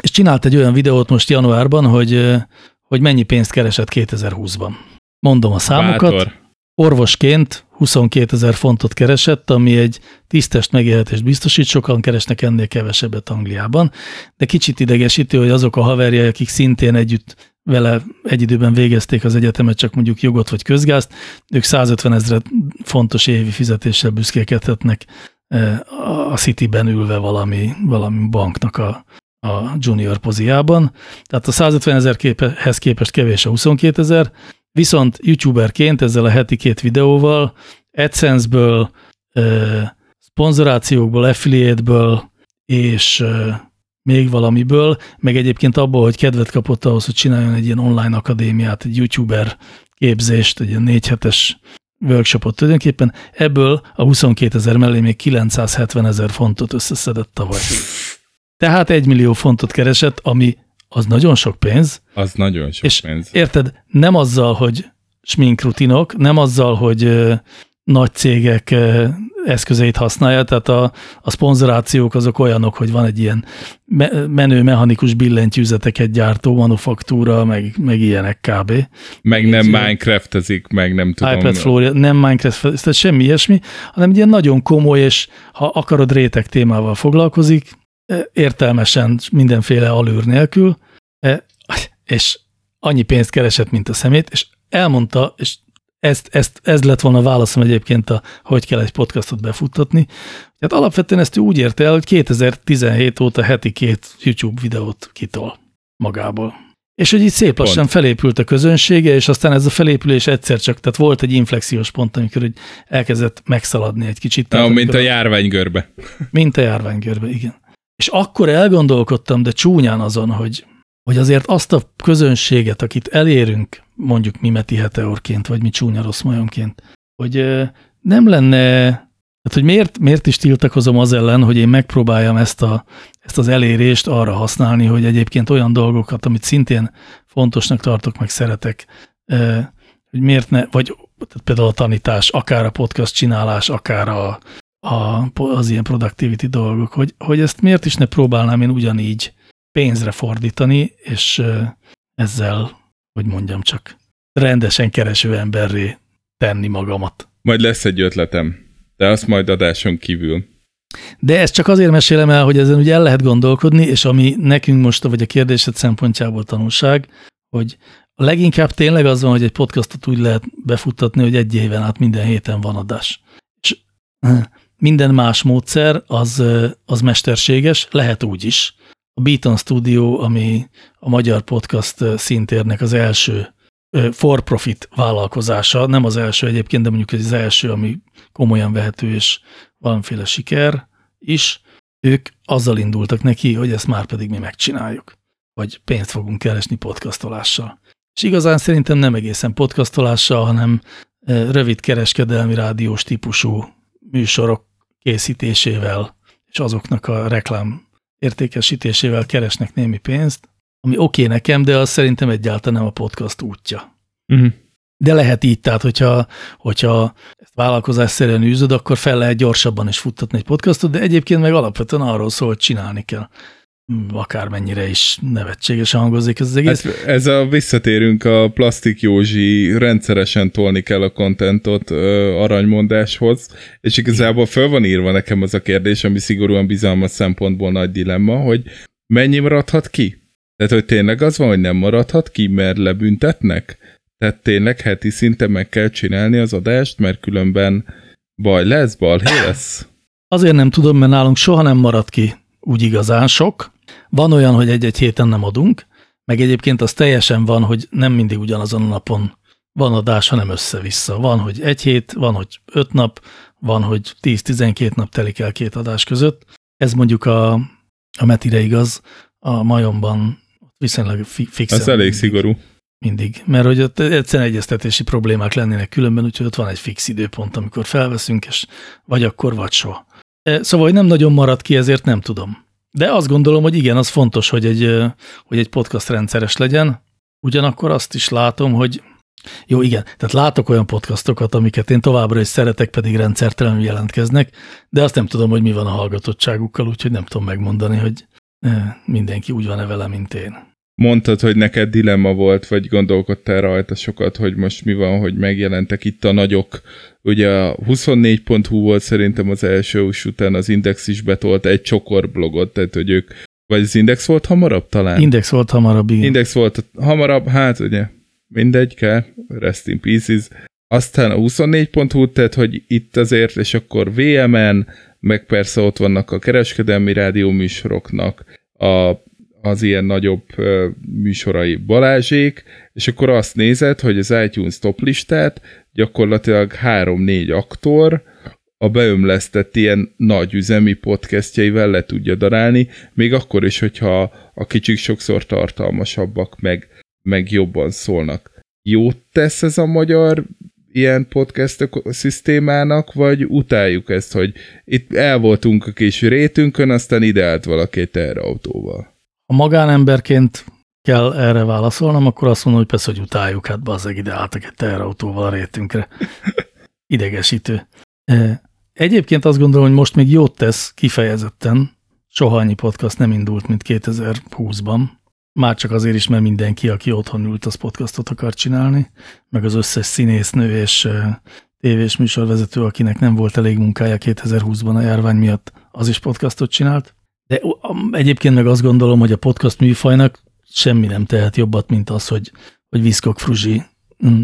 és csinált egy olyan videót most januárban, hogy, hogy mennyi pénzt keresett 2020-ban. Mondom a számokat. Bátor. Orvosként 22 ezer fontot keresett, ami egy tisztest megélhetést biztosít, sokan keresnek ennél kevesebbet Angliában, de kicsit idegesítő, hogy azok a haverjai, akik szintén együtt vele egy időben végezték az egyetemet, csak mondjuk jogot vagy közgázt, ők 150 ezer fontos évi fizetéssel büszkélkedhetnek eh, a Cityben ülve valami, valami banknak a, a junior poziában. Tehát a 150 ezerhez képest kevés a 22 ezer, viszont youtuberként ezzel a heti két videóval AdSense-ből, eh, szponzorációkból, affiliate-ből és eh, még valamiből, meg egyébként abból, hogy kedvet kapott ahhoz, hogy csináljon egy ilyen online akadémiát, egy youtuber képzést, egy ilyen négy hetes workshopot tulajdonképpen, ebből a 22 ezer mellé még 970 ezer fontot összeszedett tavaly. Tehát egy millió fontot keresett, ami az nagyon sok pénz, Az nagyon sok és pénz. érted, nem azzal, hogy sminkrutinok, nem azzal, hogy nagy cégek eszközeit használja, tehát a, a szponzorációk azok olyanok, hogy van egy ilyen me, menő mechanikus billentyűzeteket gyártó manufaktúra, meg, meg ilyenek kb. Meg nem Így- Minecraftezik, meg nem tudom. iPad Flória, nem Minecraft, tehát semmi ilyesmi, hanem egy ilyen nagyon komoly, és ha akarod réteg témával foglalkozik, értelmesen, mindenféle alűr nélkül, és annyi pénzt keresett, mint a szemét, és elmondta, és ezt, ezt, ez lett volna a válaszom egyébként, a, hogy kell egy podcastot befuttatni. Tehát alapvetően ezt úgy érte el, hogy 2017 óta heti két YouTube videót kitol magából. És hogy így szép lassan Pont. felépült a közönsége, és aztán ez a felépülés egyszer csak, tehát volt egy inflexiós pont, amikor hogy elkezdett megszaladni egy kicsit. Tehát Ah, mint a járványgörbe. mint a járványgörbe, igen. És akkor elgondolkodtam, de csúnyán azon, hogy, hogy azért azt a közönséget, akit elérünk, mondjuk mi Meti Heteorként, vagy mi csúnya rossz majomként, hogy nem lenne, tehát hogy miért, miért is tiltakozom az ellen, hogy én megpróbáljam ezt, a, ezt az elérést arra használni, hogy egyébként olyan dolgokat, amit szintén fontosnak tartok, meg szeretek, hogy miért ne, vagy tehát például a tanítás, akár a podcast csinálás, akár a, a, az ilyen productivity dolgok, hogy, hogy ezt miért is ne próbálnám én ugyanígy pénzre fordítani, és ezzel, hogy mondjam csak, rendesen kereső emberré tenni magamat. Majd lesz egy ötletem, de azt majd adáson kívül. De ezt csak azért mesélem el, hogy ezen ugye el lehet gondolkodni, és ami nekünk most, vagy a kérdésed szempontjából tanulság, hogy a leginkább tényleg az van, hogy egy podcastot úgy lehet befuttatni, hogy egy éven át minden héten van adás. És eh, minden más módszer az, eh, az mesterséges, lehet úgy is. A Beaton Studio, ami a magyar podcast szintérnek az első for-profit vállalkozása, nem az első egyébként, de mondjuk az első, ami komolyan vehető és valamiféle siker is, ők azzal indultak neki, hogy ezt már pedig mi megcsináljuk, vagy pénzt fogunk keresni podcastolással. És igazán szerintem nem egészen podcastolással, hanem rövid kereskedelmi rádiós típusú műsorok készítésével, és azoknak a reklám értékesítésével keresnek némi pénzt, ami oké okay nekem, de az szerintem egyáltalán nem a podcast útja. Uh-huh. De lehet így, tehát hogyha, hogyha ezt vállalkozásszerűen űzöd, akkor fel lehet gyorsabban is futtatni egy podcastot, de egyébként meg alapvetően arról szól, hogy csinálni kell. Mm, Akármennyire is nevetségesen hangozik ez az egész. Ez, ez a visszatérünk a Plastik Józsi rendszeresen tolni kell a kontentot aranymondáshoz, és igazából föl van írva nekem az a kérdés, ami szigorúan bizalmas szempontból nagy dilemma, hogy mennyi maradhat ki? Tehát, hogy tényleg az van, hogy nem maradhat ki, mert lebüntetnek? Tehát tényleg heti szinten meg kell csinálni az adást, mert különben baj lesz, balhé lesz? Azért nem tudom, mert nálunk soha nem marad ki úgy igazán sok. Van olyan, hogy egy-egy héten nem adunk, meg egyébként az teljesen van, hogy nem mindig ugyanazon a napon van adás, hanem össze-vissza. Van, hogy egy hét, van, hogy öt nap, van, hogy 10-12 nap telik el két adás között. Ez mondjuk a, a Metire igaz, a majomban viszonylag fi fixen. Ez elég mindig, szigorú. Mindig, mert hogy ott egyszerűen egyeztetési problémák lennének különben, úgyhogy ott van egy fix időpont, amikor felveszünk, és vagy akkor, vagy soha. E, Szóval, hogy nem nagyon marad ki, ezért nem tudom. De azt gondolom, hogy igen, az fontos, hogy egy, hogy egy podcast rendszeres legyen. Ugyanakkor azt is látom, hogy jó, igen, tehát látok olyan podcastokat, amiket én továbbra is szeretek, pedig rendszertelenül jelentkeznek, de azt nem tudom, hogy mi van a hallgatottságukkal, úgyhogy nem tudom megmondani, hogy mindenki úgy van-e vele, mint én. Mondtad, hogy neked dilemma volt, vagy gondolkodtál rajta sokat, hogy most mi van, hogy megjelentek itt a nagyok. Ugye a 24.hu volt szerintem az első us után az Index is betolt egy csokor blogot, tehát hogy ők, vagy az Index volt hamarabb talán? Index volt hamarabb, igen. Index volt hamarabb, hát ugye mindegy kell, rest in pieces. Aztán a 24.hu, tehát hogy itt azért, és akkor VMN, meg persze ott vannak a kereskedelmi rádió műsoroknak, a, az ilyen nagyobb műsorai Balázsék, és akkor azt nézed, hogy az iTunes top listát gyakorlatilag 3-4 aktor a beömlesztett ilyen nagy üzemi podcastjeivel le tudja darálni, még akkor is, hogyha a kicsik sokszor tartalmasabbak, meg, meg jobban szólnak. Jót tesz ez a magyar ilyen podcast szisztémának, vagy utáljuk ezt, hogy itt el voltunk a kis rétünkön, aztán ide állt valaki egy autóval. Ha magánemberként kell erre válaszolnom, akkor azt mondom, hogy persze, hogy utáljuk, hát bazzeg ide álltak egy teherautóval a rétünkre. Idegesítő. Egyébként azt gondolom, hogy most még jót tesz kifejezetten. Soha annyi podcast nem indult, mint 2020-ban. Már csak azért is, mert mindenki, aki otthon ült, az podcastot akar csinálni, meg az összes színésznő és tévés műsorvezető, akinek nem volt elég munkája 2020-ban a járvány miatt, az is podcastot csinált. De egyébként meg azt gondolom, hogy a podcast műfajnak semmi nem tehet jobbat, mint az, hogy, hogy Viszkok Fruzsi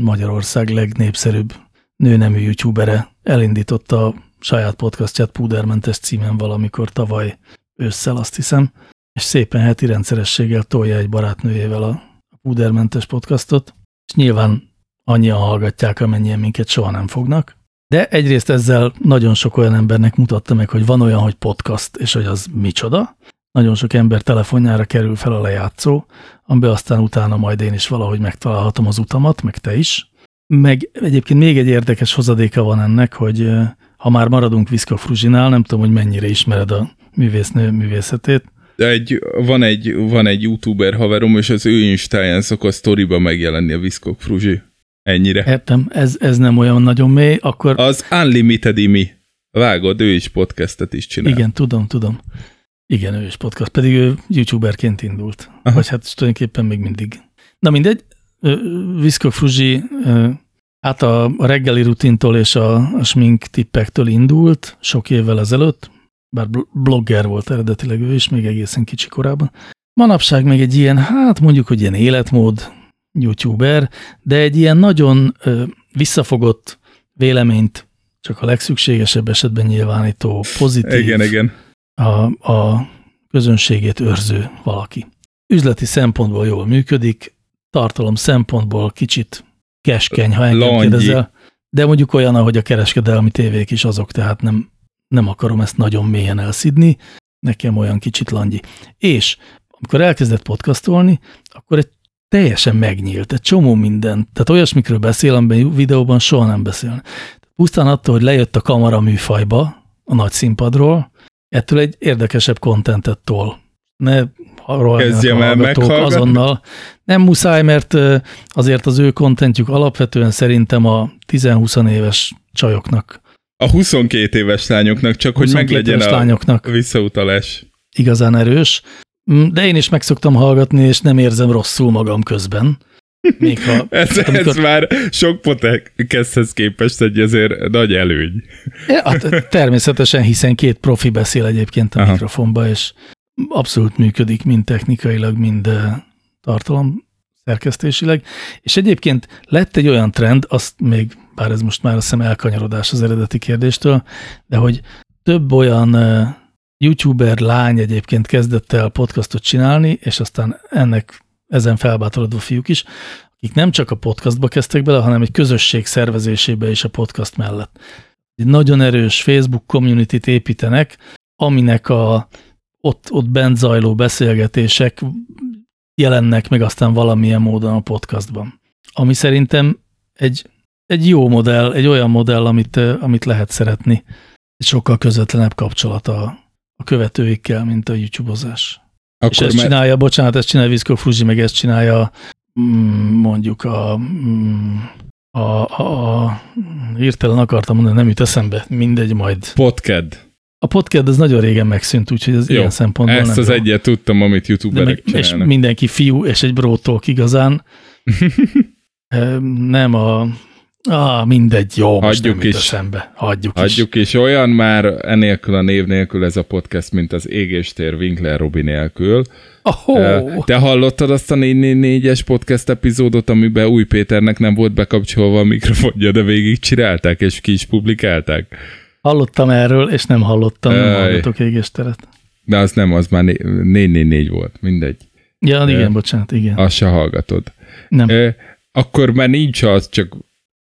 Magyarország legnépszerűbb nőnemű youtubere elindította a saját podcastját Púdermentes címen valamikor tavaly ősszel, azt hiszem, és szépen heti rendszerességgel tolja egy barátnőjével a Púdermentes podcastot, és nyilván annyian hallgatják, amennyien minket soha nem fognak. De egyrészt ezzel nagyon sok olyan embernek mutatta meg, hogy van olyan, hogy podcast, és hogy az micsoda. Nagyon sok ember telefonjára kerül fel a lejátszó, amiben aztán utána majd én is valahogy megtalálhatom az utamat, meg te is. Meg egyébként még egy érdekes hozadéka van ennek, hogy ha már maradunk Viszka Fruzsinál, nem tudom, hogy mennyire ismered a művésznő művészetét. Egy, van, egy, van egy youtuber haverom, és az ő instáján szokott sztoriba megjelenni a Viszkok Fruzsi. Ennyire. Értem, ez, ez nem olyan nagyon mély, akkor... Az Unlimited Imi. Vágod, ő is podcastet is csinál. Igen, tudom, tudom. Igen, ő is podcast, pedig ő youtuberként indult. Aha. Vagy hát tulajdonképpen még mindig. Na mindegy, Viszkok Fruzsi hát a, reggeli rutintól és a, a smink tippektől indult sok évvel ezelőtt, bár blogger volt eredetileg ő is, még egészen kicsi korában. Manapság meg egy ilyen, hát mondjuk, hogy ilyen életmód youtuber, de egy ilyen nagyon visszafogott véleményt csak a legszükségesebb esetben nyilvánító, pozitív, igen, igen. A, a közönségét őrző valaki. Üzleti szempontból jól működik, tartalom szempontból kicsit keskeny, ha engem kérdezel, de mondjuk olyan, ahogy a kereskedelmi tévék is azok, tehát nem, nem akarom ezt nagyon mélyen elszidni, nekem olyan kicsit langyi. És amikor elkezdett podcastolni, akkor egy teljesen megnyílt, egy csomó minden. Tehát olyasmikről beszél, amiben videóban soha nem beszél. Pusztán attól, hogy lejött a kamera műfajba, a nagy színpadról, ettől egy érdekesebb kontentet tol. Ne Kezdjem el azonnal. Nem muszáj, mert azért az ő kontentjük alapvetően szerintem a 10-20 éves csajoknak. A 22 éves lányoknak, csak hogy meglegyen a lányoknak visszautalás. Igazán erős. Mm, de én is meg szoktam hallgatni, és nem érzem rosszul magam közben. Még ha, ez, hát, amikor... ez már sok podcasthez képest egy azért nagy előny. Ja, hát természetesen, hiszen két profi beszél egyébként a Aha. mikrofonba, és abszolút működik, mind technikailag, mind tartalom szerkesztésileg. És egyébként lett egy olyan trend, azt még, bár ez most már azt hiszem elkanyarodás az eredeti kérdéstől, de hogy több olyan youtuber lány egyébként kezdett el podcastot csinálni, és aztán ennek ezen felbátorodva fiúk is, akik nem csak a podcastba kezdtek bele, hanem egy közösség szervezésébe is a podcast mellett. Egy nagyon erős Facebook community-t építenek, aminek a ott, ott bent zajló beszélgetések jelennek meg aztán valamilyen módon a podcastban. Ami szerintem egy, egy jó modell, egy olyan modell, amit, amit lehet szeretni. Egy sokkal közvetlenebb kapcsolat a, követőikkel, mint a YouTube-ozás. Akkor és ezt mert... csinálja, bocsánat, ezt csinálja Viszko Fruzsi, meg ezt csinálja mm, mondjuk a, mm, a, a, a hirtelen akartam mondani, nem jut eszembe, mindegy majd. Podcast. A podcast az nagyon régen megszűnt, úgyhogy az Jó, ilyen szempontból ezt nem az jó. egyet tudtam, amit youtuberek meg, És mindenki fiú, és egy brótók igazán. nem a Ah, mindegy, jó, hagyjuk most is, eszembe. Hagyjuk, hagyjuk is. is. Olyan már enélkül a név nélkül ez a podcast, mint az Égéstér Winkler Robi nélkül. Oh. Te hallottad azt a 444-es podcast epizódot, amiben Új Péternek nem volt bekapcsolva a mikrofonja, de végig csinálták, és ki is publikálták? Hallottam erről, és nem hallottam, nem hallottok Égésteret. De az nem, az már 444 volt, mindegy. Ja, igen, e, bocsánat, igen. Azt se hallgatod. Nem. E, akkor már nincs az, csak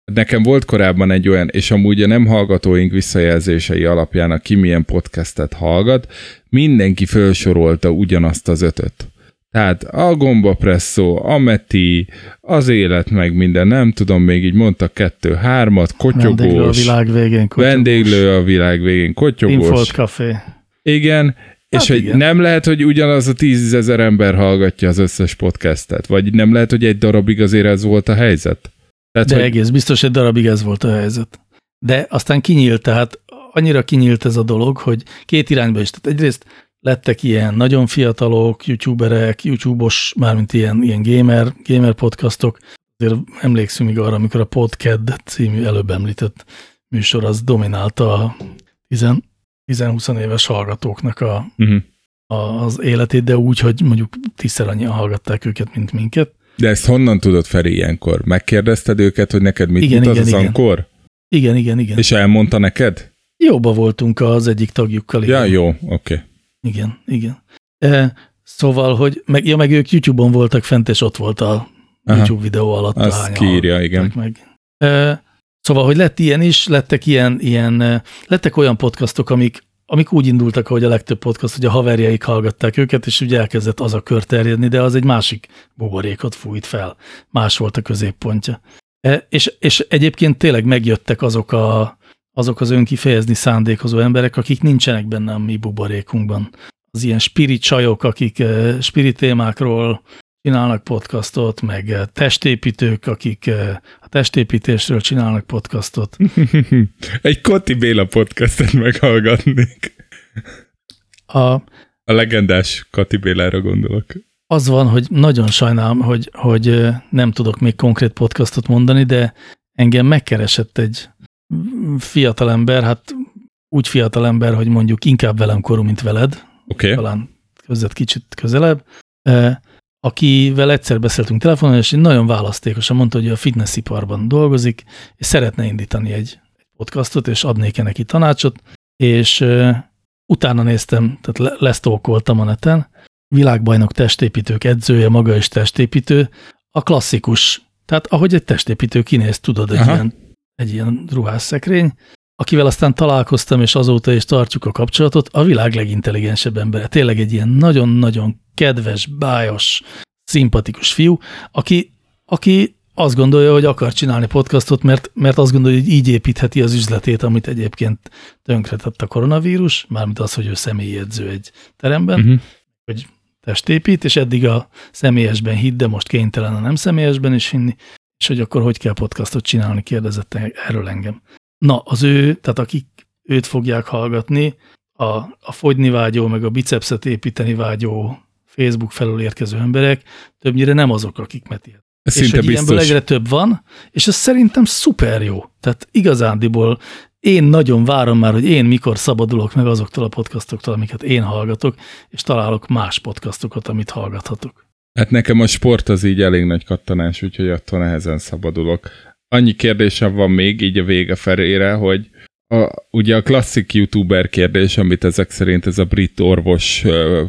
Nekem volt korábban egy olyan, és amúgy a nem hallgatóink visszajelzései alapján, aki milyen podcastet hallgat, mindenki felsorolta ugyanazt az ötöt. Tehát a gombapresszó, a meti, az élet meg minden, nem tudom, még így mondtak kettő, hármat, kotyogós. Vendéglő a világ végén, kotyogós. Vendéglő a világ végén, kotyogós. Infolt café. Igen, hát és hogy nem lehet, hogy ugyanaz a tízezer ember hallgatja az összes podcastet, vagy nem lehet, hogy egy darabig azért ez volt a helyzet? Tehát, De hogy... egész biztos egy darabig ez volt a helyzet. De aztán kinyílt, tehát annyira kinyílt ez a dolog, hogy két irányba is. Tehát egyrészt lettek ilyen nagyon fiatalok, youtuberek, youtube-os, mármint ilyen, ilyen gamer, gamer podcastok. Azért emlékszünk még arra, amikor a Podcast című előbb említett műsor az dominálta a 10-20 éves hallgatóknak a, uh-huh. a, az életét, de úgy, hogy mondjuk tízszer annyian hallgatták őket, mint minket. De ezt honnan tudod, Feri, ilyenkor? Megkérdezted őket, hogy neked mit igen, mutat igen, az igen. ankor? Igen, igen, igen. És elmondta neked? Jóba voltunk az egyik tagjukkal. Igen. Ja, jó, oké. Okay. Igen, igen. E, szóval, hogy meg, ja, meg ők YouTube-on voltak fent, és ott volt a Aha. YouTube videó alatt. Azt kiírja, igen. Meg. E, szóval, hogy lett ilyen is, lettek ilyen, ilyen, lettek olyan podcastok, amik amik úgy indultak, hogy a legtöbb podcast, hogy a haverjaik hallgatták őket, és ugye elkezdett az a kör terjedni, de az egy másik buborékot fújt fel. Más volt a középpontja. E, és, és egyébként tényleg megjöttek azok, a, azok az önkifejezni szándékozó emberek, akik nincsenek benne a mi buborékunkban. Az ilyen spirit csajok, akik e, spirit témákról csinálnak podcastot, meg e, testépítők, akik e, a testépítésről csinálnak podcastot. Egy Koti Béla podcastet meghallgatnék. A, a legendás Kati Bélára gondolok. Az van, hogy nagyon sajnálom, hogy, hogy nem tudok még konkrét podcastot mondani, de engem megkeresett egy fiatalember, hát úgy fiatalember, hogy mondjuk inkább velem korú, mint veled. Oké. Okay. Talán között kicsit közelebb. Akivel egyszer beszéltünk telefonon, és nagyon választékosan mondta, hogy a fitnessiparban dolgozik, és szeretne indítani egy podcastot, és adnék-e neki tanácsot, és utána néztem, tehát lesztókoltam a neten, világbajnok testépítők edzője, maga is testépítő, a klasszikus, tehát ahogy egy testépítő kinéz, tudod, egy, ilyen, egy ilyen ruhásszekrény, akivel aztán találkoztam, és azóta is tartjuk a kapcsolatot, a világ legintelligensebb embere. Tényleg egy ilyen nagyon-nagyon kedves, bájos, szimpatikus fiú, aki, aki azt gondolja, hogy akar csinálni podcastot, mert, mert azt gondolja, hogy így építheti az üzletét, amit egyébként tönkretett a koronavírus, mármint az, hogy ő személyi edző egy teremben, uh mhm. -huh. hogy testépít, és eddig a személyesben hitt, de most kénytelen a nem személyesben is hinni, és hogy akkor hogy kell podcastot csinálni, kérdezett erről engem. Na, az ő, tehát akik őt fogják hallgatni, a, a fogyni vágyó, meg a bicepszet építeni vágyó Facebook felől érkező emberek többnyire nem azok, akik meti ez és hogy ilyenből egyre több van, és ez szerintem szuper jó. Tehát igazándiból én nagyon várom már, hogy én mikor szabadulok meg azoktól a podcastoktól, amiket én hallgatok, és találok más podcastokat, amit hallgathatok. Hát nekem a sport az így elég nagy kattanás, úgyhogy attól nehezen szabadulok. Annyi kérdésem van még így a vége felére, hogy a, ugye a klasszik youtuber kérdés, amit ezek szerint ez a brit orvos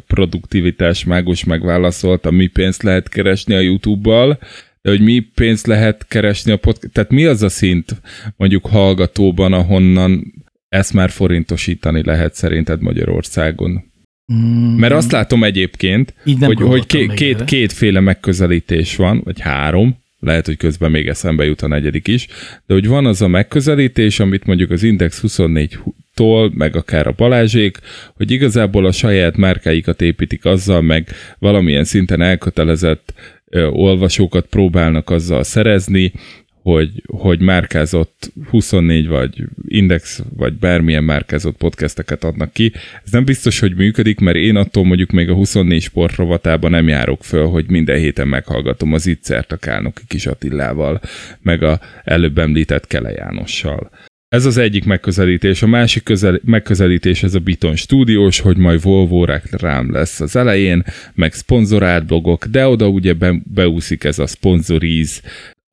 produktivitás mágus megválaszolta, mi pénzt lehet keresni a YouTube-bal, de hogy mi pénzt lehet keresni a podcast, tehát mi az a szint mondjuk hallgatóban, ahonnan ezt már forintosítani lehet szerinted Magyarországon? Mm, Mert azt látom egyébként, Így nem hogy, hogy gondoltam két, kétféle megközelítés van, vagy három, lehet, hogy közben még eszembe jut a negyedik is, de hogy van az a megközelítés, amit mondjuk az Index 24-tól, meg akár a Balázsék, hogy igazából a saját márkáikat építik azzal, meg valamilyen szinten elkötelezett olvasókat próbálnak azzal szerezni, hogy, hogy márkázott 24 vagy Index, vagy bármilyen márkázott podcasteket adnak ki. Ez nem biztos, hogy működik, mert én attól mondjuk még a 24 sport rovatában nem járok föl, hogy minden héten meghallgatom az Itzert a Kálnoki Kis Attilával, meg a előbb említett Kele Jánossal. Ez az egyik megközelítés. A másik közel, megközelítés ez a Biton stúdiós, hogy majd Volvo reklám lesz az elején, meg szponzorált blogok, de oda ugye be, beúszik ez a szponzoríz,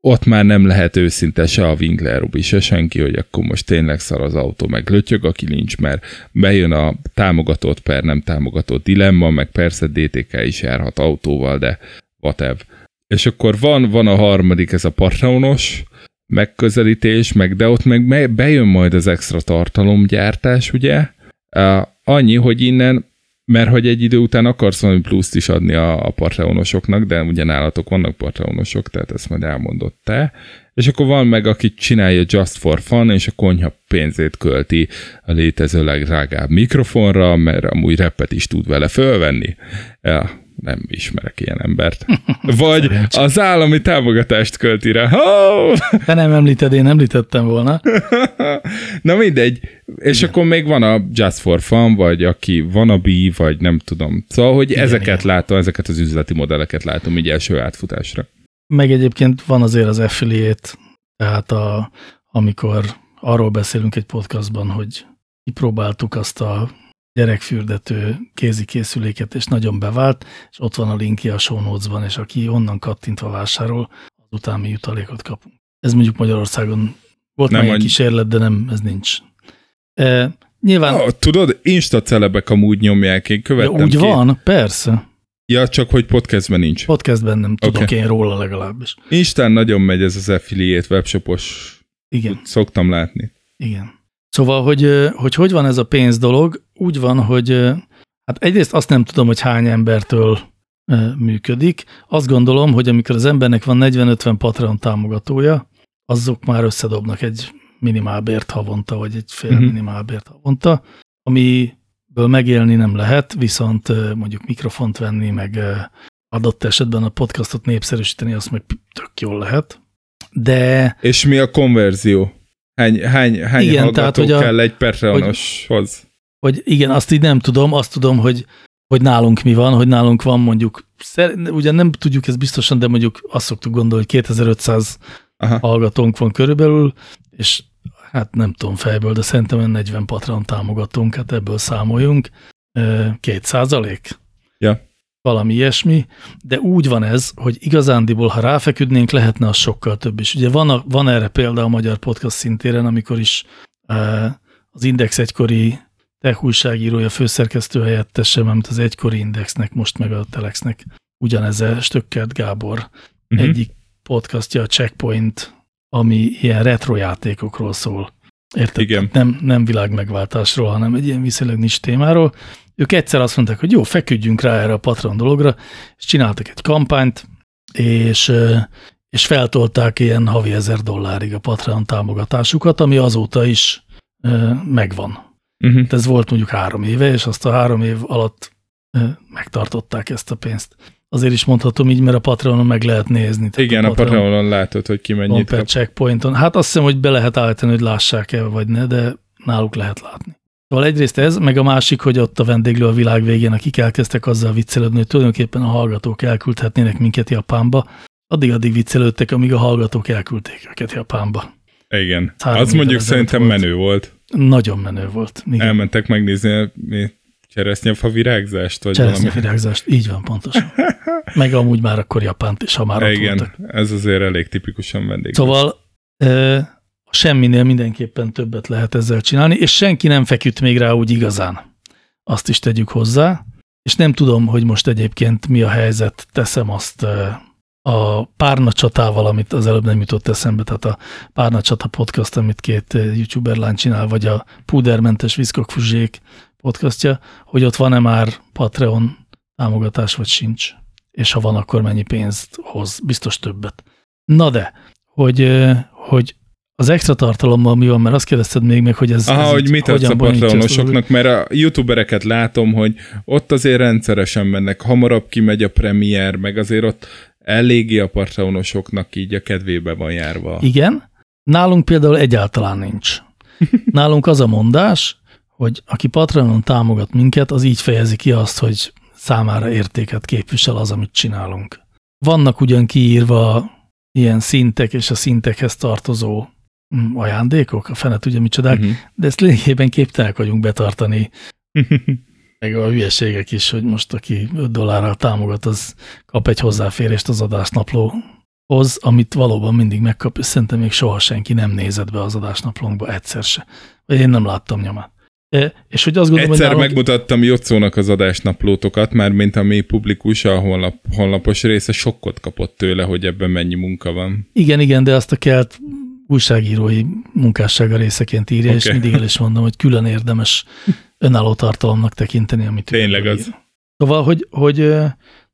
ott már nem lehet őszinte se a Winkler Robi, se senki, hogy akkor most tényleg szar az autó, meg lötyög a kilincs, mert bejön a támogatott per nem támogatott dilemma, meg persze DTK is járhat autóval, de whatever. És akkor van, van a harmadik, ez a Patreonos megközelítés, meg de ott meg me- bejön majd az extra tartalomgyártás, ugye? Annyi, hogy innen mert hogy egy idő után akarsz valami pluszt is adni a, a Patreonosoknak, de ugye nálatok vannak Patreonosok, tehát ezt majd elmondott te. És akkor van meg, aki csinálja just for fun, és a konyha pénzét költi a létező legdrágább mikrofonra, mert amúgy repet is tud vele fölvenni. Ja, nem ismerek ilyen embert. Vagy az állami támogatást költi rá. Oh! Te nem említed, én említettem volna. Na mindegy. És igen. akkor még van a Just for Fun, vagy aki wannabe, vagy nem tudom. Szóval, hogy igen, ezeket igen. látom, ezeket az üzleti modelleket látom így első átfutásra. Meg egyébként van azért az affiliate, tehát a, amikor arról beszélünk egy podcastban, hogy kipróbáltuk azt a gyerekfürdető kézikészüléket, és nagyon bevált, és ott van a linkje a show notes-ban, és aki onnan kattintva vásárol, azután mi jutalékot kapunk. Ez mondjuk Magyarországon volt Nem már egy kísérlet, de nem, ez nincs. E, nyilván Oh, tudod, Insta celebek amúgy nyomják, én ja, követtem úgy ki. van, persze. Ja, csak hogy podcastben nincs. Podcastben nem tudok Oké. én róla legalábbis. Instán nagyon megy ez az affiliate webshopos, Igen. szoktam látni. Igen. Szóval, hogy, hogy hogy van ez a pénz dolog, úgy van, hogy hát egyrészt azt nem tudom, hogy hány embertől működik. Azt gondolom, hogy amikor az embernek van 40-50 Patreon támogatója, azok már összedobnak egy minimálbért havonta, vagy egy fél Mhm. minimálbért havonta, amiből megélni nem lehet, viszont mondjuk mikrofont venni, meg adott esetben a podcastot népszerűsíteni, azt meg tök jól lehet. De És mi a konverzió? Hány, hány, hány Igen, hallgató tehát, hogy a- kell egy Patreonoshoz? hogy igen, azt így nem tudom, azt tudom, hogy, hogy nálunk mi van, hogy nálunk van mondjuk, ugye nem tudjuk ezt biztosan, de mondjuk azt szoktuk gondolni, hogy 2500 Aha. hallgatónk van körülbelül, és hát nem tudom fejből, de szerintem olyan 40 patron támogatónk, hát ebből számoljunk. Ö, Két százalék? Ja. Valami ilyesmi, de úgy van ez, hogy igazándiból, ha ráfeküdnénk, lehetne az sokkal több is. Ugye van, a, van erre példa a magyar podcast szintéren, amikor is ö, az Index egykori tech újságírója, főszerkesztő helyettese, mert az egykori Indexnek, most meg a Telexnek ugyanez Stökkert Gábor Mhm. egyik podcastja, a Checkpoint, ami ilyen retro játékokról szól. Érted? Igen. Nem, nem világ megváltásról, hanem egy ilyen viszonylag nincs témáról. Ők egyszer azt mondták, hogy jó, feküdjünk rá erre a Patreon dologra, és csináltak egy kampányt, és, és feltolták ilyen havi ezer dollárig a Patreon támogatásukat, ami azóta is megvan. Uh-huh. Ez volt mondjuk három éve, és azt a három év alatt megtartották ezt a pénzt. Azért is mondhatom így, mert a Patreonon meg lehet nézni. Tehát Igen, a Patreonon látod, hogy ki mennyit kap. checkpointon. Hát azt hiszem, hogy be lehet állítani, hogy lássák-e, vagy ne, de náluk lehet látni. Szóval egyrészt ez, meg a másik, hogy ott a vendéglő a világ végén, akik elkezdtek azzal viccelődni, hogy tulajdonképpen a hallgatók elküldhetnének minket Japánba, addig-addig viccelődtek, amíg a hallgatók elküldték őket Japánba. Igen. Három Az mondjuk szerintem volt. menő volt. Nagyon menő volt. Igen. Elmentek megnézni a mi cseresznyefa virágzást, vagy valami. Cseresznyevirágzást, így van, pontosan. Meg amúgy már akkor Japánt is, ha már ott Igen, voltak. ez azért elég tipikusan vendég. Szóval ö, semminél mindenképpen többet lehet ezzel csinálni, és senki nem feküdt még rá úgy igazán. Azt is tegyük hozzá, és nem tudom, hogy most egyébként mi a helyzet, teszem azt a Párna csatával, amit az előbb nem jutott eszembe, tehát a Párna csata podcast, amit két youtuber lány csinál, vagy a Pudermentes Viszkok Fuzsék podcastja, hogy ott van-e már Patreon támogatás, vagy sincs. És ha van, akkor mennyi pénzt hoz? Biztos többet. Na de, hogy, hogy az extra tartalommal mi van, mert azt kérdezted még meg, hogy ez, Aha, ez hogy mit adsz a patronosoknak, mert a youtubereket látom, hogy ott azért rendszeresen mennek, hamarabb kimegy a premier, meg azért ott eléggé a patronosoknak így a kedvébe van járva. Igen, nálunk például egyáltalán nincs. Nálunk az a mondás, hogy aki Patreonon támogat minket, az így fejezi ki azt, hogy számára értéket képvisel az, amit csinálunk. Vannak ugyan kiírva ilyen szintek és a szintekhez tartozó mm, ajándékok, a fene tudja micsodák, Mhm. de ezt lényegében képtelenek vagyunk betartani. Meg a hülyeségek is, hogy most aki 5 dollárral támogat, az kap egy hozzáférést az adásnaplóhoz, amit valóban mindig megkap, és szerintem még soha senki nem nézett be az adásnaplónkba egyszer se. Vagy én nem láttam nyomát. És hogy azt gondolom, Egyszer hogy nálunk, megmutattam Jocónak az adásnaplótokat, már mint ami publikus, a honlap, honlapos része sokkot kapott tőle, hogy ebben mennyi munka van. igen, igen, de azt a kelt újságírói munkássága részeként írja, okay. és mindig el is mondom, hogy külön érdemes önálló tartalomnak tekinteni, amit Tényleg ír. az. Szóval, hogy, hogy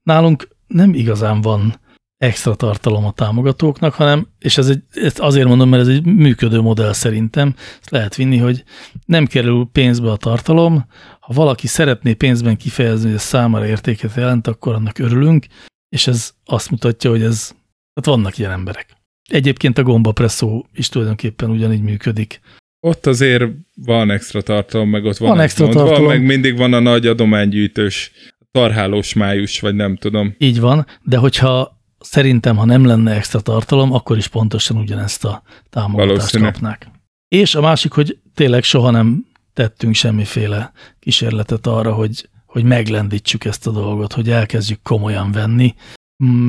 nálunk nem igazán van extra tartalom a támogatóknak, hanem, és ez egy, ezt azért mondom, mert ez egy működő modell szerintem, ezt lehet vinni, hogy nem kerül pénzbe a tartalom, ha valaki szeretné pénzben kifejezni, hogy ez számára értéket jelent, akkor annak örülünk, és ez azt mutatja, hogy ez, hát vannak ilyen emberek. Egyébként a gombapresszó is tulajdonképpen ugyanígy működik. Ott azért van extra tartalom, meg ott van, Van extra mondva, tartalom. meg mindig van a nagy adománygyűjtős, tarhálós május, vagy nem tudom. Így van, de hogyha szerintem, ha nem lenne extra tartalom, akkor is pontosan ugyanezt a támogatást Valószínű. kapnák. És a másik, hogy tényleg soha nem tettünk semmiféle kísérletet arra, hogy, hogy meglendítsük ezt a dolgot, hogy elkezdjük komolyan venni.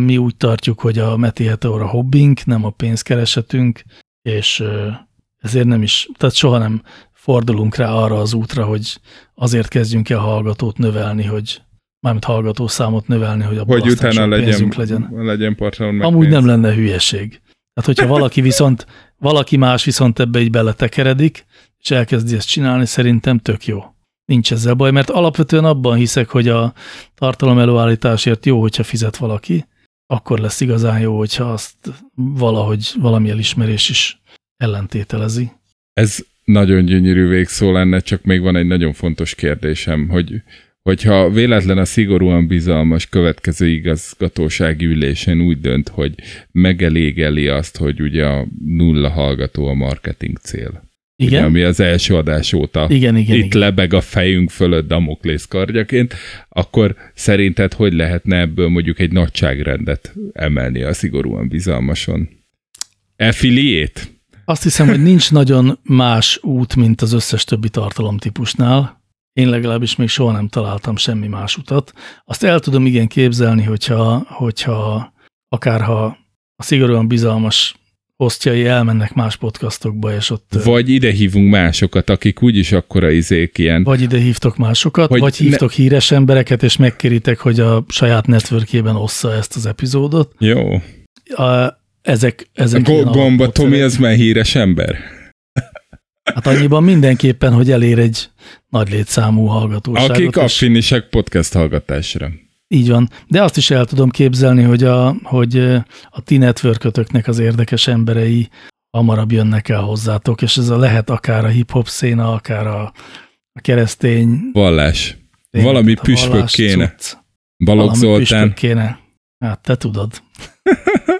Mi úgy tartjuk, hogy a Meti Heteor a hobbink, nem a pénzkeresetünk, és ezért nem is, tehát soha nem fordulunk rá arra az útra, hogy azért kezdjünk el hallgatót növelni, hogy mármint hallgatószámot növelni, hogy abból Hogy utána legyen, legyen. legyen Patreon Amúgy pénz. nem lenne hülyeség. Tehát, hogyha valaki viszont, valaki más viszont ebbe így beletekeredik, és elkezdi ezt csinálni, szerintem tök jó. Nincs ezzel baj, mert alapvetően abban hiszek, hogy a tartalom előállításért jó, hogyha fizet valaki, akkor lesz igazán jó, hogyha azt valahogy valami elismerés is ellentételezi. Ez nagyon gyönyörű végszó lenne, csak még van egy nagyon fontos kérdésem, hogy hogyha véletlen a szigorúan bizalmas következő igazgatósági ülésen úgy dönt, hogy megelégeli azt, hogy ugye a nulla hallgató a marketing cél. Ugye, Igen? ami az első adás óta Igen, igen, itt igen. lebeg a fejünk fölött Damoklész kardjaként, akkor szerinted hogy lehetne ebből mondjuk egy nagyságrendet emelni a szigorúan bizalmason? Affiliate? Azt hiszem, hogy nincs nagyon más út, mint az összes többi tartalomtípusnál. Én legalábbis még soha nem találtam semmi más utat. Azt el tudom igen képzelni, hogyha, hogyha akár ha a szigorúan bizalmas osztjai elmennek más podcastokba, és ott vagy, Vagy ide hívunk másokat, akik úgyis akkora izék ilyen. vagy ide hívtok másokat, vagy ne- hívtok híres embereket, és megkéritek, hogy a saját networkében ossza ezt az epizódot. Jó. A, ezek, A ezek ilyen gomba. Tomi az már híres ember. Hát annyiban mindenképpen, hogy elér egy nagy létszámú hallgatóságot. Akik és- affinisek podcast hallgatásra. Így van. De azt is el tudom képzelni, hogy a, hogy a ti networkötöknek az érdekes emberei hamarabb jönnek el hozzátok, és ez a lehet akár a hip-hop széna, akár a, a keresztény. Vallás. tényleg, Valami a püspök kéne. cucc. Balogh Valami Zoltán. püspök kéne. Hát te tudod.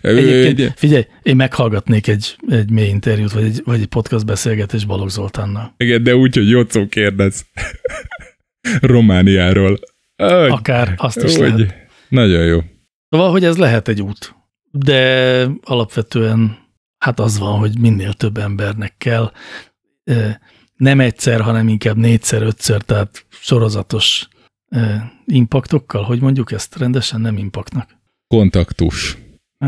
Egyébként, figyelj, én meghallgatnék egy, egy mély interjút, vagy egy, vagy egy podcast beszélgetés Balogh Zoltánnal. igen, de úgy, hogy Jocó kérdez. Romániáról. Hogy, Akár azt is hogy, lehet. Nagyon jó. Szóval, hogy ez lehet egy út, de alapvetően hát az van, hogy minél több embernek kell, nem egyszer, hanem inkább négyszer, ötször, tehát sorozatos impaktokkal, hogy mondjuk ezt rendesen nem impaktnak. Kontaktus.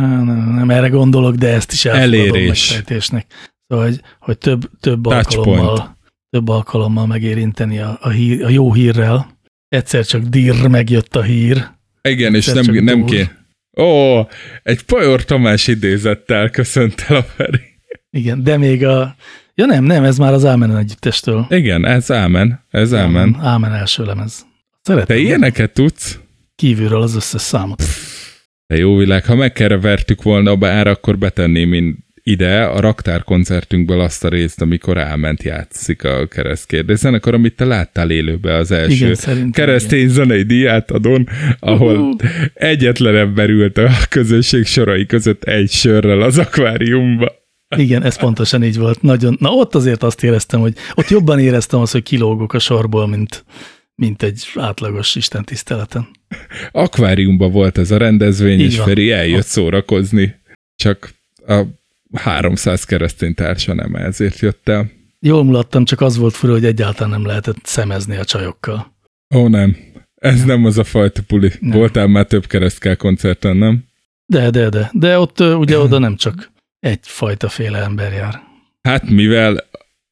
Nem, nem erre gondolok, de ezt is elfogadom Elérés. megfejtésnek. Szóval, hogy, hogy több, több Touchpoint. alkalommal, több alkalommal megérinteni a, a, hír, a jó hírrel. Egyszer csak dirr megjött a hír, Igen, és nem, nem kéne. Ó, egy Pajor Tamás idézettel köszönt el a Feri. Igen, de még a, Ja nem, nem, ez már az Ámen együttestől. Igen, ez Ámen, ez Ámen. Ámen első lemez. Szeretem. Te ilyeneket tudsz? Kívülről az összes számot. De jó világ, ha megkerevertük volna bár, akkor betenném én ide a raktár koncertünkből azt a részt, amikor elment játszik a keresztkérdés zenekar, amit te láttál élőbe az első Igen, keresztény igen. zenei diátadon, ahol Uhú. egyetlen ember ült a közösség sorai között egy sörrel az akváriumba. Igen, ez pontosan így volt. Nagyon, na ott azért azt éreztem, hogy ott jobban éreztem azt, hogy kilógok a sorból, mint, mint egy átlagos Isten tiszteleten. Akváriumba volt ez a rendezvény, Így és van. Feri eljött szórakozni. Csak a 300 keresztény társa nem ezért jött el. Jól mulattam, csak az volt fura, hogy egyáltalán nem lehetett szemezni a csajokkal. Ó, nem. Ez nem az a fajta puli. Nem. Voltál már több keresztkel koncerten, nem? De, de, de. De ott ugye oda nem csak egyfajta féle ember jár. Hát mivel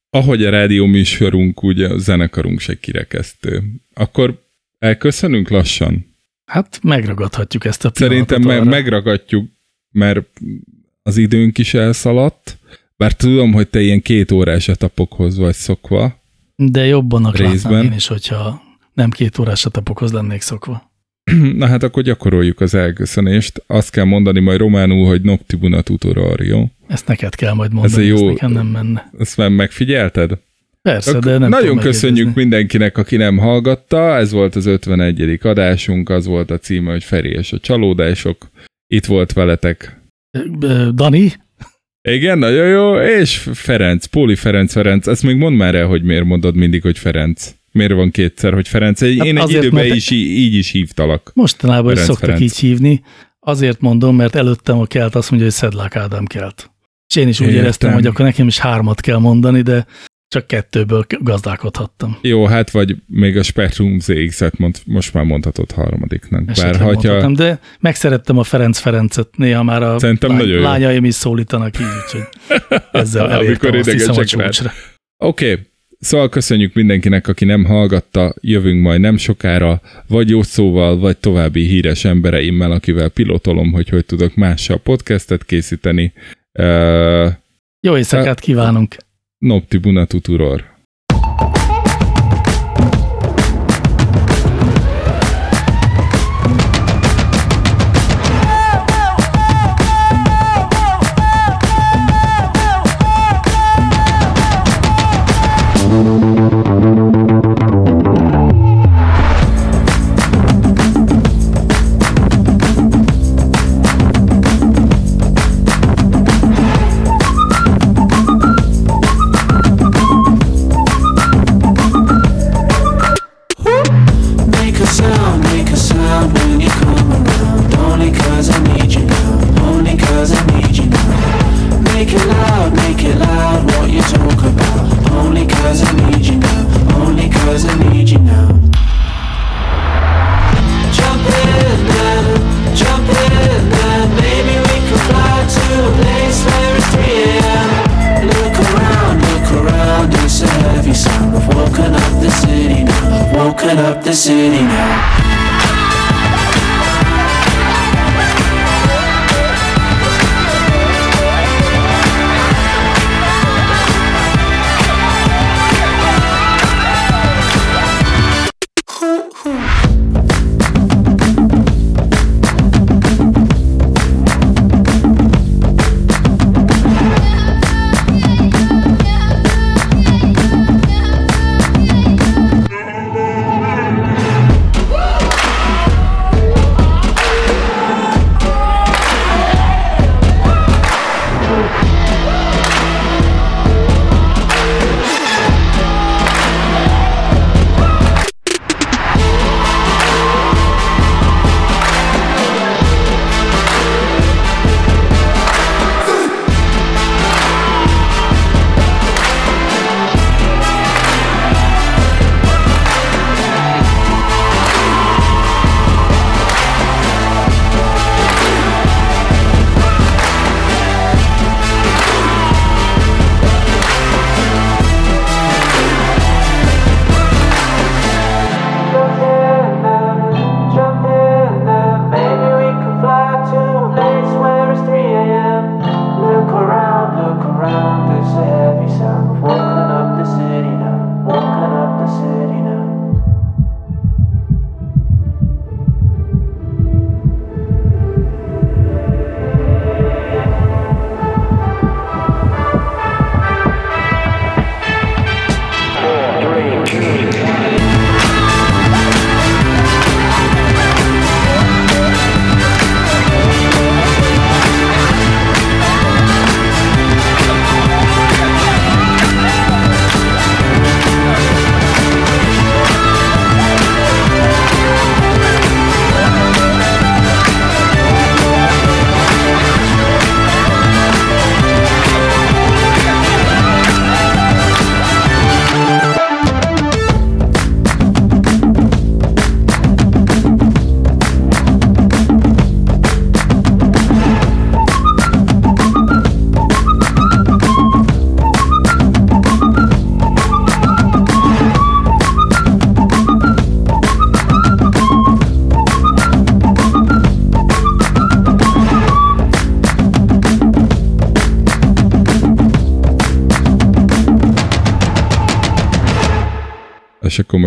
ahogy a rádió műsorunk, ugye a zenekarunk se kirekesztő, akkor elköszönünk lassan. Hát megragadhatjuk ezt a Szerintem me- megragadjuk, mert az időnk is elszaladt, bár tudom, hogy te ilyen két órás etapokhoz vagy szokva. De jobbanak Részben. látnám én is, hogyha nem két órás etapokhoz lennék szokva. Na hát akkor gyakoroljuk az elköszönést. Azt kell mondani majd románul, hogy noctibuna tutoror, jó? Ezt neked kell majd mondani, ez jó- nekem nem menne. Ezt már megfigyelted? Persze, Akkor de nem Nagyon köszönjük mindenkinek, aki nem hallgatta. Ez volt az 51. adásunk, az volt a címe, hogy Feri és a csalódások. Itt volt veletek. Dani? Igen, nagyon jó, és Ferenc, Póli Ferenc Ferenc. Ezt még mondd már el, hogy miért mondod mindig, hogy Ferenc. Miért van kétszer, hogy Ferenc? Én Hát egy időben mert- is így is hívtalak. Mostanában is Ferenc szoktak Ferenc. így hívni. Azért mondom, mert előttem a kelt azt mondja, hogy Szedlák Ádám kelt. És én is úgy Értem. éreztem, hogy akkor nekem is hármat kell mondani, de csak kettőből gazdálkodhattam. Jó, hát vagy még a Spectrum ZX-et mond, most már mondhatod harmadiknak. Bár hogyha de megszerettem a Ferenc Ferencet, néha már a Szerintem lány, nagyon jó. lányaim is szólítanak így, úgyhogy ezzel elértem Amikor azt hiszem a csúcsra. Oké, okay. Szóval köszönjük mindenkinek, aki nem hallgatta, jövünk majd nem sokára, vagy jó szóval, vagy további híres embereimmel, akivel pilotolom, hogy hogy tudok mással podcastet készíteni. Uh, Jó éjszakát kívánunk! Noptibuna tuturor.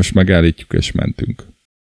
Most megállítjuk, és mentünk.